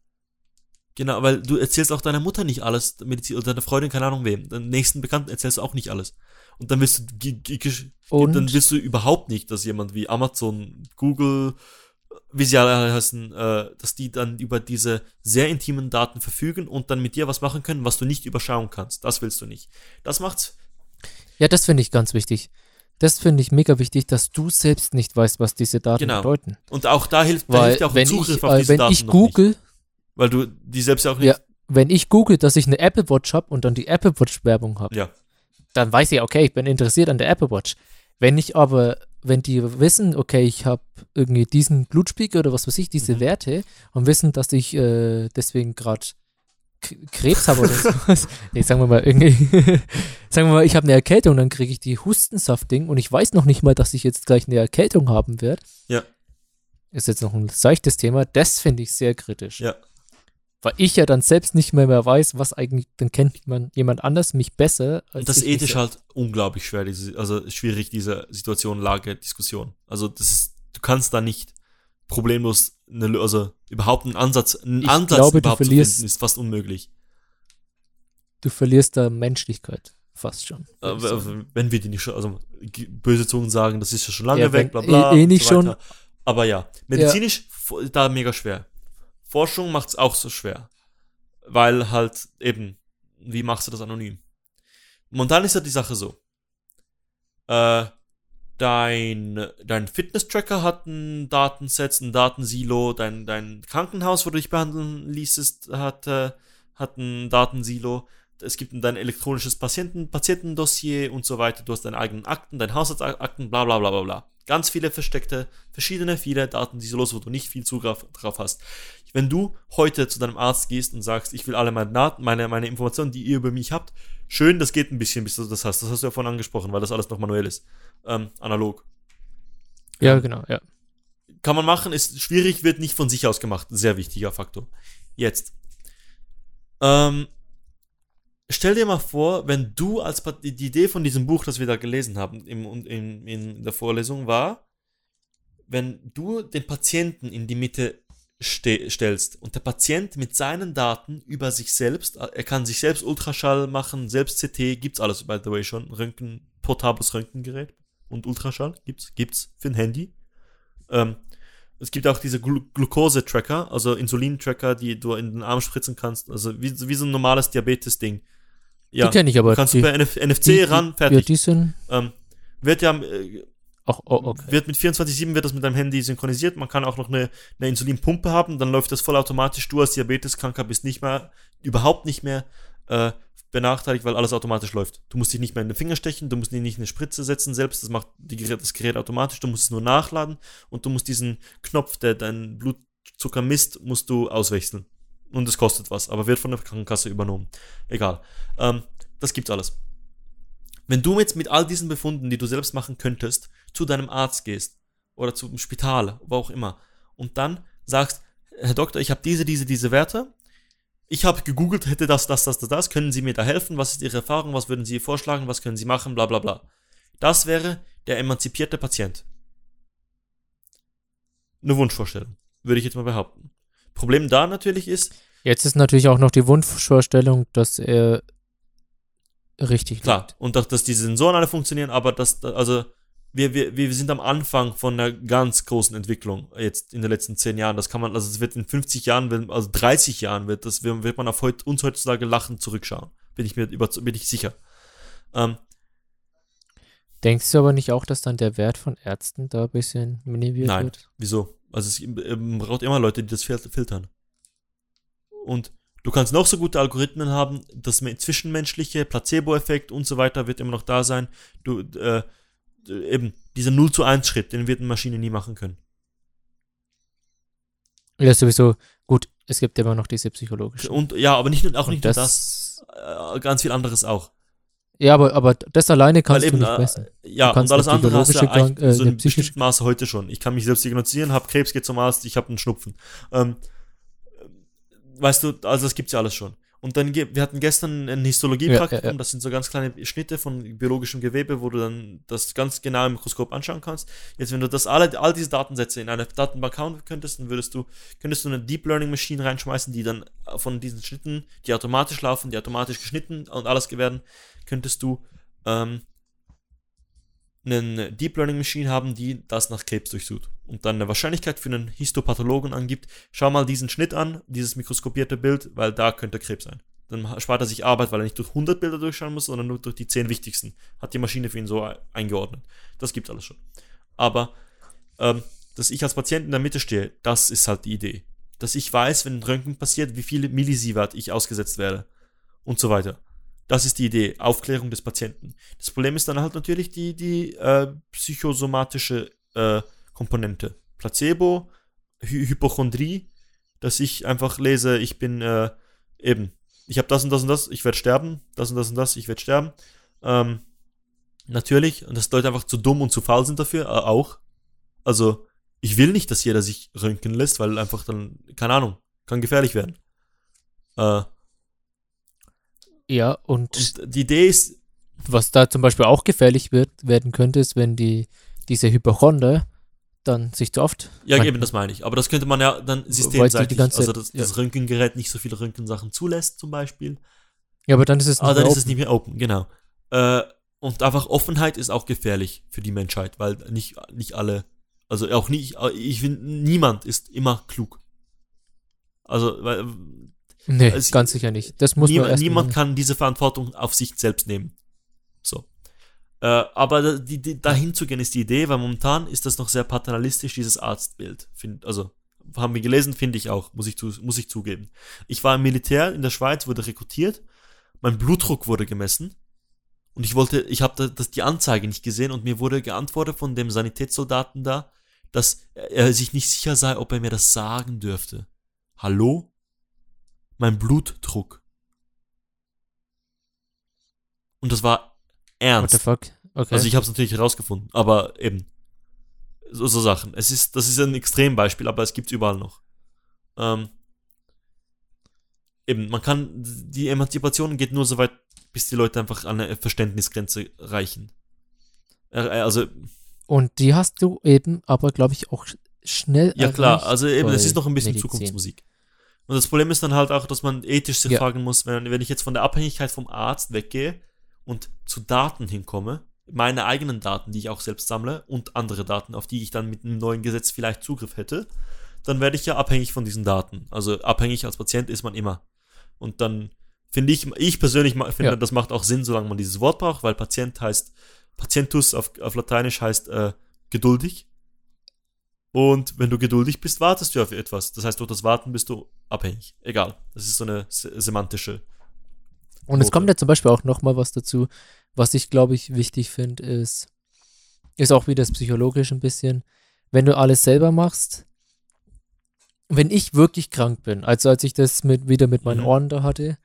Genau, weil du erzählst auch deiner Mutter nicht alles, Medizin, oder deiner Freundin, keine Ahnung wem, deinem nächsten Bekannten erzählst du auch nicht alles. Und dann willst du, Und- dann willst du überhaupt nicht, dass jemand wie Amazon, Google, wie sie alle heißen, äh, dass die dann über diese sehr intimen Daten verfügen und dann mit dir was machen können, was du nicht überschauen kannst. Das willst du nicht. Das macht's. Ja, das finde ich ganz wichtig. Das finde ich mega wichtig, dass du selbst nicht weißt, was diese Daten Genau. bedeuten. Und auch da hilft, da Weil hilft auch wenn Zugriff ich, auf äh, diese wenn Daten ich noch nicht. Weil du die selbst ja auch nicht. Ja. wenn ich google, dass ich eine Apple Watch habe und dann die Apple Watch Werbung habe, ja. dann weiß ich, okay, ich bin interessiert an der Apple Watch. Wenn ich aber, wenn die wissen, okay, ich habe irgendwie diesen Blutspiegel oder was weiß ich, diese Mhm. Werte und wissen, dass ich äh, deswegen gerade Krebs habe oder sowas. nee, sagen wir mal irgendwie. sagen wir mal, ich habe eine Erkältung, dann kriege ich die Hustensaftding und ich weiß noch nicht mal, dass ich jetzt gleich eine Erkältung haben werde. Ja. Ist jetzt noch ein seichtes Thema. Das finde ich sehr kritisch. Ja. Weil ich ja dann selbst nicht mehr, mehr weiß, was eigentlich, dann kennt man jemand anders mich besser. Als das ist ethisch halt unglaublich schwer, diese, also schwierig, diese Situation, Lage, Diskussion. Also das ist, du kannst da nicht problemlos eine, also überhaupt einen Ansatz, einen Ich Ansatz glaube, du überhaupt zu finden, ist fast unmöglich. Du verlierst da Menschlichkeit fast schon. ich Aber, wenn wir die nicht schon, also böse Zungen sagen, das ist ja schon lange Ja, weg, wenn bla bla. eh- eh nicht so schon. Aber ja, medizinisch f- da mega schwer. Forschung macht es auch so schwer. Weil halt eben, wie machst du das anonym? Dann ist ja die Sache so. Äh, dein, dein Fitness-Tracker hat ein Datenset, ein Datensilo, dein, dein Krankenhaus, wo du dich behandeln ließest, hat, äh, hat ein Datensilo. Es gibt dein elektronisches Patienten, Patientendossier und so weiter. Du hast deine eigenen Akten, deine Haushaltsakten, bla bla bla bla bla. Ganz viele versteckte, verschiedene, viele Datensilos, wo du nicht viel Zugriff drauf hast. Wenn du heute zu deinem Arzt gehst und sagst, ich will alle meine Daten, meine, meine Informationen, die ihr über mich habt, schön, das geht ein bisschen, bis du das hast. Das hast du ja vorhin angesprochen, weil das alles noch manuell ist. Ähm, analog. Ja, genau, ja. Kann man machen, ist schwierig, wird nicht von sich aus gemacht. Ein sehr wichtiger Faktor. Jetzt. Ähm, stell dir mal vor, wenn du als Pat- die die Idee von diesem Buch, das wir da gelesen haben im, in, in der Vorlesung war, wenn du den Patienten in die Mitte ste stellst und der Patient mit seinen Daten über sich selbst, er kann sich selbst Ultraschall machen, selbst CT, gibt's alles by the way schon, Röntgen, portables Röntgengerät und Ultraschall gibt's, gibt's für ein Handy. Ähm, es gibt auch diese Glu Glucose-Tracker, also Insulin-Tracker, die du in den Arm spritzen kannst, also wie, wie so ein normales Diabetes-Ding. Ja, Die kenne ich aber. du kannst die, per NF NFC die- ran, Ja, fertig. die sind. ähm, wird ja äh, Ach, oh, okay. wird mit 24-7 wird das mit deinem Handy synchronisiert. Man kann auch noch eine, eine Insulinpumpe haben, dann läuft das vollautomatisch. Du als Diabeteskranker bist nicht mehr, überhaupt nicht mehr äh, benachteiligt, weil alles automatisch läuft. Du musst dich nicht mehr in den Finger stechen, du musst dir nicht eine Spritze setzen selbst, das macht Gerät, das Gerät automatisch, du musst es nur nachladen und du musst diesen Knopf, der deinen Blutzucker misst, musst du auswechseln. Und es kostet was, aber wird von der Krankenkasse übernommen. Egal. Ähm, das gibt's alles. Wenn du jetzt mit all diesen Befunden, die du selbst machen könntest, zu deinem Arzt gehst oder zum Spital, wo auch immer, und dann sagst, Herr Doktor, ich habe diese, diese, diese Werte, ich habe gegoogelt, hätte das, das, das, das, das, können Sie mir da helfen? Was ist Ihre Erfahrung? Was würden Sie vorschlagen? Was können Sie machen? Bla bla bla. Das wäre der emanzipierte Patient. Eine Wunschvorstellung, würde ich jetzt mal behaupten. Problem da natürlich ist, Jetzt ist natürlich auch noch die Wunschvorstellung, dass er richtig Klar, liegt. und auch, dass die Sensoren alle funktionieren, aber das, also, wir, wir, wir sind am Anfang von einer ganz großen Entwicklung jetzt in den letzten zehn Jahren. Das kann man, also es wird in 50 Jahren, also 30 Jahren wird das, wird man auf heut, uns heutzutage lachend zurückschauen. Bin ich mir über, bin ich sicher. Ähm, Denkst du aber nicht auch, dass dann der Wert von Ärzten da ein bisschen minimiert Nein. wird? wieso? Also es ähm, braucht immer Leute, die das fil- filtern. Und du kannst noch so gute Algorithmen haben, das me- zwischenmenschliche, Placebo-Effekt und so weiter wird immer noch da sein. Du, äh, eben, dieser 0 zu 1 Schritt, den wird eine Maschine nie machen können. Ja, sowieso. Gut, es gibt immer noch diese psychologische. Und ja, aber nicht, nur- auch Und nicht nur das, äh, ganz viel anderes auch. Ja, aber, aber das alleine kannst Weil du eben, nicht äh, messen. Ja, und alles andere hast du ja äh, so ein bestimmtes Maße heute schon. Ich kann mich selbst diagnostizieren, habe Krebs, geht zum Arzt, ich habe einen Schnupfen. Ähm, weißt du, also das gibt's ja alles schon. Und dann, wir hatten gestern ein Histologie-Praktikum, Ja, ja, ja. das sind so ganz kleine Schnitte von biologischem Gewebe, wo du dann das ganz genau im Mikroskop anschauen kannst. Jetzt, wenn du das alle, all diese Datensätze in eine Datenbank hauen könntest, dann würdest du, könntest du eine Deep Learning Maschine reinschmeißen, die dann von diesen Schnitten, die automatisch laufen, die automatisch geschnitten und alles werden, könntest du ähm, einen Deep Learning Machine haben, die das nach Krebs durchsucht und dann eine Wahrscheinlichkeit für einen Histopathologen angibt. Schau mal diesen Schnitt an, dieses mikroskopierte Bild, weil da könnte Krebs sein. Dann spart er sich Arbeit, weil er nicht durch 100 Bilder durchschauen muss, sondern nur durch die 10 wichtigsten. Hat die Maschine für ihn so eingeordnet. Das gibt alles schon. Aber, ähm, dass ich als Patient in der Mitte stehe, das ist halt die Idee. Dass ich weiß, wenn ein Röntgen passiert, wie viele Millisievert ich ausgesetzt werde. Und so weiter. Das ist die Idee, Aufklärung des Patienten. Das Problem ist dann halt natürlich die, die äh, psychosomatische äh, Komponente. Placebo, Hy Hypochondrie, dass ich einfach lese, ich bin äh, eben ich habe das und das und das, ich werde sterben, das und das und das, ich werde sterben. Ähm, natürlich, und dass Leute einfach zu dumm und zu faul sind dafür, äh, auch. Also, ich will nicht, dass jeder sich röntgen lässt, weil einfach dann, keine Ahnung, kann gefährlich werden. Äh, Ja, und, und die Idee ist, was da zum Beispiel auch gefährlich wird, werden könnte, ist, wenn die, diese Hypochonder dann sich zu oft. ja, Mein- eben das meine ich, aber das könnte man ja dann systemseitig, ganze- also dass ja. das Röntgengerät nicht so viele Röntgensachen zulässt, zum Beispiel. Ja, aber dann ist es Aber dann mehr ist es nicht mehr open, genau. Äh, und einfach Offenheit ist auch gefährlich für die Menschheit, weil nicht, nicht alle, also auch nicht, ich finde, niemand ist immer klug. Also, weil Nee, es- ganz sicher nicht. Das muss man niemand, niemand kann diese Verantwortung auf sich selbst nehmen. So. Äh, aber die, die, dahin zu gehen ist die Idee, weil momentan ist das noch sehr paternalistisch, dieses Arztbild. Find, also, haben wir gelesen, finde ich auch, muss ich, zu, muss ich zugeben. Ich war im Militär in der Schweiz, wurde rekrutiert, mein Blutdruck wurde gemessen und ich wollte, ich habe da, das, die Anzeige nicht gesehen und mir wurde geantwortet von dem Sanitätssoldaten da, dass er sich nicht sicher sei, ob er mir das sagen dürfte. Hallo? Mein Blutdruck. Und das war What the ernst. fuck? Okay. Also ich habe es natürlich herausgefunden, aber eben so, so Sachen. Es ist, das ist ein Extrembeispiel, aber es gibt's überall noch. Ähm, eben, man kann die Emanzipation geht nur so weit, bis die Leute einfach an eine Verständnisgrenze reichen. Äh, äh, Also und die hast du eben, aber glaube ich auch sch- schnell. ja klar, also eben, es ist noch ein bisschen Medizin. Zukunftsmusik. Und das Problem ist dann halt auch, dass man ethisch sich Ja. fragen muss, wenn, wenn ich jetzt von der Abhängigkeit vom Arzt weggehe und zu Daten hinkomme, meine eigenen Daten, die ich auch selbst sammle und andere Daten, auf die ich dann mit einem neuen Gesetz vielleicht Zugriff hätte, dann werde ich ja abhängig von diesen Daten. Also abhängig als Patient ist man immer. Und dann finde ich, ich persönlich finde, Ja. das macht auch Sinn, solange man dieses Wort braucht, weil Patient heißt, Patientus auf, auf Lateinisch heißt äh, geduldig. Und wenn du geduldig bist, wartest du auf etwas. Das heißt, durch das Warten bist du abhängig. Egal. Das ist so eine se semantische. Und es kommt ja zum Beispiel auch noch mal was dazu, was ich glaube ich wichtig finde, ist, ist auch wieder das psychologisch ein bisschen, wenn du alles selber machst, wenn ich wirklich krank bin, also als ich das mit, wieder mit meinen Mhm. Ohren da hatte,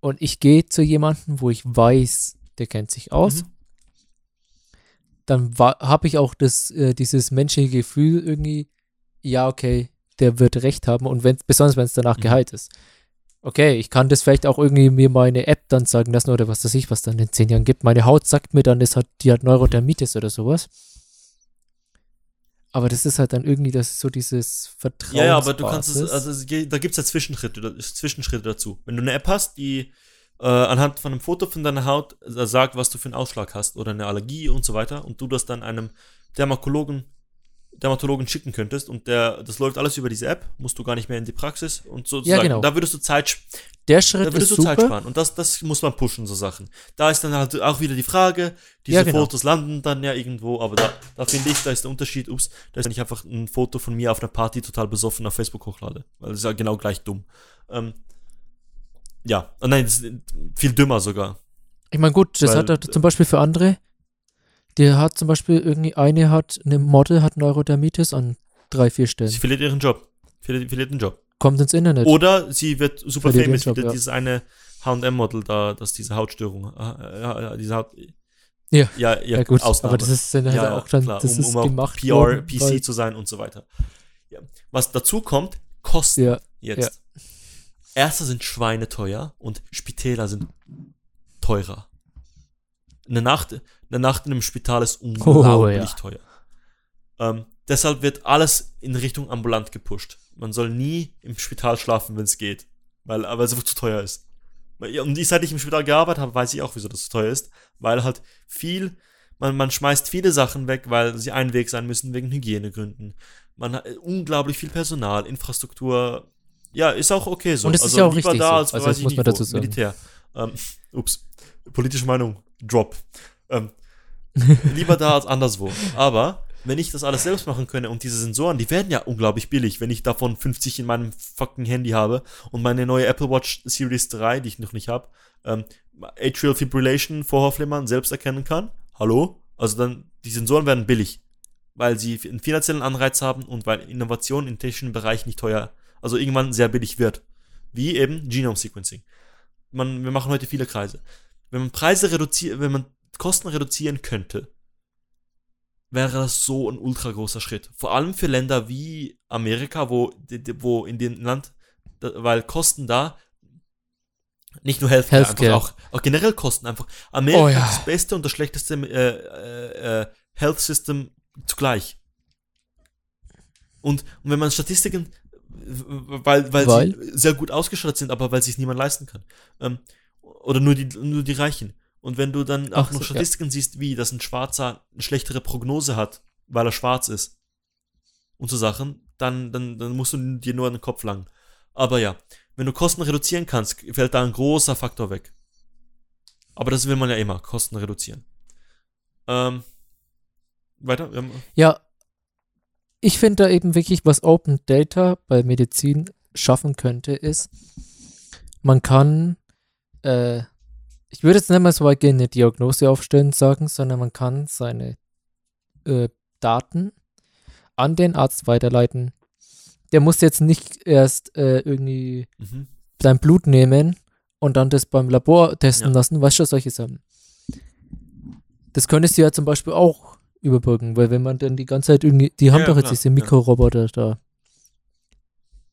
und ich gehe zu jemandem, wo ich weiß, der kennt sich aus, Mhm. Dann habe ich auch das, äh, dieses menschliche Gefühl irgendwie, ja, okay, der wird recht haben und wenn, besonders wenn es danach Mhm. geheilt ist. Okay, ich kann das vielleicht auch irgendwie mir meine App dann sagen lassen oder was weiß ich, was dann in zehn Jahren gibt. Meine Haut sagt mir dann, das hat, die hat Neurodermitis oder sowas. Aber das ist halt dann irgendwie das so dieses Vertrauen. Ja, ja, aber du kannst es, also da gibt es ja Zwischenschritte, Zwischenschritte dazu. Wenn du eine App hast, die äh, anhand von einem Foto von deiner Haut äh, sagt, was du für einen Ausschlag hast oder eine Allergie und so weiter und du das dann einem Dermatologen, Dermatologen schicken könntest und der, das läuft alles über diese App, musst du gar nicht mehr in die Praxis und sozusagen, genau. da würdest du Zeit, der da Schritt ist würdest du Zeit super. sparen und das, das muss man pushen, so Sachen. Da ist dann halt auch wieder die Frage, diese Ja, genau. Fotos landen dann ja irgendwo, aber da, da finde ich, da ist der Unterschied, ups, da ist wenn ich einfach ein Foto von mir auf einer Party total besoffen auf Facebook hochlade, weil das ist ja genau gleich dumm. Ähm, ja, oh nein, viel dümmer sogar. Ich meine, gut, das Weil- hat er zum Beispiel für andere. Der hat zum Beispiel irgendwie eine hat, eine Model hat Neurodermitis an drei, vier Sie Stellen. verliert ihren Job. Verliert, verliert den Job. Kommt ins Internet. Oder sie wird super Verliert famous, Job, wie ja. dieses eine H&M-Model da, das diese Hautstörung, äh, ja, diese Haut, Ja. ja, ja, ja, gut, Ausnahme. aber das ist dann halt ja, auch dann, klar, das um, ist um gemacht PR, worden, PC zu sein und so weiter. Was dazu kommt, Kosten Ja, jetzt. Ärzte sind schweineteuer und Spitäler sind teurer. Eine Nacht, eine Nacht in einem Spital ist unglaublich Oh, ja. teuer. Ähm, deshalb wird alles in Richtung ambulant gepusht. Man soll nie im Spital schlafen, wenn es geht, weil aber es einfach zu teuer ist. Weil- Und ich, seit ich im Spital gearbeitet habe, weiß ich auch, wieso das so teuer ist, weil halt viel, man, man schmeißt viele Sachen weg, weil sie ein Weg sein müssen wegen Hygienegründen. Man hat äh, unglaublich viel Personal, Infrastruktur. Ja, ist auch okay so. Und es ist ja auch lieber richtig da so. als Also weiß das ich muss nicht man dazu sagen. Militär. Ähm, ups, politische Meinung, drop. Ähm, lieber da als anderswo. Aber wenn ich das alles selbst machen könne und diese Sensoren, die werden ja unglaublich billig, wenn ich davon 50 in meinem fucking Handy habe und meine neue Apple Watch Series 3, die ich noch nicht habe, ähm, Atrial Fibrillation, Vorhofflimmern selbst erkennen kann. Hallo? Also dann, die Sensoren werden billig, weil sie einen finanziellen Anreiz haben und weil Innovation im technischen Bereich nicht teuer, also irgendwann sehr billig wird. wie eben Genome Sequencing. Man, wir machen heute viele Kreise. Wenn man Preise reduziert, wenn man Kosten reduzieren könnte, wäre das so ein ultra großer Schritt. Vor allem für Länder wie Amerika, wo, wo in dem Land, weil Kosten da nicht nur Healthcare, Healthcare. einfach auch, auch generell Kosten einfach. Amerika Oh ja. hat das beste und das schlechteste äh, äh, äh, Health System zugleich. Und, und wenn man Statistiken, weil, weil, Weil? sie sehr gut ausgestattet sind, aber weil sich niemand leisten kann. Ähm, oder nur die, nur die Reichen. Und wenn du dann auch Ach noch so, ja. Statistiken siehst, wie, dass ein Schwarzer eine schlechtere Prognose hat, weil er schwarz ist und so Sachen, dann, dann, dann musst du dir nur an den Kopf langen. Aber ja, wenn du Kosten reduzieren kannst, fällt da ein großer Faktor weg. Aber das will man ja immer, Kosten reduzieren. Ähm, weiter? Ja, ich finde da eben wirklich, was Open Data bei Medizin schaffen könnte, ist, man kann, äh, ich würde jetzt nicht mal so weit gehen, eine Diagnose aufstellen sagen, sondern man kann seine äh, Daten an den Arzt weiterleiten. Der muss jetzt nicht erst äh, irgendwie mhm. dein Blut nehmen und dann das beim Labor testen Ja. lassen, weißt du, solche Sachen. Das könntest du ja zum Beispiel auch überbrücken, weil wenn man dann die ganze Zeit irgendwie, die haben Ja, doch jetzt klar, diese ja. Mikroroboter da.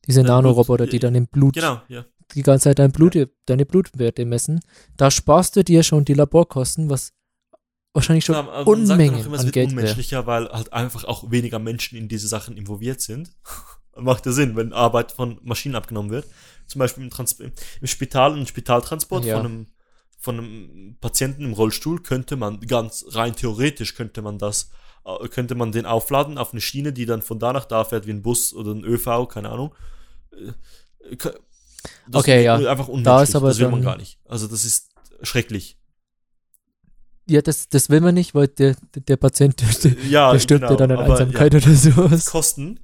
Diese Ja, Nanoroboter, die dann im Blut Genau, ja. die ganze Zeit dein Blut, deine Blutwerte messen. Da sparst du dir schon die Laborkosten, was wahrscheinlich schon auch Unmengen immer, es an wird Geld unmenschlicher, weil halt einfach auch weniger Menschen in diese Sachen involviert sind. Macht ja Sinn, wenn Arbeit von Maschinen abgenommen wird. Zum Beispiel im, Trans im Spital, ein Spitaltransport Ja. von, einem, von einem Patienten im Rollstuhl könnte man ganz rein theoretisch könnte man das, äh, könnte man den aufladen auf eine Schiene, die dann von da nach da fährt wie ein Bus oder ein ÖV, keine Ahnung. Äh, k- Das Okay, ja. Einfach unmenschlich. Da ist aber das will man gar nicht. Also das ist schrecklich. Ja, das, das will man nicht, weil der, der, Patient, der, Ja, der stirbt ja genau, dann an Einsamkeit oder sowas. Kosten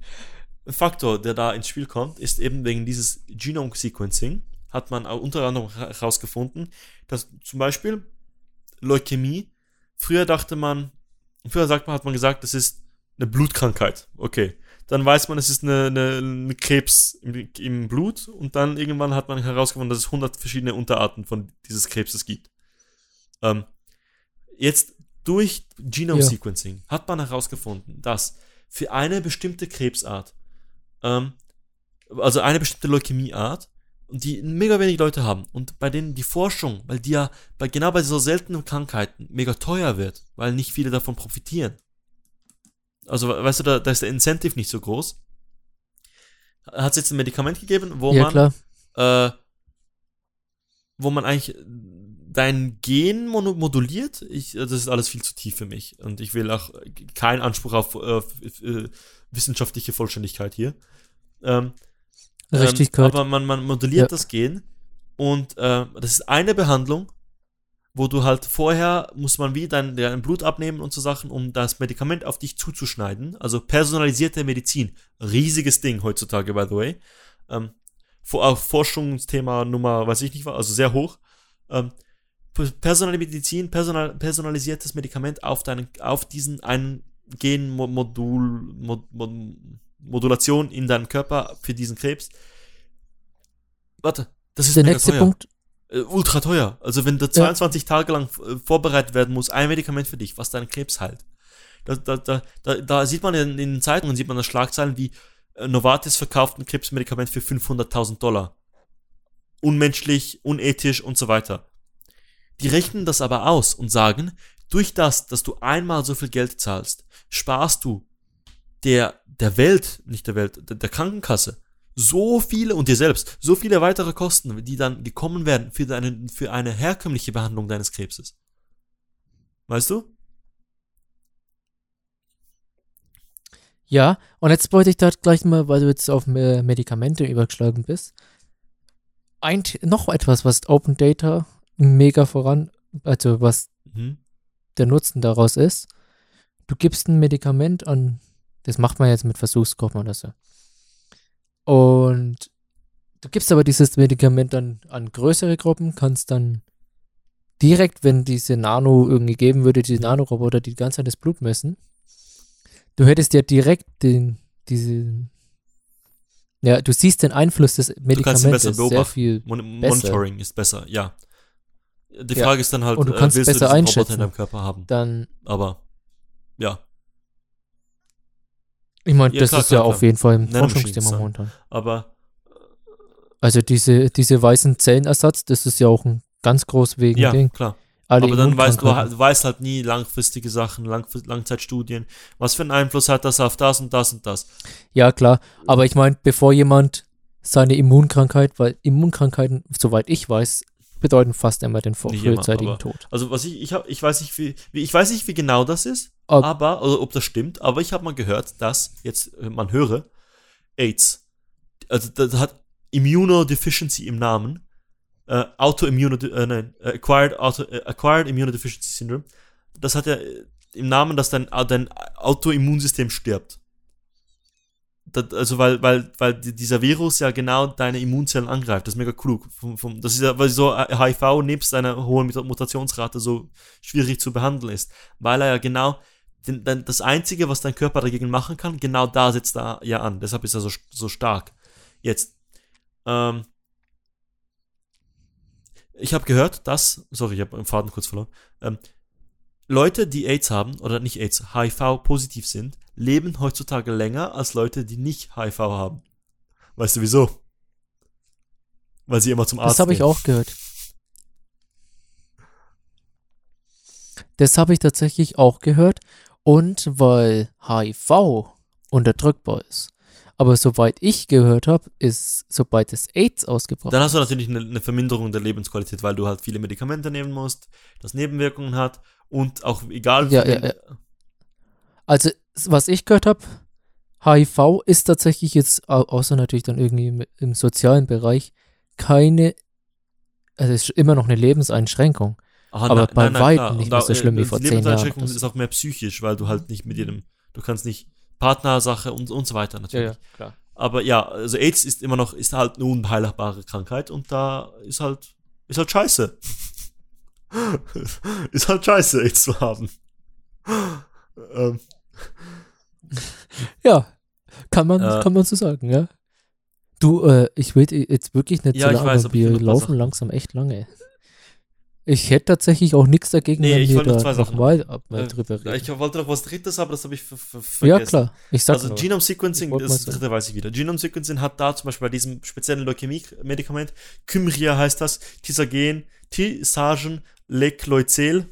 Faktor, der da ins Spiel kommt, ist eben wegen dieses Genome Sequencing, hat man unter anderem herausgefunden, dass zum Beispiel Leukämie, früher dachte man, früher sagt man, hat man gesagt, das ist eine Blutkrankheit. Okay. Dann weiß man, es ist eine, eine, eine Krebs im, im Blut und dann irgendwann hat man herausgefunden, dass es 100 verschiedene Unterarten von dieses Krebses gibt. Ähm, jetzt durch Genome Ja. Sequencing hat man herausgefunden, dass für eine bestimmte Krebsart, ähm, also eine bestimmte Leukämieart, und die mega wenig Leute haben und bei denen die Forschung, weil die ja bei, genau bei so seltenen Krankheiten mega teuer wird, weil nicht viele davon profitieren. Also, weißt du, da, da ist der Incentive nicht so groß. Hat es jetzt ein Medikament gegeben, wo ja, man äh, wo man eigentlich dein Gen moduliert. Ich, das ist alles viel zu tief für mich. Und ich will auch keinen Anspruch auf äh, äh, wissenschaftliche Vollständigkeit hier. Ähm, Richtigkeit. Ähm, aber man, man modelliert Ja. das Gen und äh, das ist eine Behandlung, wo du halt vorher muss man wie dein, dein Blut abnehmen und so Sachen, um das Medikament auf dich zuzuschneiden. Also personalisierte Medizin. Riesiges Ding heutzutage, by the way. Ähm, vor, Forschungsthema Nummer, weiß ich nicht, also sehr hoch. Ähm, personale Medizin, personal, personalisiertes Medikament auf deinen, auf diesen einen Genmodul, Mod, Mod, Modulation in deinem Körper für diesen Krebs. Warte, das ist der nächste teuer. Punkt, Äh, ultra teuer. Also wenn da 22 Tage lang äh, vorbereitet werden muss, ein Medikament für dich, was deinen Krebs heilt. Da, da, da, da, da sieht man in, in den Zeitungen, sieht man das Schlagzeilen wie äh, Novartis verkauft ein Krebsmedikament für 500.000 Dollar. Unmenschlich, unethisch und so weiter. Die rechnen das aber aus und sagen, durch das, dass du einmal so viel Geld zahlst, sparst du der, der Welt, nicht der Welt, der, der Krankenkasse, so viele und dir selbst, so viele weitere Kosten, die dann gekommen werden für, deine, für eine herkömmliche Behandlung deines Krebses. Weißt du? ja. Und jetzt wollte ich da gleich mal, weil du jetzt auf Medikamente übergeschlagen bist, ein, noch etwas, was Open Data mega voran, also was Mhm. der Nutzen daraus ist. Du gibst ein Medikament an, das macht man jetzt mit Versuchsgruppen oder so. Und du gibst aber dieses Medikament dann an größere Gruppen, kannst dann direkt, wenn diese Nano irgendwie geben würde, die Nanoroboter, die die ganze Zeit das Blut messen, du hättest ja direkt den, diese, Ja, du siehst den Einfluss des Du kannst ihn Medikamentes besser sehr beobachten. viel. Mon besser. Monitoring ist besser, ja. Die Ja. Frage ist dann halt, Und du äh, kannst willst besser du diesen Roboter einschätzen. in deinem Körper haben? Dann, Aber, ja. Ich meine, Ja, das klar, ist ja klar, auf klar. jeden Fall ein Forschungsthema momentan. Aber, Also diese, diese weißen Zellenersatz, das ist ja auch ein ganz groß wegen ja, Ding. klar. Alle Aber dann weißt du, du weißt halt nie langfristige Sachen, Lang Langzeitstudien. Was für einen Einfluss hat das auf das und das und das? Ja, klar. Aber ich meine, bevor jemand seine Immunkrankheit, weil Immunkrankheiten, soweit ich weiß, bedeuten fast immer den vor- frühzeitigen Tod. Also was ich, ich hab, ich weiß nicht, wie, wie, ich weiß nicht, wie genau das ist, Ob- aber, oder ob das stimmt, aber ich habe mal gehört, dass, jetzt, äh, man höre, AIDS, also das hat Immunodeficiency im Namen, äh, Autoimmune, äh, nein, Acquired, Auto, äh, Acquired Immunodeficiency Syndrome, das hat ja äh, im Namen, dass dein, äh, dein Autoimmunsystem stirbt. Das, also weil, weil, weil die- dieser Virus ja genau deine Immunzellen angreift. Das ist mega klug. Vom, vom, das ist ja, weil so HIV nebst einer hohen Mut- Mutationsrate so schwierig zu behandeln ist. Weil er ja genau den, den, das Einzige, was dein Körper dagegen machen kann, genau da setzt er ja an. Deshalb ist er so, so stark. Jetzt, ähm, ich habe gehört, dass, sorry, ich habe den Faden kurz verloren, ähm, Leute, die AIDS haben, oder nicht AIDS, HIV positiv sind, leben heutzutage länger als Leute, die nicht HIV haben. Weißt du wieso? Weil sie immer zum Arzt Das habe ich gehen. auch gehört. Das habe ich tatsächlich auch gehört. Und weil HIV unterdrückbar ist. Aber soweit ich gehört habe, ist, sobald es AIDS ausgebrochen Dann hast du natürlich eine, eine Verminderung der Lebensqualität, weil du halt viele Medikamente nehmen musst, das Nebenwirkungen hat und auch egal Ja, wie- ja, ja. Also, s- was ich gehört habe, HIV ist tatsächlich jetzt, au- außer natürlich dann irgendwie im, im sozialen Bereich, keine, also es ist immer noch eine Lebenseinschränkung. Aha, aber bei weitem klar. nicht mehr da, so schlimm wie äh, vor die zehn Jahren so. ist auch mehr psychisch, weil du halt nicht mit jedem, du kannst nicht Partnersache und, und so weiter natürlich. klar. Aber ja, also AIDS ist immer noch, ist halt eine unheilbare Krankheit und da ist halt, ist halt scheiße. ist halt scheiße, AIDS zu haben. ähm, Ja, kann man, Äh. kann man so sagen, ja. Du, äh, ich will jetzt wirklich nicht Ja, so ich lange, weiß, wir laufen langsam echt lange. Ich hätte tatsächlich auch nichts dagegen, Nee, wenn ich wir wollte noch zwei Sachen mal äh, drüber reden. ich wollte noch was drittes, aber das habe ich ver ver vergessen. ja, klar. Ich sag Also. Genome Sequencing, das dritte weiß ich wieder. Genome Sequencing hat da zum Beispiel bei diesem speziellen Leukämie-Medikament, Kymria heißt das, Tisagen, Tisagen, Lecloizel.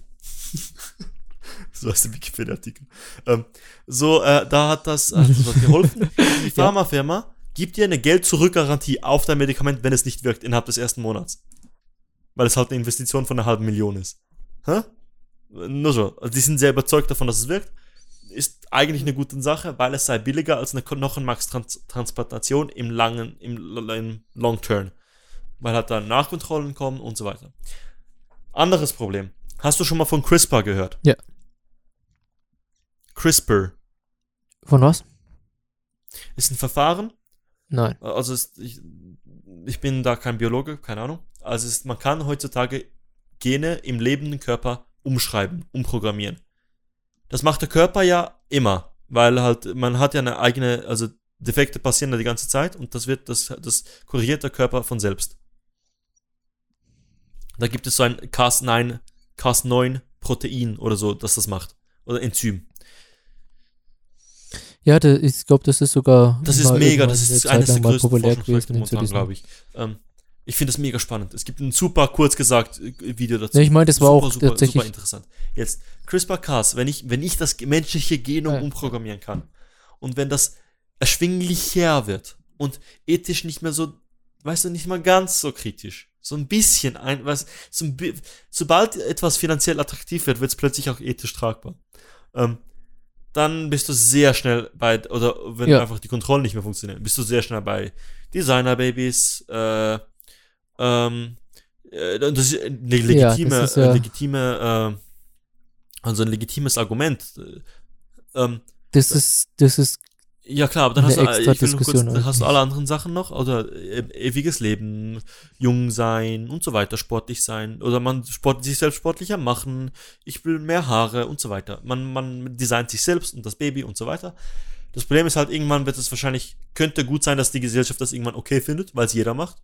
so heißt der Wikipedia-Artikel. Ähm, so, äh, da hat das, hat das geholfen. Die Pharmafirma gibt dir eine Geld-Zurück-Garantie auf dein Medikament, wenn es nicht wirkt, innerhalb des ersten Monats. Weil es halt eine Investition von einer halben Million ist. Hä? Nur so. Also die sind sehr überzeugt davon, dass es wirkt ist eigentlich eine gute Sache, weil es sei billiger als eine Knochenmarkstransplantation im langen, im, im Long Term. Weil halt dann Nachkontrollen kommen und so weiter. Anderes Problem. Hast du schon mal von CRISPR gehört? Ja. CRISPR Von was? ist ein Verfahren, Nein. also ist, ich, ich bin da kein Biologe, keine Ahnung. Also ist, man kann heutzutage Gene im lebenden Körper umschreiben, umprogrammieren. Das macht der Körper ja immer, weil halt man hat ja eine eigene, also Defekte passieren ja die ganze Zeit und das wird, das, das korrigiert der Körper von selbst. Da gibt es so ein Cas9, Cas9 Protein oder so, das das macht. Oder Enzym. Ja, da, ich glaube, das ist sogar. Das ist mega, das ist eines der größten populär Forschungsprojekte momentan, glaube ich. Ähm, ich finde das mega spannend. Es gibt ein super, kurz gesagt, äh, Video dazu. Nee, ich meine, das war super, auch super, tatsächlich- super interessant. Jetzt, CRISPR-Cas, wenn ich, wenn ich das menschliche Genom Ja. umprogrammieren kann und wenn das erschwinglicher wird und ethisch nicht mehr so, weißt du, nicht mal ganz so kritisch, so ein bisschen, ein, was, so ein, sobald etwas finanziell attraktiv wird, wird es plötzlich auch ethisch tragbar. Ähm, dann bist du sehr schnell bei, oder wenn Ja. einfach die Kontrollen nicht mehr funktionieren, bist du sehr schnell bei Designer-Babys, äh, ähm, äh, das ist eine legitime, das ist ja- äh, legitime, äh, also ein legitimes Argument. Äh, Ähm, Das ist, das ist Ja klar, aber dann hast du, kurz, dann hast du alle anderen Sachen noch, oder äh, ewiges Leben, jung sein und so weiter, sportlich sein, oder man sport, sich selbst sportlicher machen, ich will mehr Haare und so weiter. Man, man designt sich selbst und das Baby und so weiter. Das Problem ist halt, irgendwann wird es wahrscheinlich, könnte gut sein, dass die Gesellschaft das irgendwann okay findet, weil es jeder macht.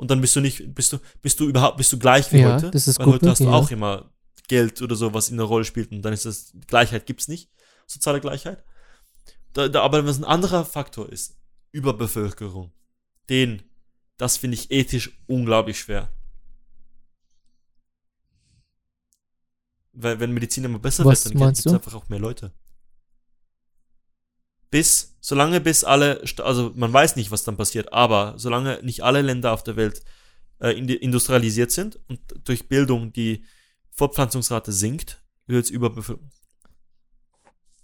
Und dann bist du nicht, bist du, bist du überhaupt, bist du gleich wie Ja, heute. das ist weil gut heute hast du möglich, auch immer Geld oder so, was in der Rolle spielt und dann ist das, Gleichheit gibt's nicht, soziale Gleichheit. Da, da, aber was ein anderer Faktor ist, Überbevölkerung, den, das finde ich ethisch unglaublich schwer. Weil wenn Medizin immer besser Was wird, dann gibt es einfach auch mehr Leute. Bis, solange bis alle, also man weiß nicht, was dann passiert, aber solange nicht alle Länder auf der Welt äh, industrialisiert sind und durch Bildung die Fortpflanzungsrate sinkt, wird es Überbevölkerung.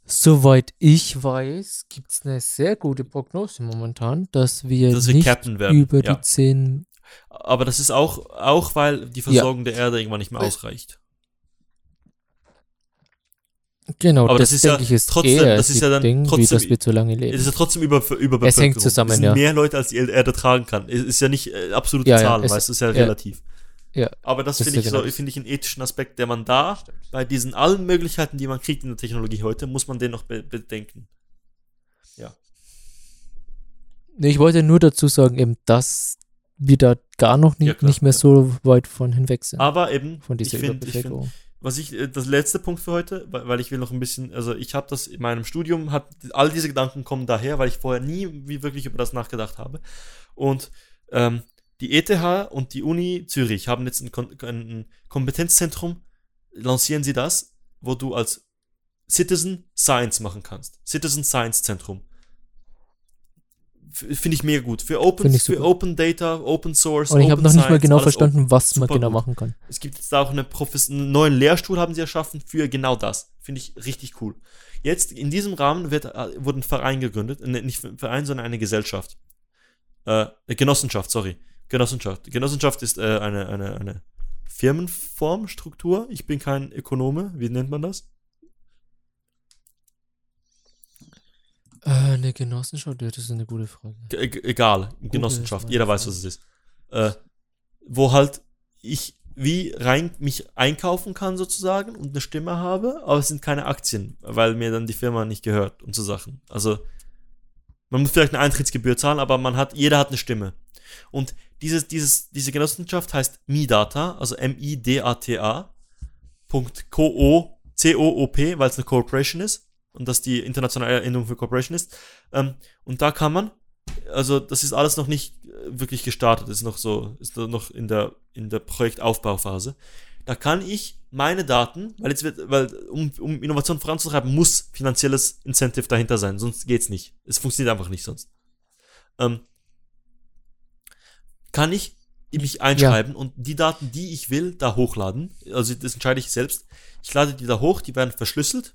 Soweit ich weiß, gibt es eine sehr gute Prognose momentan, dass wir Dass wir nicht über ja. die 10 Aber das ist auch, auch weil die Versorgung der Erde irgendwann nicht mehr Weil- ausreicht. Genau, Aber das, das ist ja ich ist trotzdem- das ist ja dann Ding, wie trotzdem- dass wir zu lange leben. Es ist ja trotzdem über, Überbevölkerung. Es hängt zusammen, es sind ja. mehr Leute, als die Erde tragen kann. Es ist ja nicht äh, absolute Ja, ja, Zahlen, es- weißt du, ist ja, ja. relativ. Ja, Aber das, das finde ich ja so, genau das. finde ich einen ethischen Aspekt, der man da, bei diesen allen Möglichkeiten, die man kriegt in der Technologie heute, muss man den noch be bedenken. Nee, ich wollte nur dazu sagen, eben, dass wir da gar noch nie, Ja, klar, nicht mehr ja. so weit von hinweg sind. Aber eben, von dieser ich finde, ich find, Überbevölkerung. Was ich, äh, das letzte Punkt für heute, weil, ich will noch ein bisschen, also ich habe das in meinem Studium, hat, all diese Gedanken kommen daher, weil ich vorher nie wie wirklich über das nachgedacht habe. Und ähm, die ETH und die Uni Zürich haben jetzt ein, ein Kompetenzzentrum, lancieren sie das, wo du als Citizen Science machen kannst. Citizen Science Zentrum. Finde ich mega gut. Für Open, für. Open Data, Open Source, Und ich habe Open noch nicht mal Science, genau verstanden, was man super genau gut. machen kann. es gibt jetzt da auch eine Profes einen neuen Lehrstuhl haben sie erschaffen für genau das. Finde ich richtig cool. Jetzt in diesem Rahmen wird, äh, wurde ein Verein gegründet, äh, nicht ein Verein, sondern eine Gesellschaft. Äh, eine Genossenschaft, sorry. Genossenschaft. Genossenschaft ist äh, eine, eine, eine Firmenform, Struktur. Ich bin kein Ökonome. Wie nennt man das? Äh, eine Genossenschaft, ja, das ist eine gute Frage. Ge- e- egal, Genossenschaft, meine jeder weiß, was es ist. Äh, wo halt ich wie rein mich einkaufen kann sozusagen und eine Stimme habe, aber es sind keine Aktien, weil mir dann die Firma nicht gehört und so Sachen. Also man muss vielleicht eine Eintrittsgebühr zahlen, aber man hat, jeder hat eine Stimme. Und dieses, dieses, diese Genossenschaft heißt MIDATA, also M-I-D-A-T-A, Punkt Co-O, C-O-O-P, weil es eine Corporation ist und das die internationale Endung für Corporation ist. Ähm, und da kann man, also das ist alles noch nicht äh, wirklich gestartet, ist noch so, ist noch in der, in der Projektaufbauphase. Da kann ich meine Daten, weil jetzt wird, weil um, um Innovation voranzutreiben, muss finanzielles Incentive dahinter sein, sonst geht's nicht. Es funktioniert einfach nicht sonst. Ähm, kann ich mich einschreiben und die Daten, die ich will, da hochladen. Also das entscheide ich selbst. Ich lade die da hoch, die werden verschlüsselt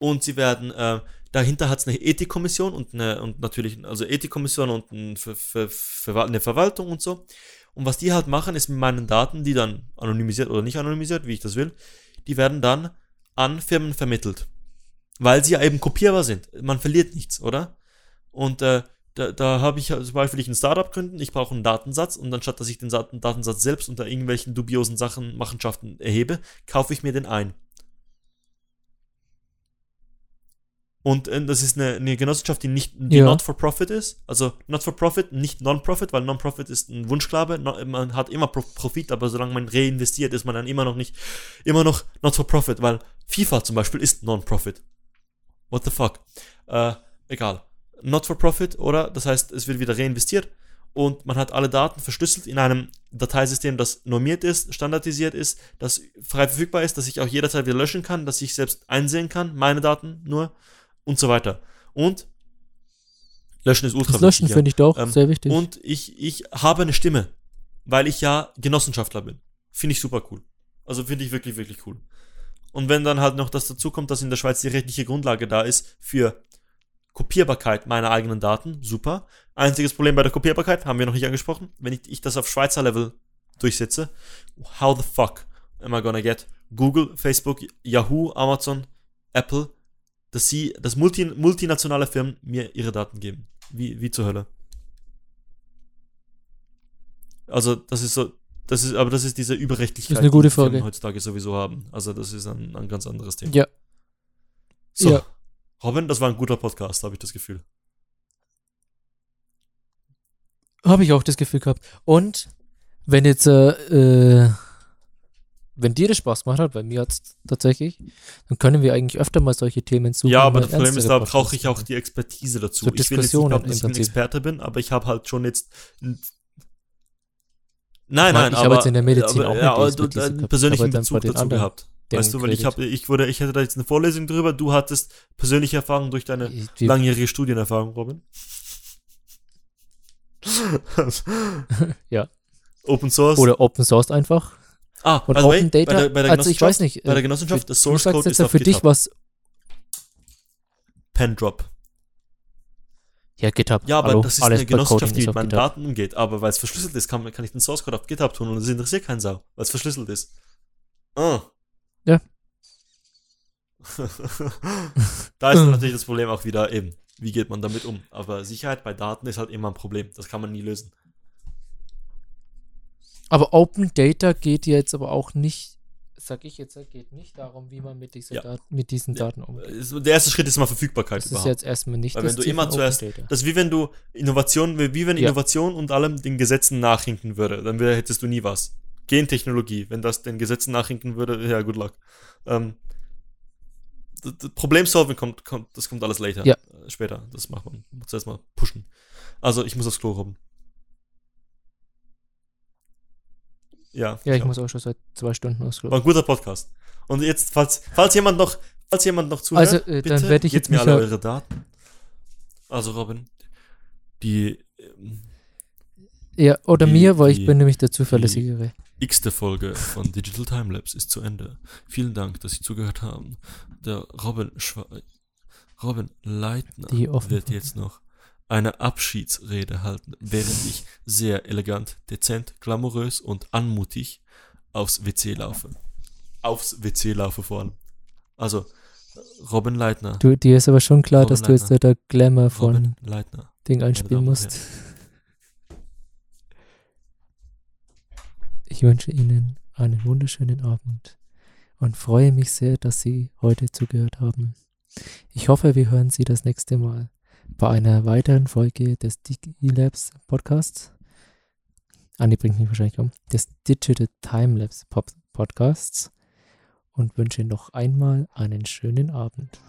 und sie werden, äh, dahinter hat es eine Ethikkommission und eine, und natürlich, also Ethikkommission und ein, Ver, Ver, Ver, eine Verwaltung und so. Und was die halt machen, ist mit meinen Daten, die dann anonymisiert oder nicht anonymisiert, wie ich das will, die werden dann an Firmen vermittelt. Weil sie ja eben kopierbar sind. Man verliert nichts, oder? Und äh, da, da habe ich, zum Beispiel ich ein Startup gründen, ich brauche einen Datensatz und anstatt dass ich den Sa- Datensatz selbst unter irgendwelchen dubiosen Sachen, Machenschaften erhebe, kaufe ich mir den ein. Und äh, das ist eine, eine Genossenschaft, die nicht die Ja. not for profit ist. Also not for profit, nicht non-profit, weil non-profit ist ein Wunschklabe. No, man hat immer Pro Profit, aber solange man reinvestiert, ist man dann immer noch nicht, immer noch not for profit, weil FIFA zum Beispiel ist non-profit. What the fuck? Äh, egal. Not for profit, oder? Das heißt, es wird wieder reinvestiert und man hat alle Daten verschlüsselt in einem Dateisystem, das normiert ist, standardisiert ist, das frei verfügbar ist, dass ich auch jederzeit wieder löschen kann, dass ich selbst einsehen kann, meine Daten nur und so weiter. Und löschen ist ultra Das Löschen finde ich doch Ähm, sehr wichtig. Und ich, ich habe eine Stimme, weil ich ja Genossenschaftler bin. Finde ich super cool. Also finde ich wirklich, wirklich cool. Und wenn dann halt noch das dazu kommt, dass in der Schweiz die rechtliche Grundlage da ist für Kopierbarkeit meiner eigenen Daten, super. Einziges Problem bei der Kopierbarkeit, haben wir noch nicht angesprochen, wenn ich, ich das auf Schweizer Level durchsetze, how the fuck am I gonna get Google, Facebook, Yahoo, Amazon, Apple dass sie, dass multi, multinationale Firmen mir ihre Daten geben. Wie, wie zur Hölle. Also, das ist so, das ist, aber das ist diese Überrechtlichkeit, ist eine gute die Firmen Frage. heutzutage sowieso haben. Also, das ist ein, ein ganz anderes Thema. Ja. So, Ja. Robin, das war ein guter Podcast, habe ich das Gefühl. Habe ich auch das Gefühl gehabt. Und wenn jetzt, äh, äh, wenn dir das Spaß gemacht hat, bei mir hat es tatsächlich, dann können wir eigentlich öfter mal solche Themen suchen. ja, aber das Problem ist, da brauche ich auch die Expertise dazu. So ich will jetzt nicht behaupten, dass ich ein. Experte bin, aber ich habe halt schon jetzt. Nein, nein, ich aber, habe jetzt in der Medizin aber, auch ja, aber du, einen gehabt, persönlichen Bezug dazu anderen gehabt. Weißt du, weil ich habe, ich wurde, ich hätte da jetzt eine Vorlesung drüber. Du hattest persönliche Erfahrung durch deine Die- langjährige Studienerfahrung, Robin. Ja. Open Source. Oder Open Source einfach. Ah, Und way, Open Data, bei der, bei der also ich Genossenschaft- weiß nicht, Bei der äh, Genossenschaft, du Source Code jetzt ist ja auf für dich GitHub. was, Pendrop. ja GitHub, Ja, aber hallo, das ist eine Genossenschaft, die mit meinen GitHub. Daten umgeht. Aber weil es verschlüsselt ist, kann, kann ich den Source Code auf GitHub tun und das interessiert keinen Sau, weil es verschlüsselt ist. Ah. Ja. da ist natürlich das Problem auch wieder eben, wie geht man damit um? Aber Sicherheit bei Daten ist halt immer ein Problem. Das kann man nie lösen. Aber Open Data geht jetzt aber auch nicht, sag ich jetzt, geht nicht darum, wie man mit, dieser Ja. Dat mit diesen Ja. Daten umgeht. Der erste Schritt ist mal Verfügbarkeit Das ist überhaupt. jetzt erstmal nicht Weil das wenn du Ziel immer zuerst- Data. Das ist wie wenn du Innovation, wie wenn Ja. Innovation und allem den Gesetzen nachhinken würde. Dann hättest du nie was. Gentechnologie, wenn das den Gesetzen nachhinken würde, ja, good luck. Ähm, Problemsolving kommt, kommt, das kommt alles later. Ja. Äh, Später. Das macht man. Man muss erstmal pushen. Also, ich muss aufs Klo robben. Ja. Ja, ich auch. muss auch schon seit zwei Stunden War ausgehen. ein guter Podcast. Und jetzt, falls, falls jemand noch, falls jemand noch zuhört, Also, äh, dann bitte werde ich jetzt mir alle eure Daten. Also Robin, die ähm, Ja, oder die- mir, weil ich die- bin nämlich der zuverlässigere. x-te Folge von Digital Timelapse ist zu Ende. Vielen Dank, dass Sie zugehört haben. Der Robin Schwa Robin Leitner wird jetzt noch eine Abschiedsrede halten, während ich sehr elegant, dezent, glamourös und anmutig aufs WC laufe. Aufs WC laufe vor allem. Also, Robin Leitner. Du, dir ist aber schon klar, Robin dass du jetzt Leitner. der Glamour von Robin Leitner. Ding einspielen musst. Ich wünsche Ihnen einen wunderschönen Abend und freue mich sehr, dass Sie heute zugehört haben. Ich hoffe, wir hören Sie das nächste Mal bei einer weiteren Folge des DigiLabs Podcasts. Andi bringt mich wahrscheinlich um. Des Digital Timelapse Podcasts und wünsche noch einmal einen schönen Abend.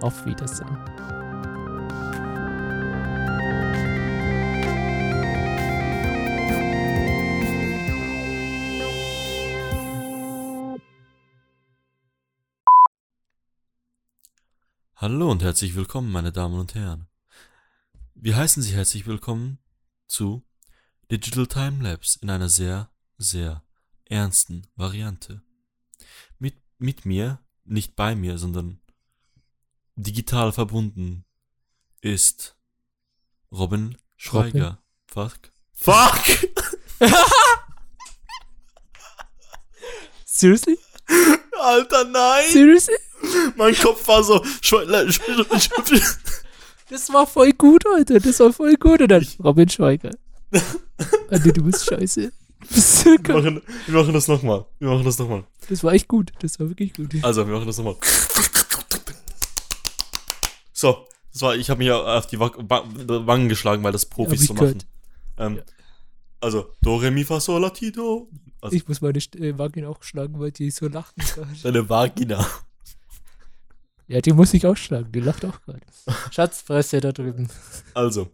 Auf Wiedersehen. Hallo und herzlich willkommen, meine Damen und Herren. Wir heißen Sie herzlich willkommen zu Digital Timelapse in einer sehr, sehr ernsten Variante. Mit, mit mir, nicht bei mir, sondern digital verbunden ist Robin Schweiger. Fuck. Fuck! Seriously? Alter, nein! Seriously? Mein Kopf war so. Das war voll gut, Alter. Das war voll gut. Und dann Robin Schweiger. Andi, du bist scheiße. Wir machen, wir machen das nochmal. Wir machen das nochmal. das war echt gut. Das war wirklich gut. Also, wir machen das nochmal. So, das war, ich habe mir auf die Wa- Wa- Wangen geschlagen, weil das Profis ich so machen. Ähm, Ja. Also, Do, Re, Mi, Fa, Sol, La, Ti, Do. Also, Ich muss meine äh, Vagina auch schlagen, weil die so lachen gerade. deine Vagina. Ja, die muss ich auch schlagen. Die lacht auch gerade. Schatzfresse da drüben. Also,